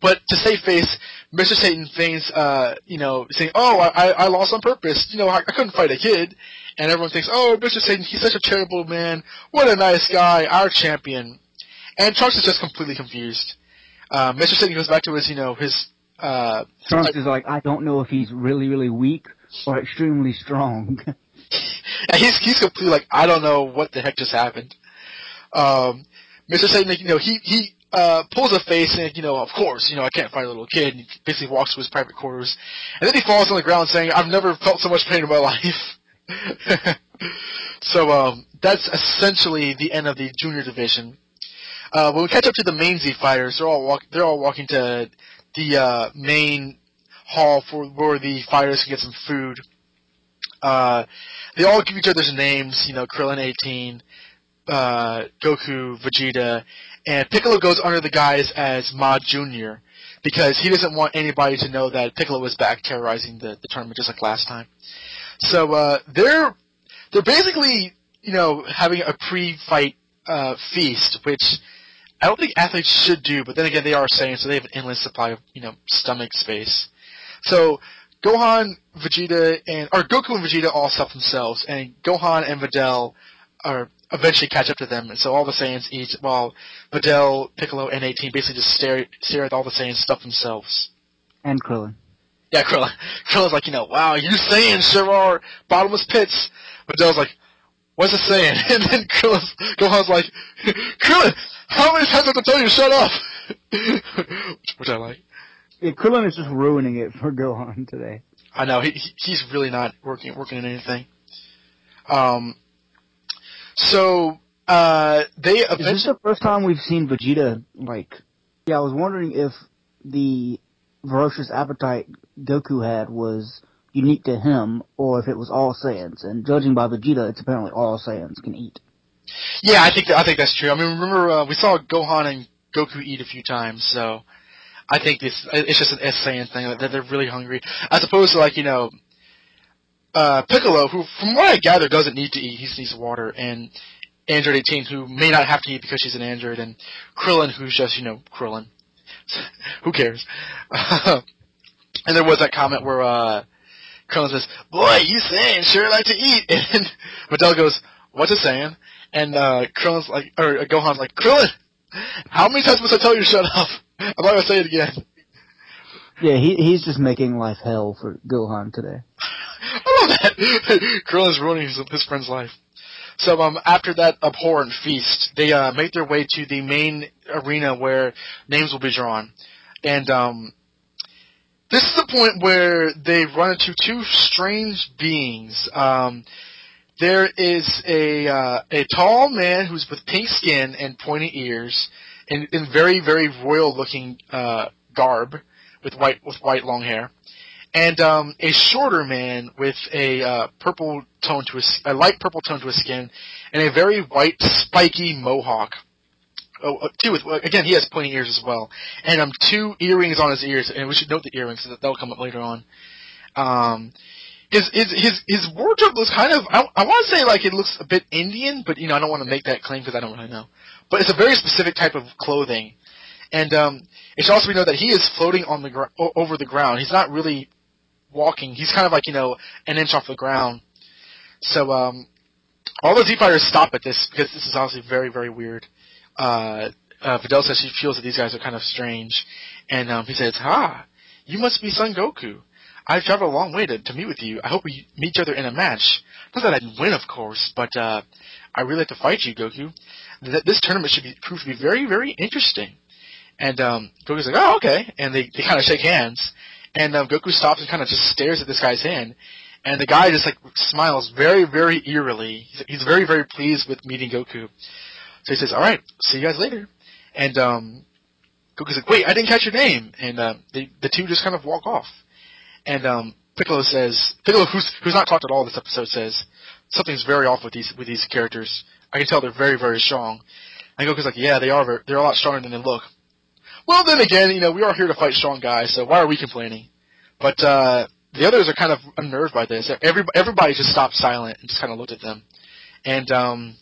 but to save face, Mr. Satan feigns, uh, you know, saying, "Oh, I, I lost on purpose. You know, I, I couldn't fight a kid." And everyone thinks, "Oh, Mr. Satan, he's such a charitable man. What a nice guy, our champion." And Trunks is just completely confused. Uh, Mr. Satan goes back to his, you know, his. Uh, Trunks is like, I don't know if he's really, really weak or extremely strong. he's he's completely like, I don't know what the heck just happened. Um, Mr. Satan, you know, he he uh, pulls a face and, you know, of course, you know, I can't fight a little kid. And he basically walks to his private quarters. And then he falls on the ground saying, I've never felt so much pain in my life. so, um, that's essentially the end of the junior division. Uh, when we catch up to the main Z fighters, they're all walk, they're all walking to the, uh, main hall for where the fighters can get some food. Uh, they all give each other's names, you know, Krillin 18, uh, Goku, Vegeta, and Piccolo goes under the guise as Ma Junior because he doesn't want anybody to know that Piccolo was back terrorizing the, the tournament just like last time. So uh, they're they're basically you know having a pre-fight uh, feast, which I don't think athletes should do, but then again they are Saiyans so they have an endless supply of you know stomach space. So Gohan, Vegeta, and or Goku and Vegeta all stuff themselves, and Gohan and Videl are eventually catch up to them. And so all the Saiyans eat while Videl, Piccolo, and 18 basically just stare stare at all the Saiyans stuff themselves. And Krillin. Yeah, Krillin. Krillin's like, you know, wow, you Saiyans sure are bottomless pits. Videl's like, what's it saying? And then Krillin's, Gohan's like, Krillin, how many times I have to tell you to shut up? which, I like. Yeah, Krillin is just ruining it for Gohan today. I know he- he's really not working working in anything. Um. So uh, they Is this the first time we've seen Vegeta, like... Yeah, I was wondering if the ferocious appetite Goku had was unique to him, or if it was all Saiyans. And judging by Vegeta, it's apparently all Saiyans can eat. yeah I think I think that's true. I mean remember uh, we saw Gohan and Goku eat a few times, so I think this it's just an S Saiyan thing that they're really hungry as opposed to like you know. Uh, Piccolo, who from what I gather doesn't need to eat, he just needs water, and Android 18, who may not have to eat because she's an android, and Krillin, who's just, you know, Krillin. who cares? and there was that comment where, uh, Krillin says, boy, you Saiyans sure like to eat, and Videl goes, what's it saying? And, uh, Krillin's like, or uh, Gohan's like, Krillin, how many times must I tell you to shut up? I'm not gonna say it again. Yeah, he he's just making life hell for Gohan today. I love that. Krillin's ruining his, his friend's life. So um, after that abhorrent feast, they uh, make their way to the main arena where names will be drawn, and um, this is the point where they run into two strange beings. Um, there is a uh, a tall man who's with pink skin and pointy ears, and in very very royal looking uh, garb with white with white long hair and um, a shorter man with a uh, purple tone to his a light purple tone to his skin, and a very white spiky mohawk. Oh, uh, with again he has pointy ears as well, and um two earrings on his ears, and we should note the earrings so that that'll come up later on. Um, his his his his wardrobe looks kind of I, I want to say like it looks a bit Indian, but you know I don't want to make that claim because I don't really know. But it's a very specific type of clothing, and um, it should also be noted that he is floating on the gr- over the ground. He's not really walking. He's kind of like you know an inch off the ground. So um, all the Z fighters stop at this because this is obviously very very weird. Uh, uh, Videl says she feels that these guys are kind of strange, and um, he says, "Ha, you must be Son Goku. I've traveled a long way to, to meet with you. I hope we meet each other in a match. Not that I'd win, of course, but uh, I really like to fight you, Goku. Th- this tournament should be prove to be very very interesting." And um, Goku's like, "Oh, okay," and they they kind of shake hands. And um, Goku stops and kind of just stares at this guy's hand, and the guy just like smiles very, very eerily. He's, he's very, very pleased with meeting Goku. So he says, "All right, see you guys later." And um, Goku's like, "Wait, I didn't catch your name." And uh, they, the two just kind of walk off. And um, Piccolo says, Piccolo, who's who's not talked at all this episode, says something's very off with these with these characters. I can tell they're very, very strong. And Goku's like, "Yeah, they are. Very, they're a lot stronger than they look." Well, then again, you know, we are here to fight strong guys, so why are we complaining? But uh, the others are kind of unnerved by this. Every, everybody just stopped silent and just kind of looked at them. And um,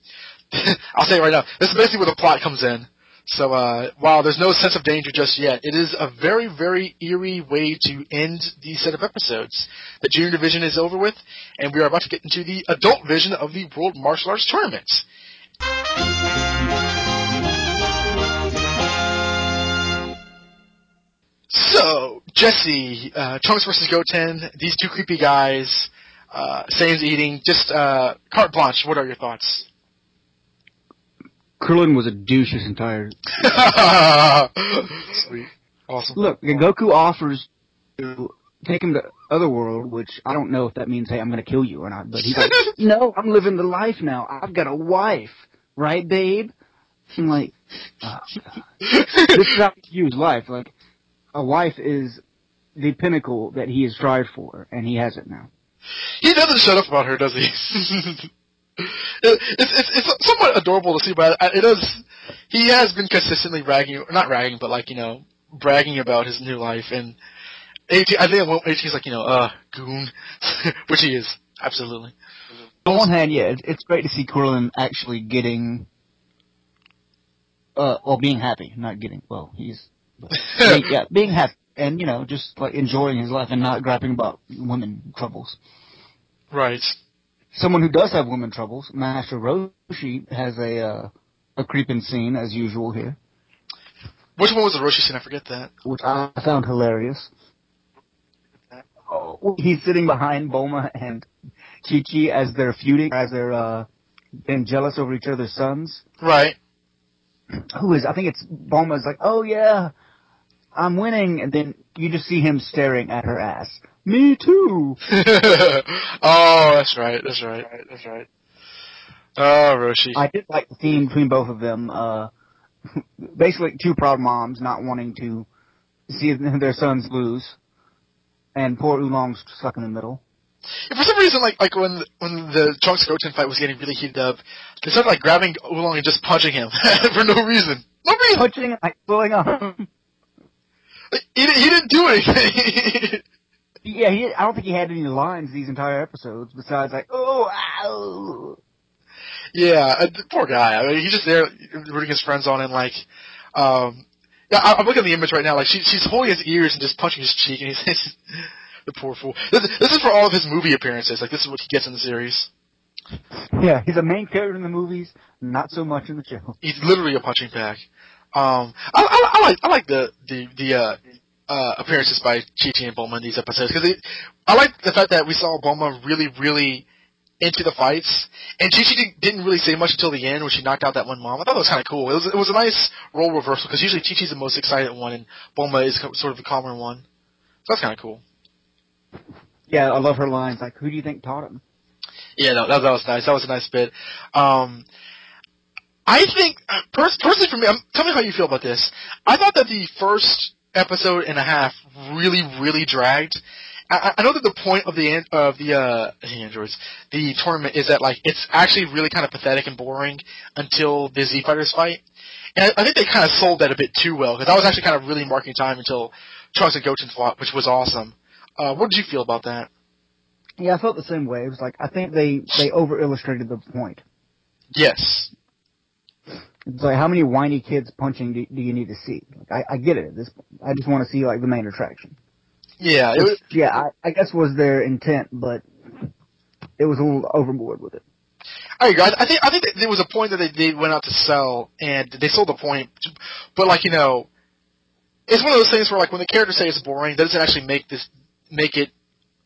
I'll say it right now, this is basically where the plot comes in. So uh, while there's no sense of danger just yet, it is a very, very eerie way to end the set of episodes. The junior division is over with, and we are about to get into the adult vision of the World Martial Arts Tournament. So, Jesse, uh, Trunks versus Goten, these two creepy guys, uh, Saiyans eating, just, uh, carte blanche, what are your thoughts? Krillin was a douche his entire. Sweet. Awesome. Look, Goku offers to take him to Otherworld, which I don't know if that means, hey, I'm going to kill you or not, but he's like, no, I'm living the life now. I've got a wife, right, babe? I'm like, oh, God. this is how he views life. Like, a wife is the pinnacle that he has strived for, and he has it now. He doesn't shut up about her, does he? it, it's, it's it's somewhat adorable to see, but it does. He has been consistently ragging, not ragging, but like you know, bragging about his new life. And 18, I think at one 18's like you know, uh, goon, which he is absolutely. On one hand, yeah, it's, great to see Krillin actually getting, uh, well, being happy, not getting. Well, he's, being, yeah, being happy, and you know, just like enjoying his life and not grappling about women troubles. Right. someone who does have women troubles, Master Roshi has a uh, a creeping scene as usual here. Which one was the Roshi scene? I forget that. Which I found hilarious. Oh, he's sitting behind Bulma and Chi Chi as they're feuding, as they're uh, being jealous over each other's sons. Right. Who is? I think it's Bulma's like, oh yeah, I'm winning, and then you just see him staring at her ass. Me too. oh, that's right. That's right. That's right. Oh, Roshi. I did like the theme between both of them. Uh, basically, two proud moms not wanting to see their sons lose, and poor Oolong's stuck in the middle. for some reason, like like when when the Trunks Goten fight was getting really heated up, they started like grabbing Oolong and just punching him for no reason. No reason. Punching him, like pulling on him. Like, he, he didn't do anything. yeah, he, I don't think he had any lines these entire episodes besides like, oh, ow. Yeah, uh, poor guy. I mean, he's just there rooting his friends on and like, um, yeah, I, I'm looking at the image right now. Like she, she's holding his ears and just punching his cheek, and he's the poor fool. This, this is for all of his movie appearances. Like this is what he gets in the series. Yeah, he's a main character in the movies, not so much in the show. He's literally a punching bag. Um, I, I, I like I like the the the uh, uh, appearances by Chi Chi and Bulma in these episodes because I like the fact that we saw Bulma really really into the fights, and Chi Chi didn't really say much until the end when she knocked out that one mom. I thought that was kind of cool. It was it was a nice role reversal because usually Chi Chi's the most excited one and Bulma is sort of the calmer one. So that's kind of cool. Yeah, I love her lines. Like, who do you think taught him? Yeah, no, that, that was nice. That was a nice bit. Um, I think, uh, pers- personally for me, um, tell me how you feel about this. I thought that the first episode and a half really, really dragged. I, I know that the point of the of the uh, androids, the tournament is that like it's actually really kind of pathetic and boring until the Z Fighters fight, and I, I think they kind of sold that a bit too well because I was actually kind of really marking time until Trunks and Goten fought, which was awesome. Uh, what did you feel about that? Yeah, I felt the same way. It was like I think they they over illustrated the point. Yes. It's like how many whiny kids punching do, do you need to see? Like I, I get it at this point. I just want to see like the main attraction. Yeah, it was, yeah, I, I guess was their intent, but it was a little overboard with it. I agree. I think I think there was a point that they, they went out to sell, and they sold the point. But like you know, it's one of those things where like when the characters say it's boring, that doesn't actually make this make it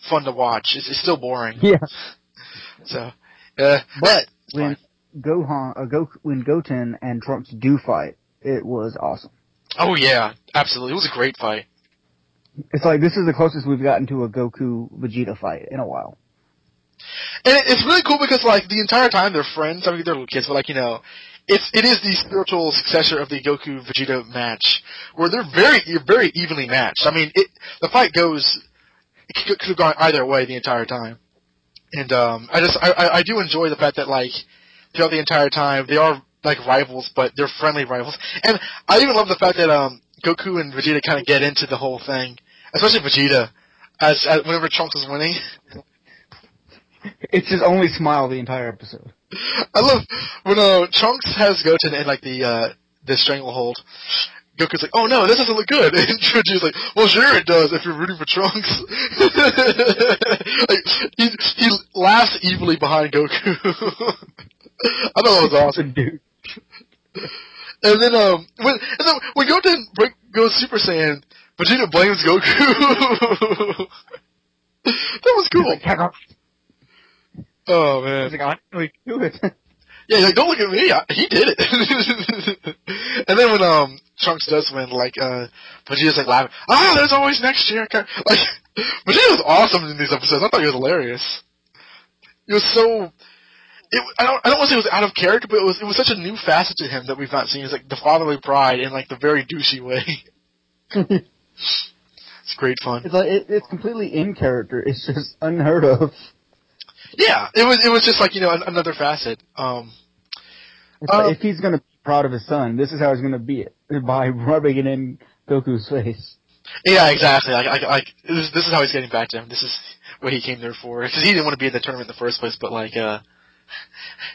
fun to watch. It's, it's still boring. Yeah. So, uh, but when Gohan, uh, Go, when Goten and Trunks do fight, it was awesome. Oh yeah, absolutely. It was a great fight. It's like this is the closest we've gotten to a Goku Vegeta fight in a while. And it, it's really cool because like the entire time they're friends. I mean, they're little kids, but like you know, it's it is the spiritual successor of the Goku Vegeta match, where they're very you're very evenly matched. I mean, it the fight goes it could, have gone either way the entire time, and um, I just I I do enjoy the fact that like throughout the entire time they are like rivals, but they're friendly rivals, and I even love the fact that um Goku and Vegeta kind of get into the whole thing, especially Vegeta, as, as whenever Trunks is winning. It's his only smile the entire episode. I love when uh, Trunks has Goten in like the uh, the stranglehold. Goku's like, "Oh no, this doesn't look good," and Vegeta's like, "Well, sure it does if you're rooting for Trunks." like he he laughs evilly behind Goku. I thought that was awesome, dude. And then um when and then when Goten break, goes Super Saiyan, Vegeta blames Goku. that was cool. Oh man. Like, I didn't really do it. Yeah, like don't look at me. I, he did it. and then when um Trunks does win, like uh Vegeta's like laughing. Ah, there's always next year. Like Vegeta was awesome in these episodes. I thought he was hilarious. He was so. It, I don't. I don't want to say it was out of character, but it was. It was such a new facet to him that we've not seen. It's like the fatherly pride in like the very douchey way. it's great fun. It's like it, it's completely in character. It's just unheard of. Yeah, it was. It was just like you know an, another facet. Um, like, if he's gonna be proud of his son, this is how he's gonna be it by rubbing it in Goku's face. Yeah, exactly. Like, like, like this, this is how he's getting back to him. This is what he came there for. Because he didn't want to be in the tournament in the first place, but like, uh,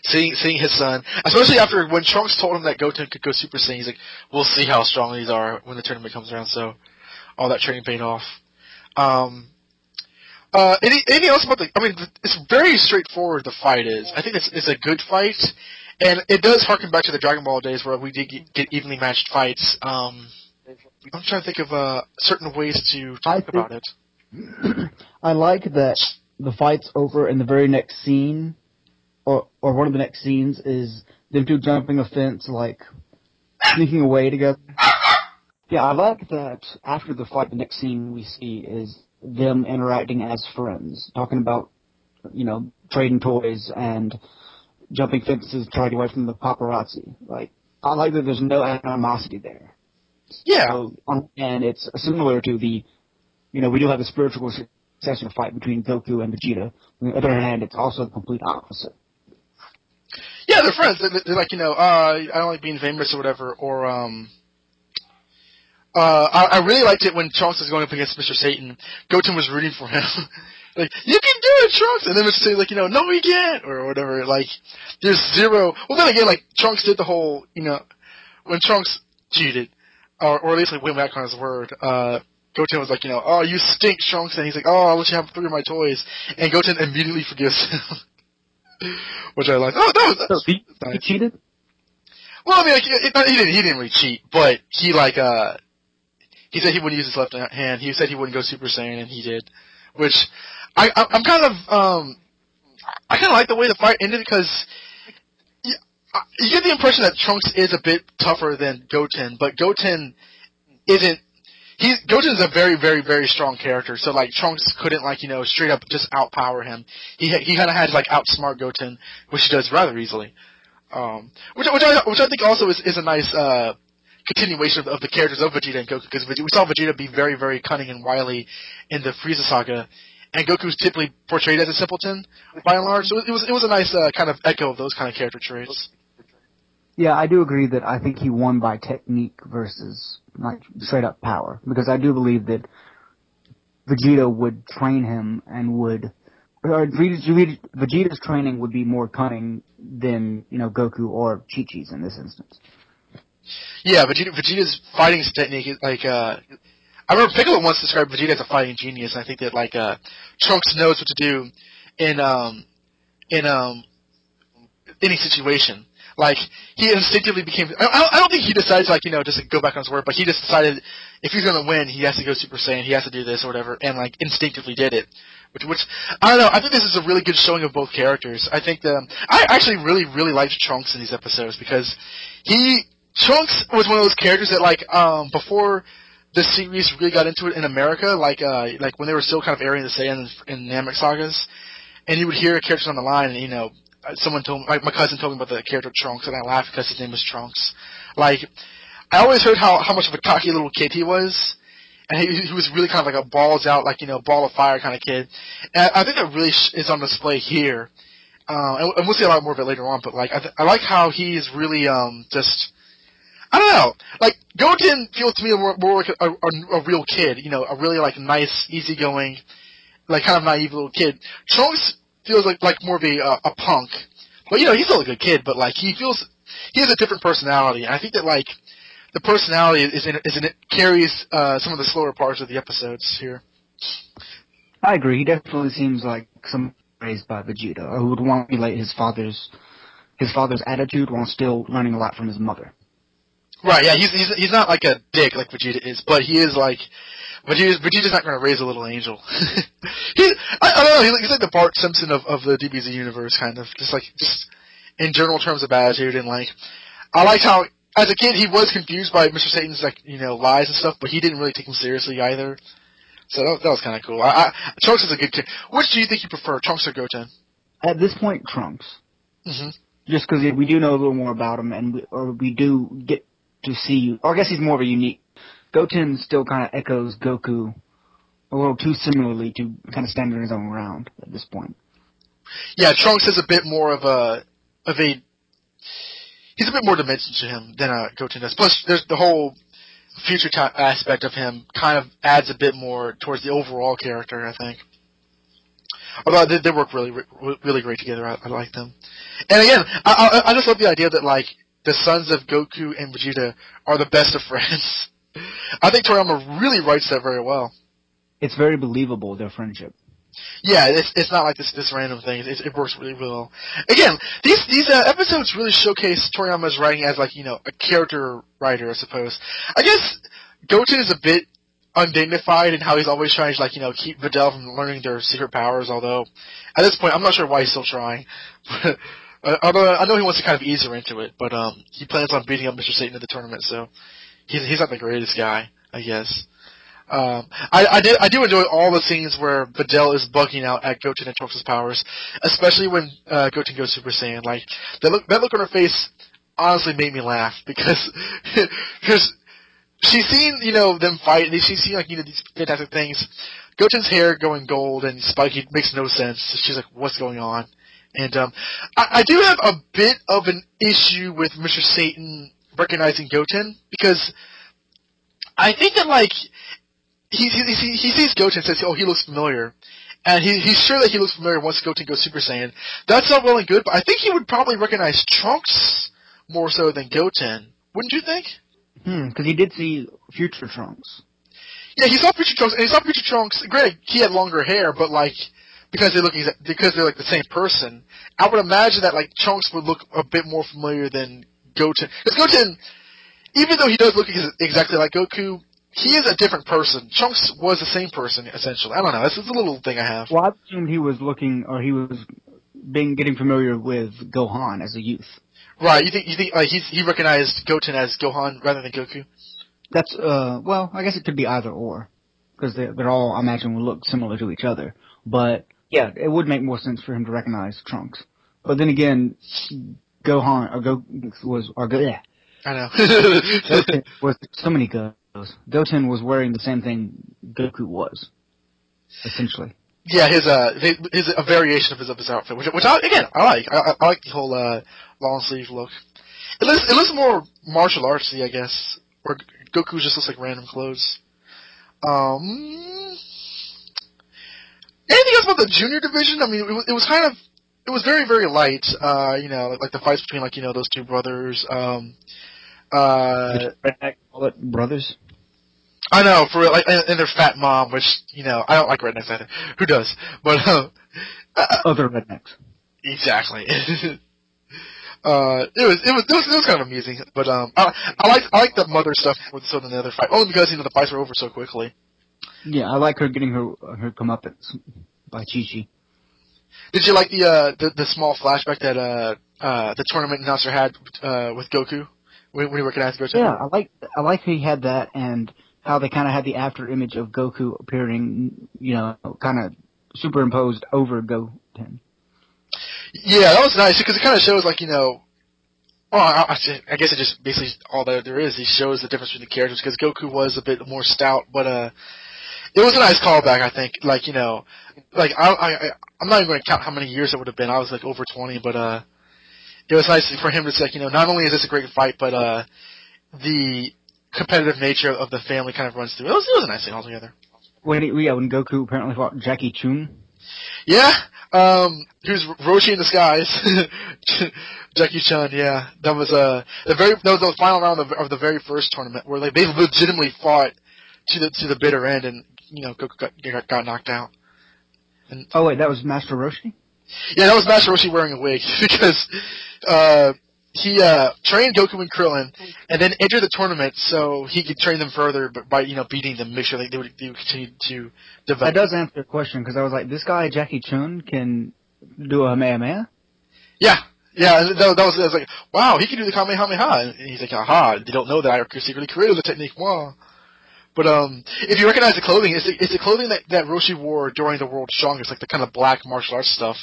seeing seeing his son, especially after when Trunks told him that Goten could go Super Saiyan, he's like, "We'll see how strong these are when the tournament comes around." So, all that training paid off. Um, Uh, any, anything else about the? I mean, it's very straightforward. The fight is. I think it's, it's a good fight, and it does harken back to the Dragon Ball days where we did get evenly matched fights. Um, I'm trying to think of uh, certain ways to talk about it. I like that the fight's over and the very next scene, or or one of the next scenes is them two jumping a fence, like sneaking away together. Yeah, I like that after the fight, the next scene we see is them interacting as friends, talking about, you know, trading toys and jumping fences, trying to get away from the paparazzi. Like, I like that there's no animosity there. Yeah. So, and it's similar to the, you know, we do have a spiritual succession fight between Goku and Vegeta. On the other hand, it's also the complete opposite. Yeah, they're friends. They're, they're like, you know, uh, I don't like being famous or whatever, or, um, uh, I, I really liked it when Trunks was going up against Mr. Satan. Goten was rooting for him. like, you can do it, Trunks! And then Mr. Satan's like, you know, no, he can't! Or whatever. Like, there's zero. Well, then again, like, Trunks did the whole, you know, when Trunks cheated, or, or at least like went back on his word, uh, Goten was like, you know, oh, you stink, Trunks, and he's like, oh, I'll let you have three of my toys. And Goten immediately forgives him. Which I like. Oh, that was, that so he, nice. he cheated? Well, I mean, like, he, he didn't. He didn't really cheat, but he like uh, he said he wouldn't use his left hand. He said he wouldn't go Super Saiyan, and he did. Which I, I I'm kind of um, I kind of like the way the fight ended because you, you get the impression that Trunks is a bit tougher than Goten, but Goten isn't. He Goten's a very very very strong character, so like Trunks couldn't like you know straight up just outpower him. He he kind of had to like outsmart Goten, which he does rather easily. Um, which which I which I think also is is a nice uh continuation of of the characters of Vegeta and Goku because we saw Vegeta be very very cunning and wily in the Frieza saga, and Goku's typically portrayed as a simpleton by and large. So it was it was a nice uh, kind of echo of those kind of character traits. Yeah, I do agree that I think he won by technique versus like straight up power because I do believe that Vegeta would train him and would or Vegeta's training would be more cunning than you know Goku or Chi Chi's in this instance. Yeah, Vegeta, Vegeta's fighting technique is like uh I remember Piccolo once described Vegeta as a fighting genius, I think that like uh Trunks knows what to do in um in um any situation. Like he instinctively became. I I don't think he decided to like you know just go back on his word, but he just decided if he's gonna win, he has to go Super Saiyan, he has to do this or whatever, and like instinctively did it. Which, which I don't know. I think this is a really good showing of both characters. I think the I actually really really liked Trunks in these episodes because he Trunks was one of those characters that like um before the series really got into it in America, like uh like when they were still kind of airing the Saiyan in Namek sagas, and you would hear characters on the line, and you know someone told like my cousin told me about the character Trunks, and I laughed because his name was Trunks. Like, I always heard how how much of a cocky little kid he was, and he, he was really kind of like a balls out, like you know, ball of fire kind of kid. And I think that really sh- is on display here, uh, and, and we'll see a lot more of it later on. But like, I, th- I like how he is really um just. I don't know. Like Goten feels to me more, more like a, a, a real kid. You know, a really like nice, easygoing, like kind of naive little kid. Trunks feels like like more of a uh, a punk. But you know, he's still a good kid. But like he feels he has a different personality. And I think that like the personality is in is in it carries uh, some of the slower parts of the episodes here. I agree. He definitely seems like some raised by Vegeta, who would want to emulate his father's his father's attitude while still learning a lot from his mother. Right, yeah, he's he's he's not like a dick like Vegeta is, but he is like Vegeta's, Vegeta's not going to raise a little angel. he, I, I don't know, he's like the Bart Simpson of of the DBZ universe, kind of, just like just in general terms of attitude and like I liked how as a kid he was confused by Mr. Satan's like you know lies and stuff, but he didn't really take him seriously either. So that, that was kind of cool. I, I, Trunks is a good kid. Which do you think you prefer, Trunks or Goten? At this point, Trunks. Mm-hmm. Just because we do know a little more about him, and we, or we do get to see, or I guess he's more of a unique. Goten still kind of echoes Goku a little too similarly to kind of stand on his own ground at this point. Yeah, Trunks has a bit more of a of a he's a bit more dimension to him than uh, Goten does. Plus, there's the whole future t- aspect of him kind of adds a bit more towards the overall character. I think. Although they, they work really, really great together. I, I like them. And again, I, I, I just love the idea that like the sons of Goku and Vegeta are the best of friends. I think Toriyama really writes that very well. It's very believable their friendship. Yeah, it's it's not like this this random thing. It, it works really well. Again, these these uh, episodes really showcase Toriyama's writing as like you know a character writer, I suppose. I guess Goten is a bit undignified in how he's always trying to like you know keep Videl from learning their secret powers. Although at this point, I'm not sure why he's still trying. Uh, although I know he wants to kind of ease her into it, but um, he plans on beating up Mr. Satan in the tournament, so he's he's not the greatest guy, I guess. Um, I, I did I do enjoy all the scenes where Videl is bugging out at Goten and Trunks' powers, especially when uh, Goten goes Super Saiyan. Like that look that look on her face honestly made me laugh because because she's seen you know them fight and she's seen like you know these fantastic things. Goten's hair going gold and spiky makes no sense. She's like, what's going on? And um, I, I do have a bit of an issue with Mr. Satan recognizing Goten because I think that like he he, he, he sees Goten and says, "Oh, he looks familiar," and he, he's sure that he looks familiar once Goten goes Super Saiyan. That's not well and good, but I think he would probably recognize Trunks more so than Goten. Wouldn't you think? Hmm, because he did see future Trunks. Yeah, he saw future Trunks, and he saw future Trunks. Granted, he had longer hair, but like because they look because they're like the same person. I would imagine that like Trunks would look a bit more familiar than Goten. Because Goten, even though he does look ex- exactly like Goku, he is a different person. Trunks was the same person essentially. I don't know. This is a little thing I have. Well, I assumed he was looking, or he was being getting familiar with Gohan as a youth. Right? You think you think like he's, he recognized Goten as Gohan rather than Goku? That's uh, well, I guess it could be either or, because they're, they're all, I imagine, will look similar to each other. But yeah, it would make more sense for him to recognize Trunks. But then again, Gohan or Go was or Go, yeah, I know. Goten was so many goes. Goten was wearing the same thing Goku was, essentially. Yeah, his uh, his, his a variation of his of his outfit, which which I, again I like. I, I like the whole uh long sleeve look. It looks it looks more martial artsy, I guess. Where Goku just looks like random clothes. Um, anything else about the junior division? I mean, it was, it was kind of it was very very light. Uh, you know, like, the fights between like you know those two brothers. Um, uh, Redneck Bullet Brothers. I know for real, like and, and their fat mom, which you know I don't like rednecks either. Who does? But uh, uh, Other rednecks. exactly. uh, it was it was it was it was kind of amusing, but um, I I like I like the mother stuff with than the other fight only because you know the fights were over so quickly. Yeah, I like her getting her her comeuppance by Chi Chi. Did you like the uh the, the small flashback that uh uh the tournament announcer had uh with Goku when, when he recognized Goku? Yeah, I like I like he had that and how they kind of had the after image of Goku appearing, you know, kind of superimposed over Goten. Yeah, that was nice because it kind of shows like you know. Well, I, I, I guess it just basically all that there is. He shows the difference between the characters because Goku was a bit more stout, but uh, it was a nice callback. I think, like you know, like I, I, I'm not even going to count how many years it would have been. I was like over 20, but uh, it was nice for him to say, you know, not only is this a great fight, but uh, the competitive nature of the family kind of runs through. It was, it was a nice thing altogether. When he, yeah, when Goku apparently fought Jackie Chun. Yeah, um, who's Roshi in disguise, Jackie Chan. Yeah, that was uh the very that was the final round of, of the very first tournament where like they legitimately fought to the to the bitter end, and you know Goku got got, got knocked out. And, oh wait, that was Master Roshi. Yeah, that was Master Roshi wearing a wig because uh, he uh, trained Goku and Krillin, and then entered the tournament so he could train them further, but by you know beating them, make sure they, they, would, they would continue to develop. That does answer your question because I was like, this guy Jackie Chun can do a Kamehameha. Yeah, yeah, that, that was, that was like, wow, he can do the Kamehameha, and he's like, aha, they don't know that I secretly created the technique. Wow. But um, if you recognize the clothing, it's the, it's the clothing that, that Roshi wore during the World's Strongest, like the kind of black martial arts stuff.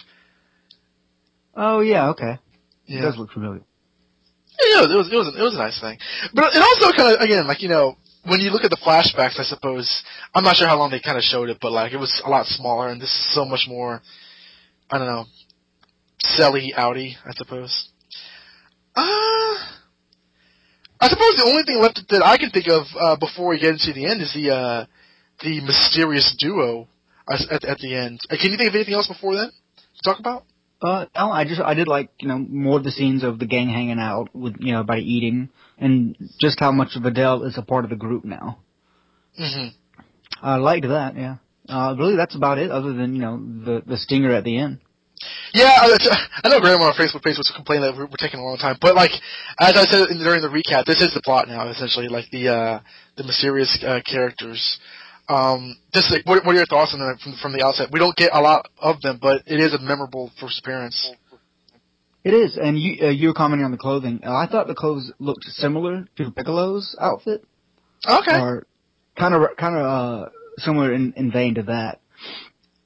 Oh yeah, okay. Yeah. It does look familiar. Yeah, it was it was it was a nice thing, but it also kind of again like you know when you look at the flashbacks, I suppose I'm not sure how long they kind of showed it, but like it was a lot smaller, and this is so much more. I don't know, selly outy, I suppose. Uh I suppose the only thing left that I can think of uh, before we get into the end is the uh, the mysterious duo at, at the end. Uh, can you think of anything else before then to talk about? Uh, no, I just I did like you know more of the scenes of the gang hanging out with you know by eating and just how much Videl is a part of the group now. Mm-hmm. I liked that, yeah. Uh, really, that's about it. Other than you know the the stinger at the end. Yeah, I, know Graham on our Facebook page was complaining that we're, we're taking a long time, but like as I said during the recap, this is the plot now. Essentially, like the uh, the mysterious uh, characters. Um, just like, what, what are your thoughts on them from, from the outset? We don't get a lot of them, but it is a memorable first appearance. It is, and you uh, you were commenting on the clothing. Uh, I thought the clothes looked similar to Piccolo's outfit. Okay. Or kind of kind of uh, similar in, in vein to that.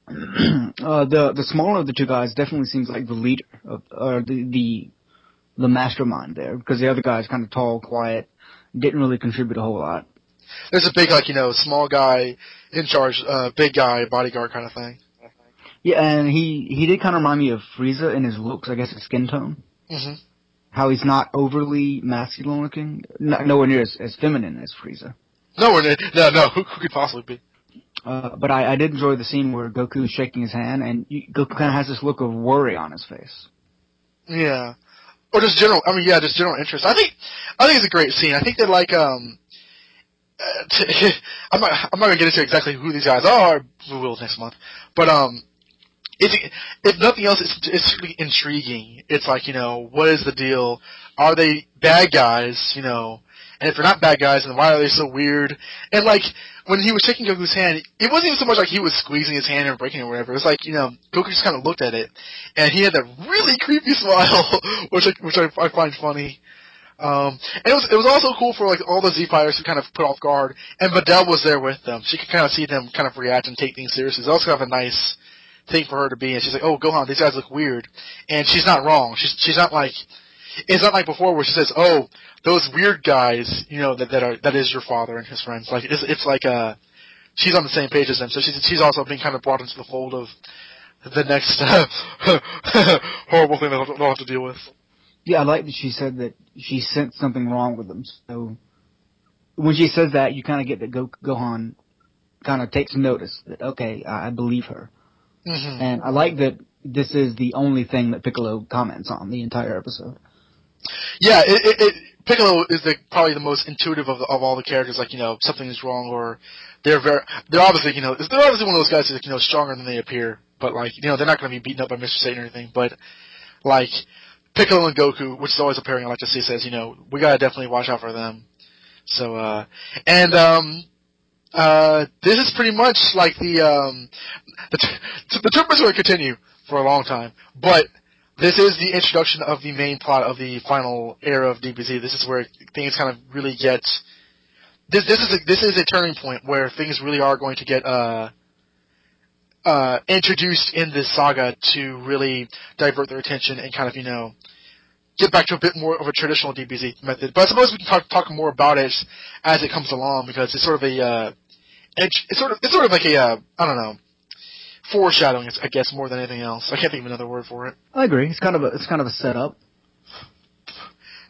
Uh, the the smaller of the two guys definitely seems like the leader of, or the the the mastermind there because the other guy's kind of tall, quiet, didn't really contribute a whole lot. There's a big like you know small guy in charge, uh, big guy bodyguard kind of thing. Yeah, and he he did kind of remind me of Frieza in his looks, I guess his skin tone. Mm-hmm. How he's not overly masculine looking, not, nowhere near as, as feminine as Frieza. Nowhere near. No, no. Who, who could possibly be? Uh, but I, I did enjoy the scene where Goku is shaking his hand, and you, Goku kind of has this look of worry on his face. Yeah, or just general. I mean, yeah, just general interest. I think, I think it's a great scene. I think that like, um, uh, t- I'm not, I'm not gonna get into exactly who these guys are. We will next month, but um, it's if nothing else, it's it's really intriguing. It's like you know, what is the deal? Are they bad guys? You know, and if they're not bad guys, then why are they so weird? And like when he was shaking Goku's hand, it wasn't even so much like he was squeezing his hand or breaking it or whatever. It was like you know, Goku just kind of looked at it, and he had that really creepy smile, which I, which I, I find funny. Um, and it was it was also cool for like all the Z fighters to kind of put off guard, and Videl was there with them. She could kind of see them kind of react and take things seriously. It's also kind of a nice thing for her to be. And she's like, "Oh, Gohan, these guys look weird," and she's not wrong. She's she's not like it's not like before where she says, "Oh, those weird guys," you know that that are that is your father and his friends. Like it's it's like uh she's on the same page as them, so she's she's also being kind of brought into the fold of the next uh, horrible thing that they'll have to deal with. Yeah, I like that she said that she sensed something wrong with them. So when she says that, you kind of get that Go- Gohan kind of takes notice that okay, I, I believe her. Mm-hmm. And I like that this is the only thing that Piccolo comments on the entire episode. Yeah, it, it, it Piccolo is the probably the most intuitive of, of all the characters. Like you know, something is wrong, or they're very they're obviously you know they're obviously one of those guys who's you know stronger than they appear. But like you know, they're not going to be beaten up by Mr. Satan or anything. But like Piccolo and Goku, which is always a pairing I like to see, says you know we gotta definitely watch out for them. So uh, and um, uh, this is pretty much like the um, the, t- the going to continue for a long time, but this is the introduction of the main plot of the final era of DBZ. This is where things kind of really get. This this is a, this is a turning point where things really are going to get uh, uh, introduced in this saga to really divert their attention and kind of you know get back to a bit more of a traditional DBZ method. But I suppose we can talk talk more about it as it comes along because it's sort of a uh, it's, sort of it's sort of like a uh, I don't know foreshadowing, I guess, more than anything else. I can't think of another word for it. I agree. It's kind of a it's kind of a setup.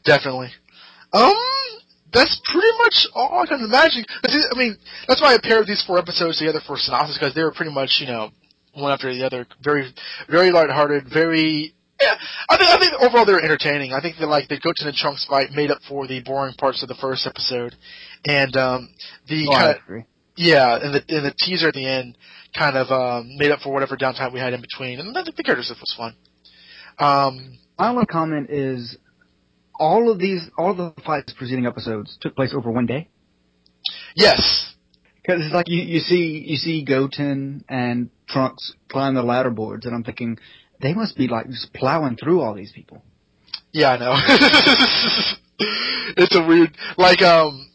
Definitely. Um, that's pretty much all I can imagine. I mean, that's why I paired these four episodes together for synopsis because they were pretty much, you know, one after the other, very, very lighthearted, very. Yeah, I think I think overall they were entertaining. I think that like the Goten and Trunks fight made up for the boring parts of the first episode, and um, the Oh, I kind agree. Yeah, and the and the teaser at the end kind of um, made up for whatever downtime we had in between, and the, the character stuff was fun. Um, My only comment is all of these all of the fights preceding episodes took place over one day. yes, Because it's like you, you see you see Goten and Trunks climb the ladder boards, and I'm thinking they must be like just plowing through all these people. Yeah, I know. it's a weird like um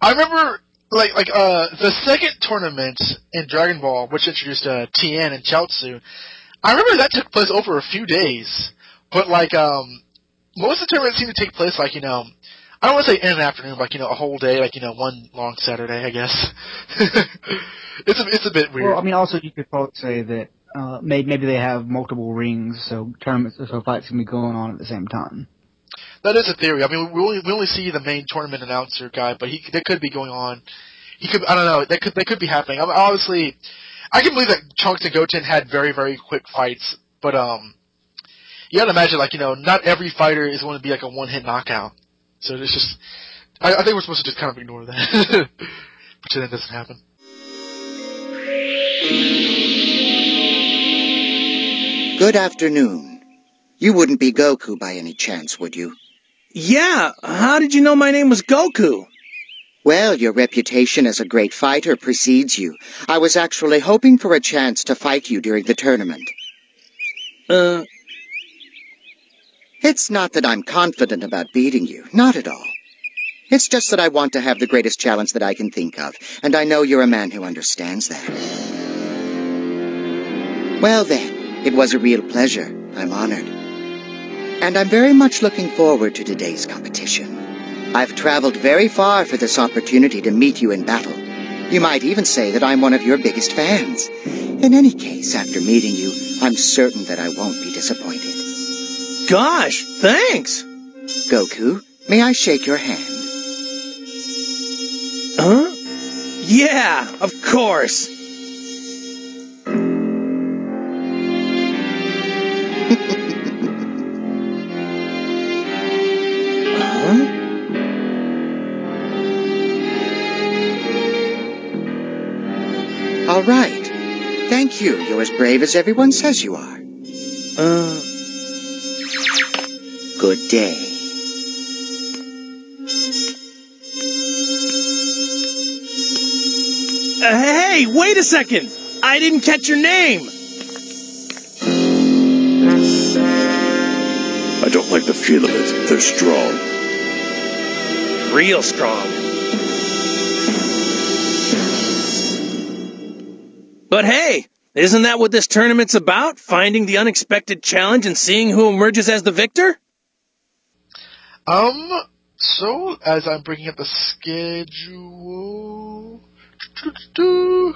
I remember like like uh the second tournament in Dragon Ball which introduced uh Tien and Chaozu. I remember that took place over a few days. But like um most of the tournaments seem to take place like, you know, I don't want to say in an afternoon, like, you know, a whole day, like, you know, one long Saturday, I guess. it's a it's a bit weird. Well, I mean, also you could probably say that uh, maybe maybe they have multiple rings, so tournaments, so fights can be going on at the same time. That is a theory. I mean, we only we only see the main tournament announcer guy, but he that could be going on. He could I don't know. That could that could be happening. I mean, obviously, I can believe that Trunks and Goten had very very quick fights, but um, you got to imagine like you know not every fighter is going to be like a one hit knockout. So it's just I, I think we're supposed to just kind of ignore that, pretend that doesn't happen. Good afternoon. You wouldn't be Goku by any chance, would you? Yeah, how did you know my name was Goku? Well, your reputation as a great fighter precedes you. I was actually hoping for a chance to fight you during the tournament. Uh. It's not that I'm confident about beating you, not at all. It's just that I want to have the greatest challenge that I can think of, and I know you're a man who understands that. Well then, it was a real pleasure. I'm honored. And I'm very much looking forward to today's competition. I've traveled very far for this opportunity to meet you in battle. You might even say that I'm one of your biggest fans. In any case, after meeting you, I'm certain that I won't be disappointed. Gosh, thanks! Goku, may I shake your hand? Huh? Yeah, of course. All right. Thank you. You're as brave as everyone says you are. Uh. Good day. Uh, hey, wait a second! I didn't catch your name! I don't like the feel of it. They're strong. Real strong. But hey, isn't that what this tournament's about? Finding the unexpected challenge and seeing who emerges as the victor? Um, so, as I'm bringing up the schedule...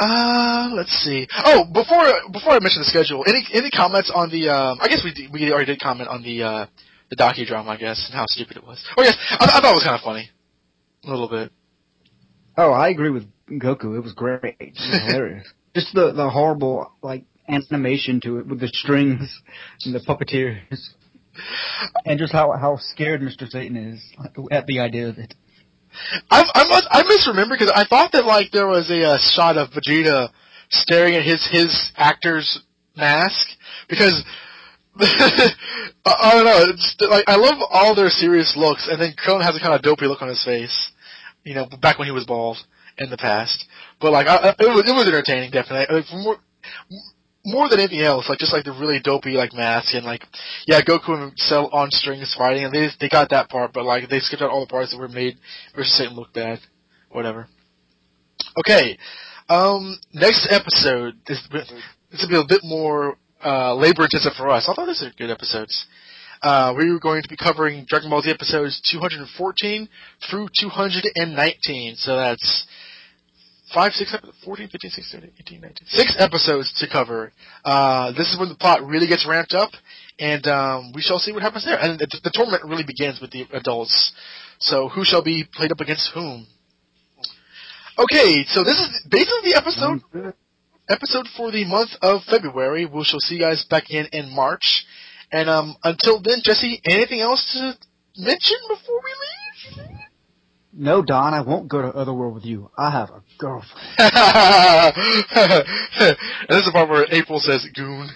Uh, let's see. Oh, before before I mention the schedule, any any comments on the? Um, I guess we did, we already did comment on the uh, the docudrama, I guess, and how stupid it was. Oh yes, I, I thought it was kind of funny, a little bit. Oh, I agree with Goku. It was great. It was hilarious. Just the the horrible like animation to it with the strings and the puppeteers, and just how how scared Mr. Satan is at the idea of it. I I must I misremember because I thought that like there was a, uh shot of Vegeta staring at his his actor's mask because I, I don't know it's like I love all their serious looks and then Krillin has a kind of dopey look on his face, you know, back when he was bald in the past. But like I, it was it was entertaining definitely. Like, more more than anything else, like just like the really dopey like mask and like yeah, Goku and Cell on strings fighting and they they got that part, but like they skipped out all the parts that were made versus Satan look bad. Whatever. Okay. Um next episode this this will be a bit more uh labor intensive for us. Although these are good episodes. Uh, we are going to be covering Dragon Ball Z episodes 214 through 219. So that's 5, 6, 7, 14, 15, 16, 17, 18, 19. Six episodes to cover. Uh, this is when the plot really gets ramped up, and um, we shall see what happens there. And the, the tournament really begins with the adults. So who shall be played up against whom? Okay, so this is basically the episode episode for the month of February. We shall see you guys back in in March. And um, until then, Jesse, anything else to mention before we leave? No, Don, I won't go to Otherworld with you. I have a girlfriend. and this is the part where April says, goon.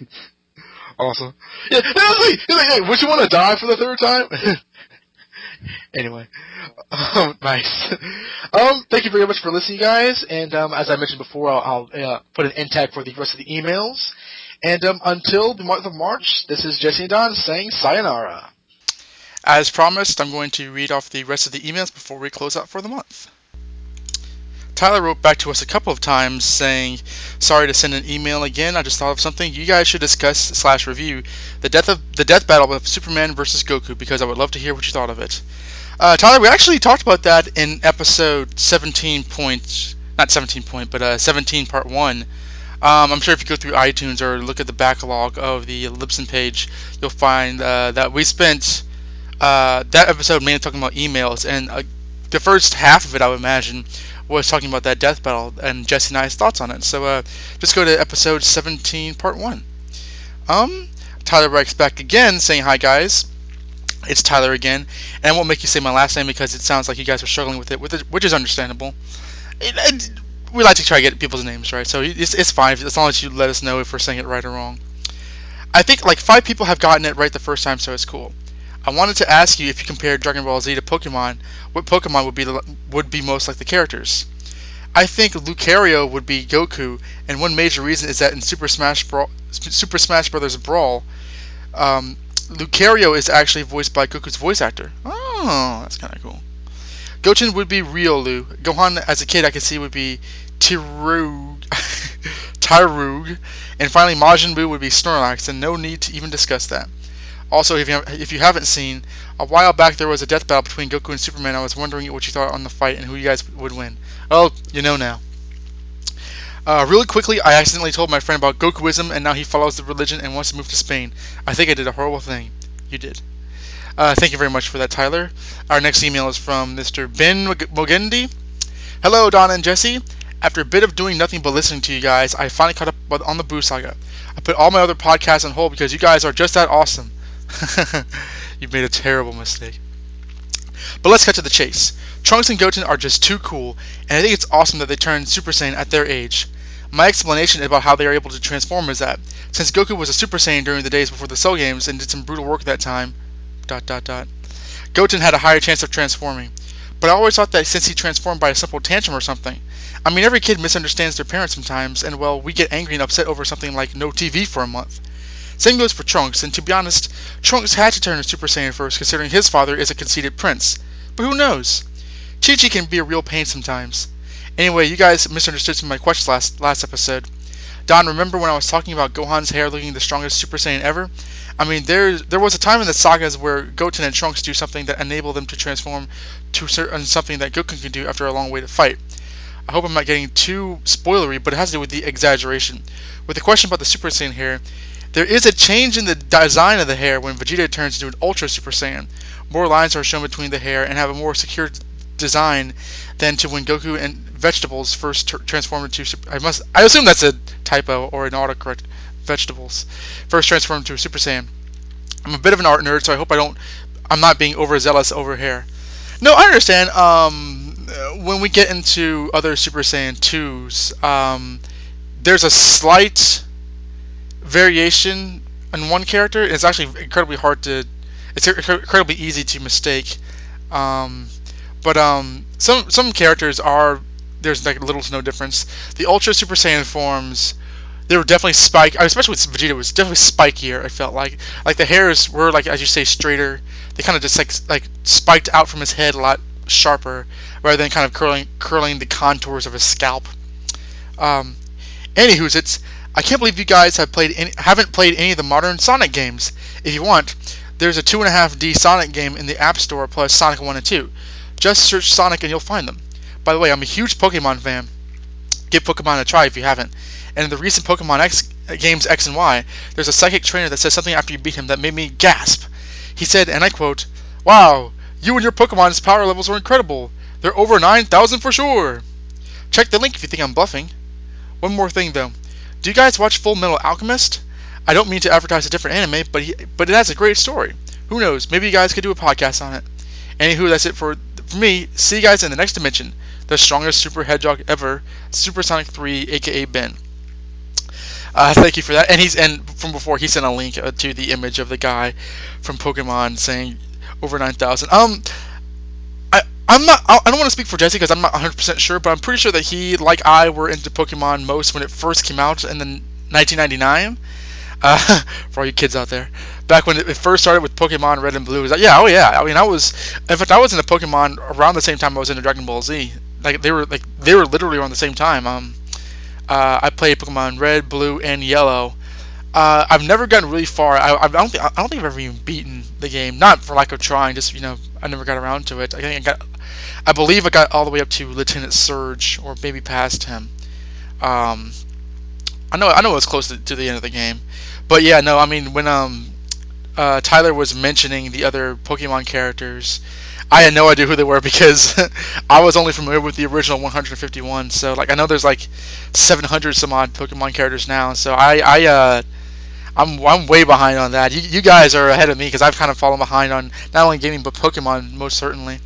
awesome. Yeah, like, would you want to die for the third time? anyway, um, nice. Um, thank you very much for listening, guys. And um, as I mentioned before, I'll, I'll uh, put an end tag for the rest of the emails. And um, until the month of March, this is Jesse and Don saying sayonara. As promised, I'm going to read off the rest of the emails before we close out for the month. Tyler wrote back to us a couple of times saying, "Sorry to send an email again. I just thought of something. You guys should discuss slash review the death of the death battle of Superman versus Goku because I would love to hear what you thought of it." Uh, Tyler, we actually talked about that in episode 17 point, not 17 point, but uh, 17 part one. Um, I'm sure if you go through iTunes or look at the backlog of the Libsyn page, you'll find uh, that we spent uh, that episode mainly talking about emails, and uh, the first half of it, I would imagine, was talking about that death battle and Jesse and I's thoughts on it. So uh, just go to episode 17, part 1. Um, Tyler writes back again saying, Hi guys, it's Tyler again, and I won't make you say my last name because it sounds like you guys are struggling with it, which is understandable. We like to try to get people's names right, so it's, it's fine as long as you let us know if we're saying it right or wrong. I think like five people have gotten it right the first time, so it's cool. I wanted to ask you if you compared Dragon Ball Z to Pokemon, what Pokemon would be would be most like the characters. I think Lucario would be Goku, and one major reason is that in Super Smash Bra- Super Smash Brothers Brawl, um, Lucario is actually voiced by Goku's voice actor. Oh, that's kind of cool. Goten would be Riolu. Gohan, as a kid, I could see would be Tyrogue. Tyrogue. And finally, Majin Buu would be Snorlax, and no need to even discuss that. Also, if you, if you haven't seen, a while back there was a death battle between Goku and Superman. I was wondering what you thought on the fight and who you guys would win. Well, you know now. Uh, really quickly, I accidentally told my friend about Gokuism, and now he follows the religion and wants to move to Spain. I think I did a horrible thing. You did. Uh, thank you very much for that, Tyler. Our next email is from Mr. Ben Mogendi. Hello, Don and Jesse. After a bit of doing nothing but listening to you guys, I finally caught up on the Buu Saga. I put all my other podcasts on hold because you guys are just that awesome. You've made a terrible mistake. But let's cut to the chase. Trunks and Goten are just too cool, and I think it's awesome that they turned Super Saiyan at their age. My explanation about how they are able to transform is that since Goku was a Super Saiyan during the days before the Cell games and did some brutal work at that time, dot dot dot, Goten had a higher chance of transforming. But I always thought that since he transformed by a simple tantrum or something, I mean every kid misunderstands their parents sometimes, and well, we get angry and upset over something like no TV for a month. Same goes for Trunks, and to be honest, Trunks had to turn to Super Saiyan first, considering his father is a conceited prince. But who knows? Chi Chi can be a real pain sometimes. Anyway, you guys misunderstood some of my questions last last episode. Don, remember when I was talking about Gohan's hair looking the strongest Super Saiyan ever? I mean, there there was a time in the sagas where Goten and Trunks do something that enable them to transform to certain something that Goku can do after a long way to fight. I hope I'm not getting too spoilery, but it has to do with the exaggeration. With the question about the Super Saiyan hair, there is a change in the design of the hair when Vegeta turns into an Ultra Super Saiyan. More lines are shown between the hair and have a more secure design than to when Goku and vegetables first transformed into super, I must I assume that's a typo or an autocorrect vegetables first transformed into a Super Saiyan. I'm a bit of an art nerd, so I hope I don't I'm not being overzealous over here. No, I understand. Um, when we get into other Super Saiyan 2s, um, there's a slight variation in one character. It's actually incredibly hard to. It's incredibly easy to mistake. Um, but um, some some characters are there's like little to no difference. The Ultra Super Saiyan forms, they were definitely spike. Especially with Vegeta, was definitely spikier. I felt like like the hairs were like as you say straighter. They kind of just like like spiked out from his head a lot sharper, rather than kind of curling curling the contours of his scalp. Um, anywho's it's I can't believe you guys have played any, haven't played any of the modern Sonic games. If you want, there's a 2.5D Sonic game in the App Store plus Sonic 1 and 2. Just search Sonic and you'll find them. By the way, I'm a huge Pokemon fan. Give Pokemon a try if you haven't. And in the recent Pokemon X uh, games X and Y, there's a psychic trainer that says something after you beat him that made me gasp. He said, and I quote, Wow, you and your Pokemon's power levels are incredible. They're over 9,000 for sure. Check the link if you think I'm bluffing. One more thing though. Do you guys watch Full Metal Alchemist? I don't mean to advertise a different anime, but he, but it has a great story. Who knows? Maybe you guys could do a podcast on it. Anywho, that's it for for me. See you guys in the next dimension. The strongest Super Hedgehog ever, Supersonic 3, aka Ben. Uh, thank you for that. And he's and from before he sent a link uh, to the image of the guy from Pokemon saying over 9,000. Um, I'm not. I don't want to speak for Jesse because I'm not 100% sure, but I'm pretty sure that he, like I, were into Pokemon most when it first came out in the 1999. Uh, for all you kids out there, back when it first started with Pokemon Red and Blue, was like, yeah, oh yeah. I mean, I was. In fact, I was into Pokemon around the same time I was into Dragon Ball Z. Like they were like they were literally around the same time. Um, uh, I played Pokemon Red, Blue, and Yellow. Uh, I've never gotten really far. I, I don't think I don't think I've ever even beaten the game. Not for lack of trying, just you know, I never got around to it. I think I got I believe I got all the way up to Lieutenant Surge, or maybe past him. Um, I know I know it was close to, to, the end of the game, but yeah, no, I mean when um uh, Tyler was mentioning the other Pokemon characters, I had no idea who they were because I was only familiar with the original 151. So like I know there's like 700 some odd Pokemon characters now, so I I uh I'm I'm way behind on that. You, you guys are ahead of me because I've kind of fallen behind on not only gaming but Pokemon most certainly.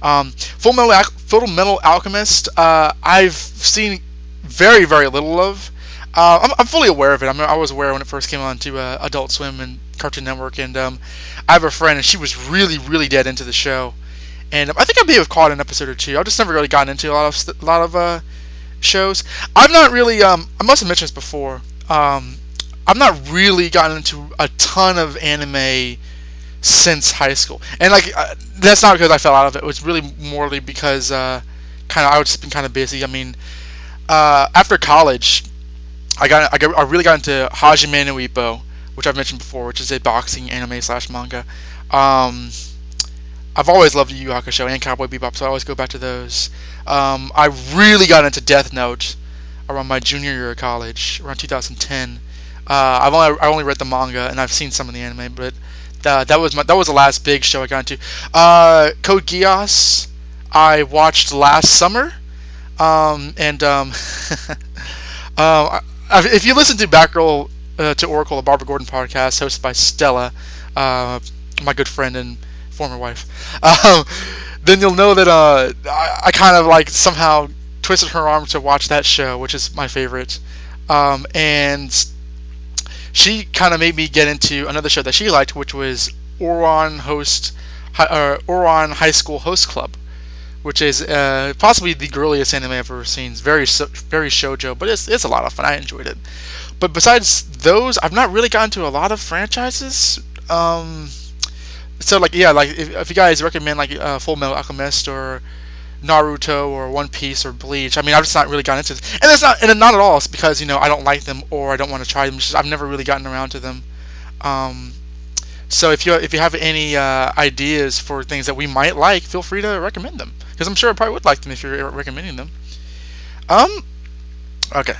Um, Full Metal Al- Full Metal Alchemist. Uh, I've seen very very little of. Uh, I'm, I'm fully aware of it. I, mean, I was aware when it first came on to uh, Adult Swim and Cartoon Network, and um, I have a friend, and she was really, really dead into the show. And um, I think I may have caught an episode or two. I've just never really gotten into a lot of a lot of uh, shows. I've not really. Um, I must have mentioned this before. Um, I've not really gotten into a ton of anime since high school, and like uh, that's not because I fell out of it. It was really morely because uh, kind of I was just been kind of busy. I mean, uh, after college, I got I, got I really got into Hajime no Ippo, which I've mentioned before, which is a boxing anime slash manga. Um, I've always loved Yu Yu Hakusho and Cowboy Bebop, so I always go back to those. Um, I really got into Death Note around my junior year of college, around 2010. Uh, I've only I only read the manga and I've seen some of the anime, but that, that was my that was the last big show I got into. Uh, Code Geass, I watched last summer, um, and um, uh, if you listen to Batgirl uh, to Oracle, a Barbara Gordon podcast hosted by Stella, uh, my good friend and former wife, um, then you'll know that uh, I, I, kind of like somehow twisted her arm to watch that show, which is my favorite. Um, and she kind of made me get into another show that she liked, which was Oron Host, uh, Ouran High School Host Club, which is uh, possibly the girliest anime I've ever seen. It's very very shojo, but it's it's a lot of fun. I enjoyed it. But besides those, I've not really gotten to a lot of franchises. Um, so like yeah, like if, if you guys recommend like uh, Full Metal Alchemist or Naruto or One Piece or Bleach. I mean, I've just not really gotten into this, and it's not, and not at all. It's because you know I don't like them or I don't want to try them. Just, I've never really gotten around to them. Um, so if you if you have any uh, ideas for things that we might like, feel free to recommend them because I'm sure I probably would like them if you're recommending them. Um, okay.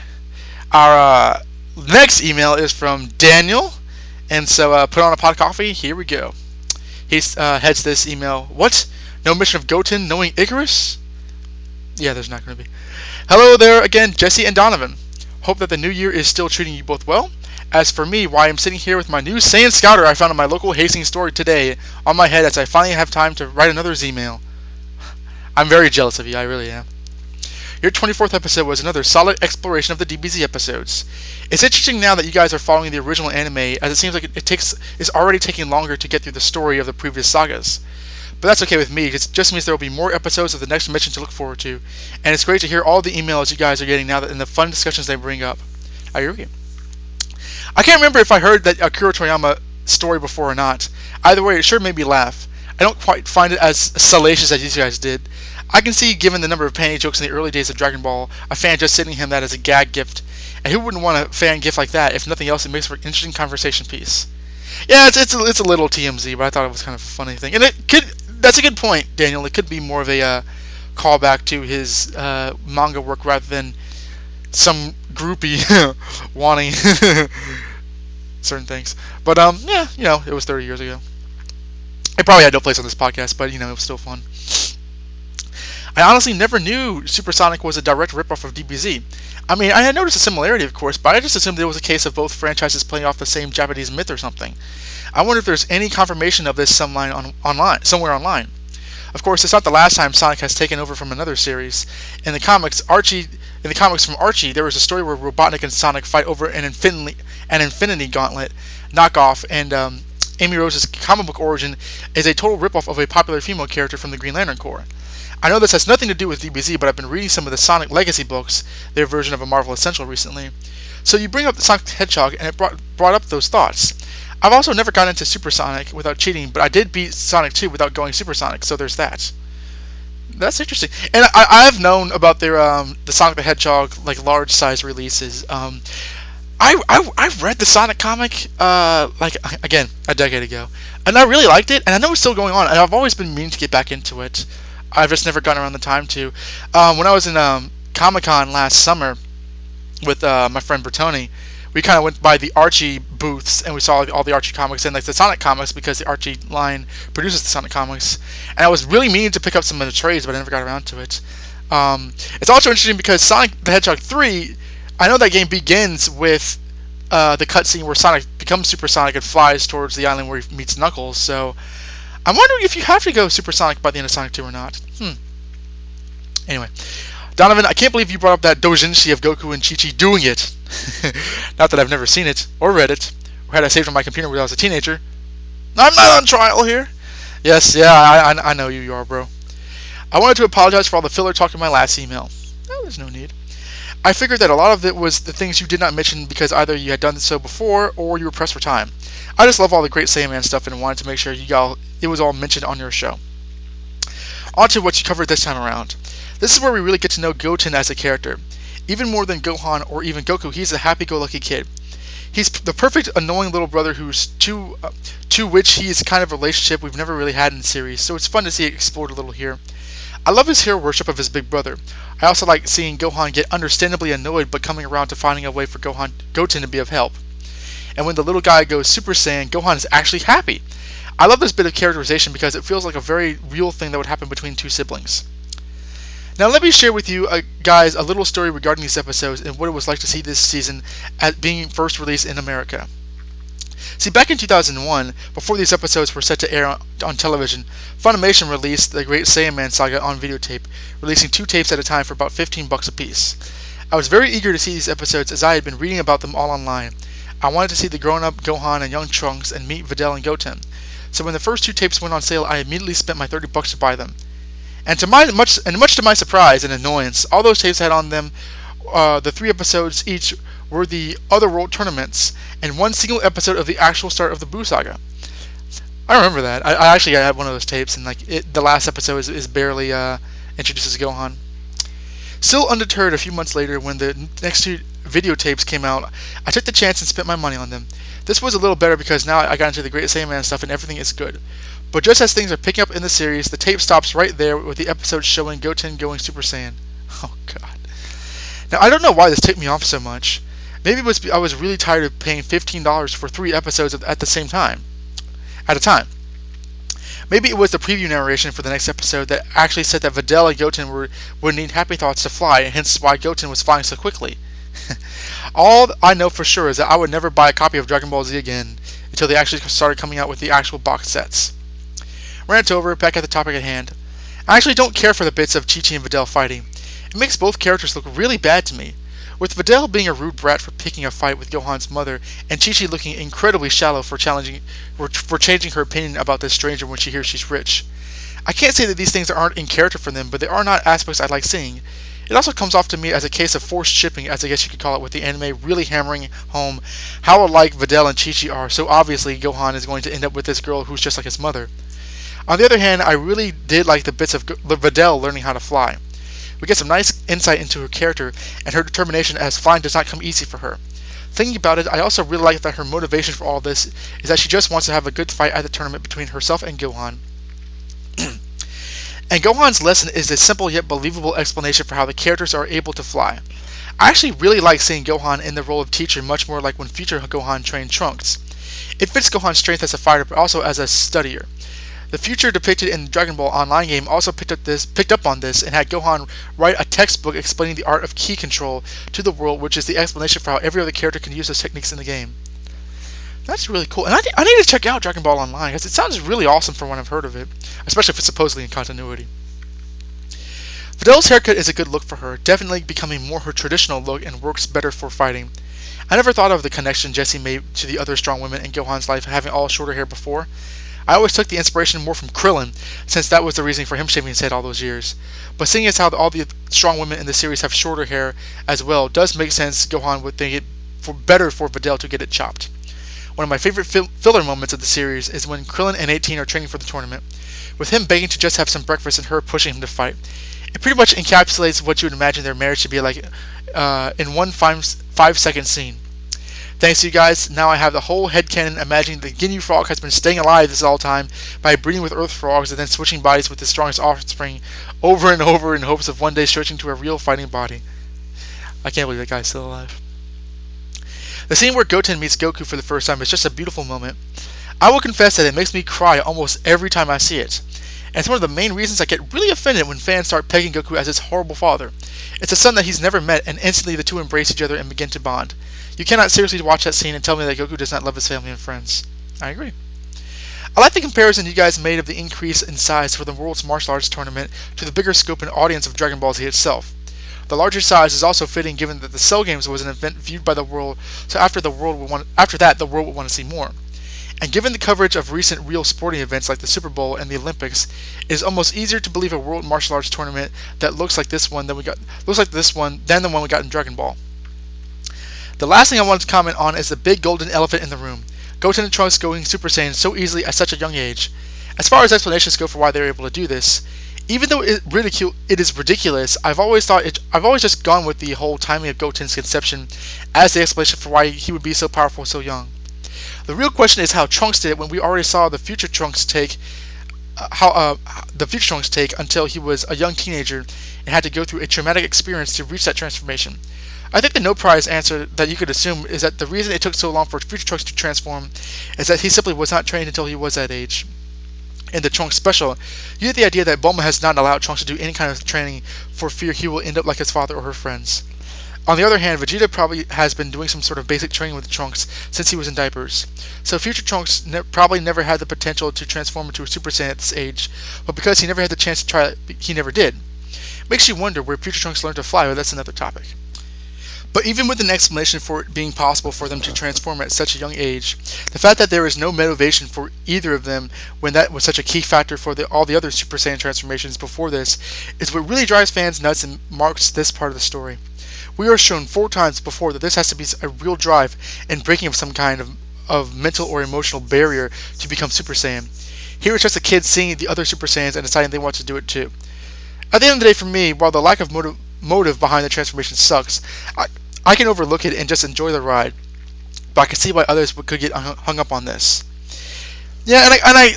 Our uh, next email is from Daniel, and so uh, put on a pot of coffee. Here we go. He uh, heads this email. What? No mission of Goten knowing Icarus? Yeah, there's not going to be. Hello there again, Jesse and Donovan. Hope that the new year is still treating you both well. As for me, why I'm sitting here with my new Saiyan Scouter I found in my local Hastings store today on my head as I finally have time to write another Z-mail. I'm very jealous of you, I really am. Your 24th episode was another solid exploration of the DBZ episodes. It's interesting now that you guys are following the original anime, as it seems like it, it takes is already taking longer to get through the story of the previous sagas. But that's okay with me. It just means there will be more episodes of the Next Dimension to look forward to, and it's great to hear all the emails you guys are getting now that and the fun discussions they bring up. I agree. I can't remember if I heard that Akira Toriyama story before or not. Either way, it sure made me laugh. I don't quite find it as salacious as you guys did. I can see, given the number of panty jokes in the early days of Dragon Ball, a fan just sending him that as a gag gift. And who wouldn't want a fan gift like that? If nothing else, it makes for an interesting conversation piece. Yeah, it's it's a, it's a little TMZ, but I thought it was kind of a funny thing, and it could that's a good point, Daniel. It could be more of a uh, callback to his uh, manga work rather than some groupie wanting certain things. But um, yeah, you know, it was 30 years ago. It probably had no place on this podcast, but you know, it was still fun. I honestly never knew Supersonic was a direct ripoff of DBZ. I mean, I had noticed a similarity, of course, but I just assumed it was a case of both franchises playing off the same Japanese myth or something. I wonder if there's any confirmation of this somewhere on, online, somewhere online. Of course, it's not the last time Sonic has taken over from another series. In the comics, Archie, in the comics from Archie, there was a story where Robotnik and Sonic fight over an Infinity, an Infinity Gauntlet knockoff, and um, Amy Rose's comic book origin is a total ripoff of a popular female character from the Green Lantern Corps. I know this has nothing to do with DBZ, but I've been reading some of the Sonic Legacy books, their version of a Marvel Essential recently. So you bring up the Sonic the Hedgehog, and it brought, brought up those thoughts. I've also never gotten into Supersonic without cheating, but I did beat Sonic 2 without going Supersonic, so there's that. That's interesting. And I, I've known about their um, the Sonic the Hedgehog like large size releases. Um, I, I I read the Sonic comic uh, like again a decade ago, and I really liked it, and I know it's still going on, and I've always been meaning to get back into it. I've just never gotten around the time to. Um, when I was in um, Comic Con last summer with uh, my friend Bertoni, we kind of went by the Archie booths and we saw all the Archie comics and like the Sonic comics because the Archie line produces the Sonic comics. And I was really meaning to pick up some of the trades, but I never got around to it. Um, it's also interesting because Sonic the Hedgehog 3, I know that game begins with uh, the cutscene where Sonic becomes Super Sonic and flies towards the island where he meets Knuckles. So I'm wondering if you have to go supersonic by the end of Sonic 2 or not. Hmm. Anyway, Donovan, I can't believe you brought up that doujinshi of Goku and Chi-Chi doing it. not that I've never seen it, or read it, or had I saved on my computer when I was a teenager. I'm not on trial here. Yes, yeah, I, I, I know you, you are, bro. I wanted to apologize for all the filler talk in my last email. No, there's no need. I figured that a lot of it was the things you did not mention because either you had done so before or you were pressed for time. I just love all the great Saiyaman stuff and wanted to make sure you got it was all mentioned on your show. On to what you covered this time around. This is where we really get to know Goten as a character. Even more than Gohan or even Goku, he's a happy-go-lucky kid. He's the perfect annoying little brother who's to uh, to which he is kind of a relationship we've never really had in the series, so it's fun to see it explored a little here. I love his hero worship of his big brother. I also like seeing Gohan get understandably annoyed but coming around to finding a way for Gohan Goten to be of help. And when the little guy goes Super Saiyan, Gohan is actually happy. I love this bit of characterization because it feels like a very real thing that would happen between two siblings. Now let me share with you uh, guys a little story regarding these episodes and what it was like to see this season at being first released in America. See, back in 2001, before these episodes were set to air on, on television, Funimation released the Great Saiyaman saga on videotape, releasing two tapes at a time for about 15 bucks a piece. I was very eager to see these episodes as I had been reading about them all online. I wanted to see the grown-up Gohan and young Trunks and meet Videl and Goten. So when the first two tapes went on sale, I immediately spent my 30 bucks to buy them. And to my much and much to my surprise and annoyance, all those tapes had on them uh, the three episodes each were the other world tournaments and one single episode of the actual start of the Buu saga. I remember that. I, I actually had one of those tapes, and like it, the last episode is, is barely uh, introduces Gohan. Still undeterred, a few months later, when the next two videotapes came out, I took the chance and spent my money on them. This was a little better because now I got into the Great Saiyaman stuff and everything is good. But just as things are picking up in the series, the tape stops right there with the episode showing Goten going Super Saiyan. Oh god. Now I don't know why this ticked me off so much. Maybe it was I was really tired of paying $15 for three episodes at the same time. At a time. Maybe it was the preview narration for the next episode that actually said that Videl and Goten were, would need Happy Thoughts to fly, and hence why Goten was flying so quickly. All I know for sure is that I would never buy a copy of Dragon Ball Z again until they actually started coming out with the actual box sets. Rant over, back at the topic at hand. I actually don't care for the bits of Chi-Chi and Videl fighting. It makes both characters look really bad to me. With Videl being a rude brat for picking a fight with Gohan's mother, and Chi-Chi looking incredibly shallow for challenging for changing her opinion about this stranger when she hears she's rich. I can't say that these things aren't in character for them, but they are not aspects I like seeing. It also comes off to me as a case of forced shipping, as I guess you could call it, with the anime really hammering home how alike Videl and Chi-Chi are, so obviously Gohan is going to end up with this girl who's just like his mother. On the other hand, I really did like the bits of Videl learning how to fly. We get some nice insight into her character and her determination as flying does not come easy for her. Thinking about it, I also really like that her motivation for all this is that she just wants to have a good fight at the tournament between herself and Gohan. and Gohan's lesson is a simple yet believable explanation for how the characters are able to fly. I actually really like seeing Gohan in the role of teacher much more like when future Gohan trained Trunks. It fits Gohan's strength as a fighter but also as a studier. The future depicted in the Dragon Ball Online game also picked up this picked up on this and had Gohan write a textbook explaining the art of ki control to the world, which is the explanation for how every other character can use those techniques in the game. That's really cool, and I, I need to check out Dragon Ball Online because it sounds really awesome from what I've heard of it, especially if it's supposedly in continuity. Videl's haircut is a good look for her, definitely becoming more her traditional look and works better for fighting. I never thought of the connection Jesse made to the other strong women in Gohan's life having all shorter hair before, I always took the inspiration more from Krillin, since that was the reason for him shaving his head all those years. But seeing as how all the strong women in the series have shorter hair as well, does make sense Gohan would think it for better for Videl to get it chopped. One of my favorite filler moments of the series is when Krillin and 18 are training for the tournament, with him begging to just have some breakfast and her pushing him to fight. It pretty much encapsulates what you would imagine their marriage to be like uh, in one five, five second scene. Thanks to you guys, now I have the whole head headcanon imagining the Ginyu frog has been staying alive this all time by breeding with earth frogs and then switching bodies with the strongest offspring over and over in hopes of one day stretching to a real fighting body. I can't believe that guy's still alive. The scene where Goten meets Goku for the first time is just a beautiful moment. I will confess that it makes me cry almost every time I see it. And it's one of the main reasons I get really offended when fans start pegging Goku as his horrible father. It's a son that he's never met, and instantly the two embrace each other and begin to bond. You cannot seriously watch that scene and tell me that Goku does not love his family and friends. I agree. I like the comparison you guys made of the increase in size for the World's Martial Arts Tournament to the bigger scope and audience of Dragon Ball Z itself. The larger size is also fitting given that the Cell Games was an event viewed by the world, so after the world would want, after that the world would want to see more. And given the coverage of recent real sporting events like the Super Bowl and the Olympics, it is almost easier to believe a World Martial Arts Tournament that looks like this one than we got looks like this one than the one we got in Dragon Ball. The last thing I wanted to comment on is the big golden elephant in the room. Goten and Trunks going Super Saiyan so easily at such a young age. As far as explanations go for why they were able to do this, even though it ridicule it is ridiculous, I've always thought it, I've always just gone with the whole timing of Goten's conception as the explanation for why he would be so powerful so young. The real question is how Trunks did it when we already saw the future Trunks take how uh, the future Trunks take until he was a young teenager and had to go through a traumatic experience to reach that transformation. I think the no prize answer that you could assume is that the reason it took so long for future Trunks to transform is that he simply was not trained until he was that age in the Trunks special, you get the idea that Bulma has not allowed Trunks to do any kind of training for fear he will end up like his father or her friends. On the other hand, Vegeta probably has been doing some sort of basic training with Trunks since he was in diapers. So future Trunks ne- probably never had the potential to transform into a Super Saiyan at this age, but because he never had the chance to try it, he never did. Makes you wonder where future Trunks learned to fly, but that's another topic. But even with an explanation for it being possible for them to transform at such a young age, the fact that there is no motivation for either of them when that was such a key factor for the, all the other Super Saiyan transformations before this is what really drives fans nuts and marks this part of the story. We are shown four times before that this has to be a real drive and breaking of some kind of, of mental or emotional barrier to become Super Saiyan. Here it's just a kid seeing the other Super Saiyans and deciding they want to do it too. At the end of the day, for me, while the lack of motive, motive behind the transformation sucks, I, I can overlook it and just enjoy the ride. But I can see why others could get hung up on this. Yeah, and I, and I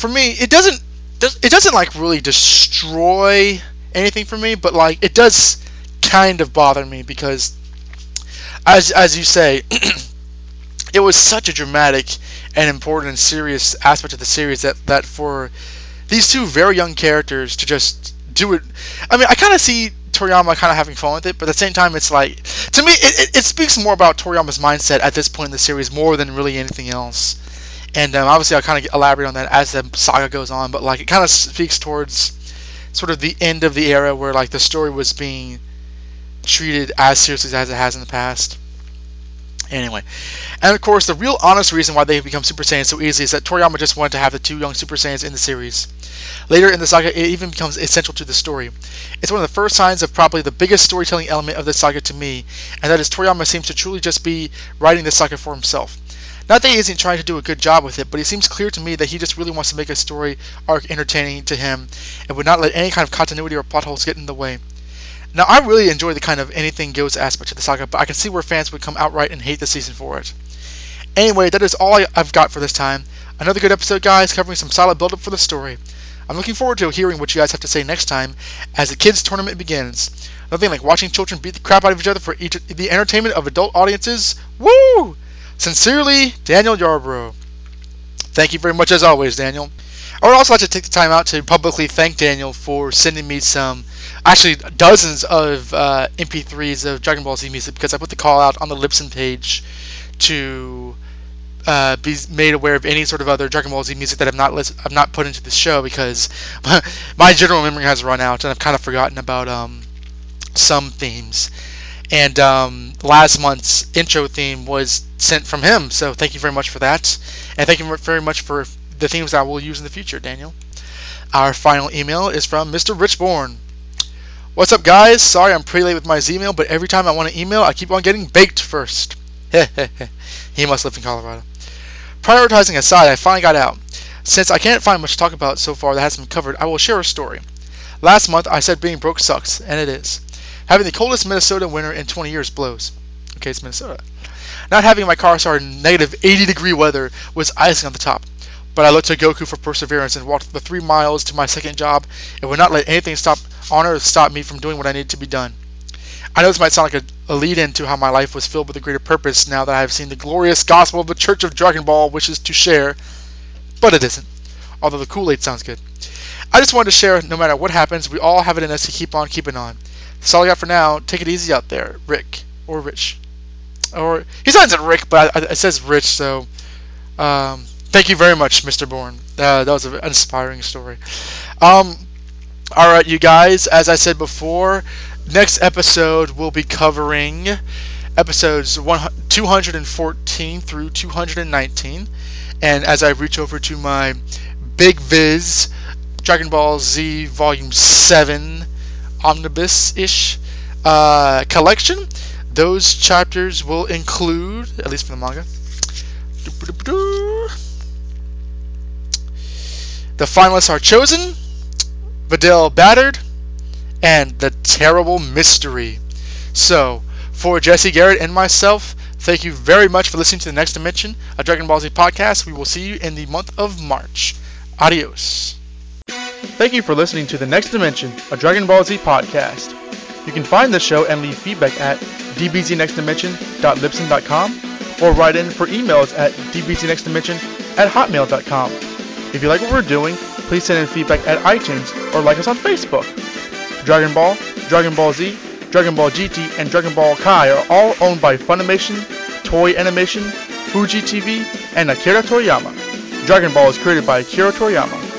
for me, it doesn't it doesn't like really destroy anything for me, but like it does kind of bother me because as as you say, it was such a dramatic and important and serious aspect of the series that that for these two very young characters to just do it. I mean, I kind of see Toriyama kind of having fun with it, but at the same time, it's like to me, it, it, it, speaks more about Toriyama's mindset at this point in the series more than really anything else. And um, obviously, I'll kind of elaborate on that as the saga goes on, but like it kind of speaks towards sort of the end of the era where like the story was being treated as seriously as it has in the past. Anyway, and of course, the real honest reason why they become Super Saiyans so easily is that Toriyama just wanted to have the two young Super Saiyans in the series. Later in the saga, it even becomes essential to the story. It's one of the first signs of probably the biggest storytelling element of the saga to me, and that is Toriyama seems to truly just be writing the saga for himself. Not that he isn't trying to do a good job with it, but it seems clear to me that he just really wants to make a story arc entertaining to him and would not let any kind of continuity or plot holes get in the way. Now, I really enjoy the kind of anything goes aspect of the saga, but I can see where fans would come outright and hate the season for it. Anyway, that is all I, have got for this time. Another good episode, guys, covering some solid build up for the story. I'm looking forward to hearing what you guys have to say next time as the kids' tournament begins. Nothing like watching children beat the crap out of each other for each, the entertainment of adult audiences. Woo! Sincerely, Daniel Yarbrough. Thank you very much as always, Daniel. I would also like to take the time out to publicly thank Daniel for sending me some, actually dozens of uh, MP3s of Dragon Ball Z music because I put the call out on the Libsyn page to uh, be made aware of any sort of other Dragon Ball Z music that I've not list- I've not put into the show because my general memory has run out and I've kind of forgotten about um, some themes. And um, last month's intro theme was sent from him, so thank you very much for that, and thank you very much for the themes that I will use in the future, Daniel. Our final email is from Mr. Richborn. What's up, guys? Sorry I'm pretty late with my Z-mail, but every time I want to email, I keep on getting baked first. he must live in Colorado. Prioritizing aside, I finally got out. Since I can't find much to talk about so far that hasn't been covered, I will share a story. Last month, I said being broke sucks, and it is. Having the coldest Minnesota winter in 20 years blows. Okay, it's Minnesota. Not having my car start in negative 80 degree weather was icing on the top. But I looked to Goku for perseverance and walked the three miles to my second job and would not let anything stop on earth stop me from doing what I needed to be done. I know this might sound like a, a lead in to how my life was filled with a greater purpose now that I have seen the glorious gospel of the Church of Dragon Ball wishes to share, but it isn't. Although the Kool Aid sounds good. I just wanted to share no matter what happens, we all have it in us to keep on keeping on. That's all I got for now. Take it easy out there, Rick. Or Rich. Or, he signs it Rick, but it says Rich, so um, Thank you very much, Mr. Bourne. Uh, that was an inspiring story. Um, all right, you guys. As I said before, next episode we'll be covering episodes 214 through 219. And as I reach over to my Big Viz Dragon Ball Z Volume 7 omnibus ish uh, collection, those chapters will include, at least for the manga, the finalists are chosen, Videl battered, and the terrible mystery. So, for Jesse Garrett and myself, thank you very much for listening to the Next Dimension, a Dragon Ball Z podcast. We will see you in the month of March. Adios. Thank you for listening to the Next Dimension, a Dragon Ball Z podcast. You can find the show and leave feedback at dbznextdimension.libsyn.com or write in for emails at dbznextdimension at hotmail.com. If you like what we're doing, please send in feedback at iTunes or like us on Facebook. Dragon Ball, Dragon Ball Z, Dragon Ball GT, and Dragon Ball Kai are all owned by Funimation, Toei Animation, Fuji TV, and Akira Toriyama. Dragon Ball is created by Akira Toriyama.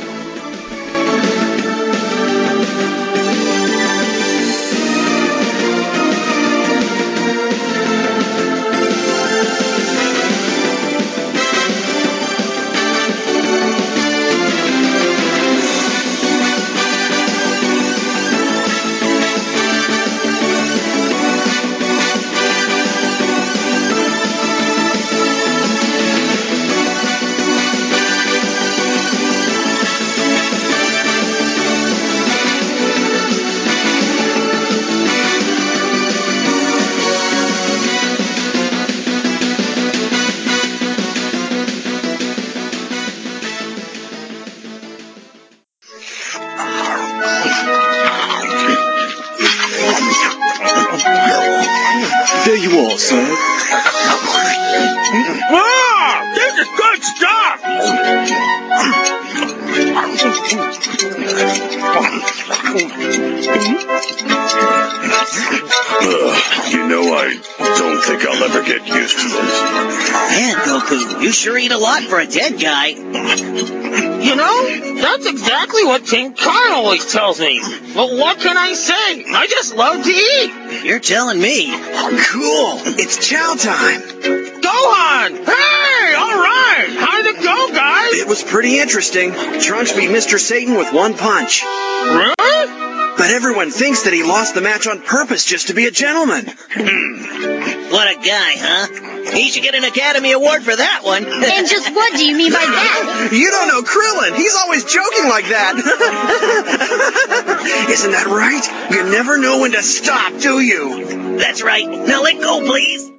Dead guy. You know, that's exactly what King Kai always tells me. But what can I say? I just love to eat. You're telling me. Cool. It's chow time. Gohan! Hey, all right. How did it go, guys? It was pretty interesting. Trunks beat Mr. Satan with one punch. Really? But everyone thinks that he lost the match on purpose just to be a gentleman. What a guy, huh? He should get an Academy Award for that one. And just what do you mean by that? You don't know Krillin. He's always joking like that. Isn't that right? You never know when to stop, do you? That's right. Now let go, please.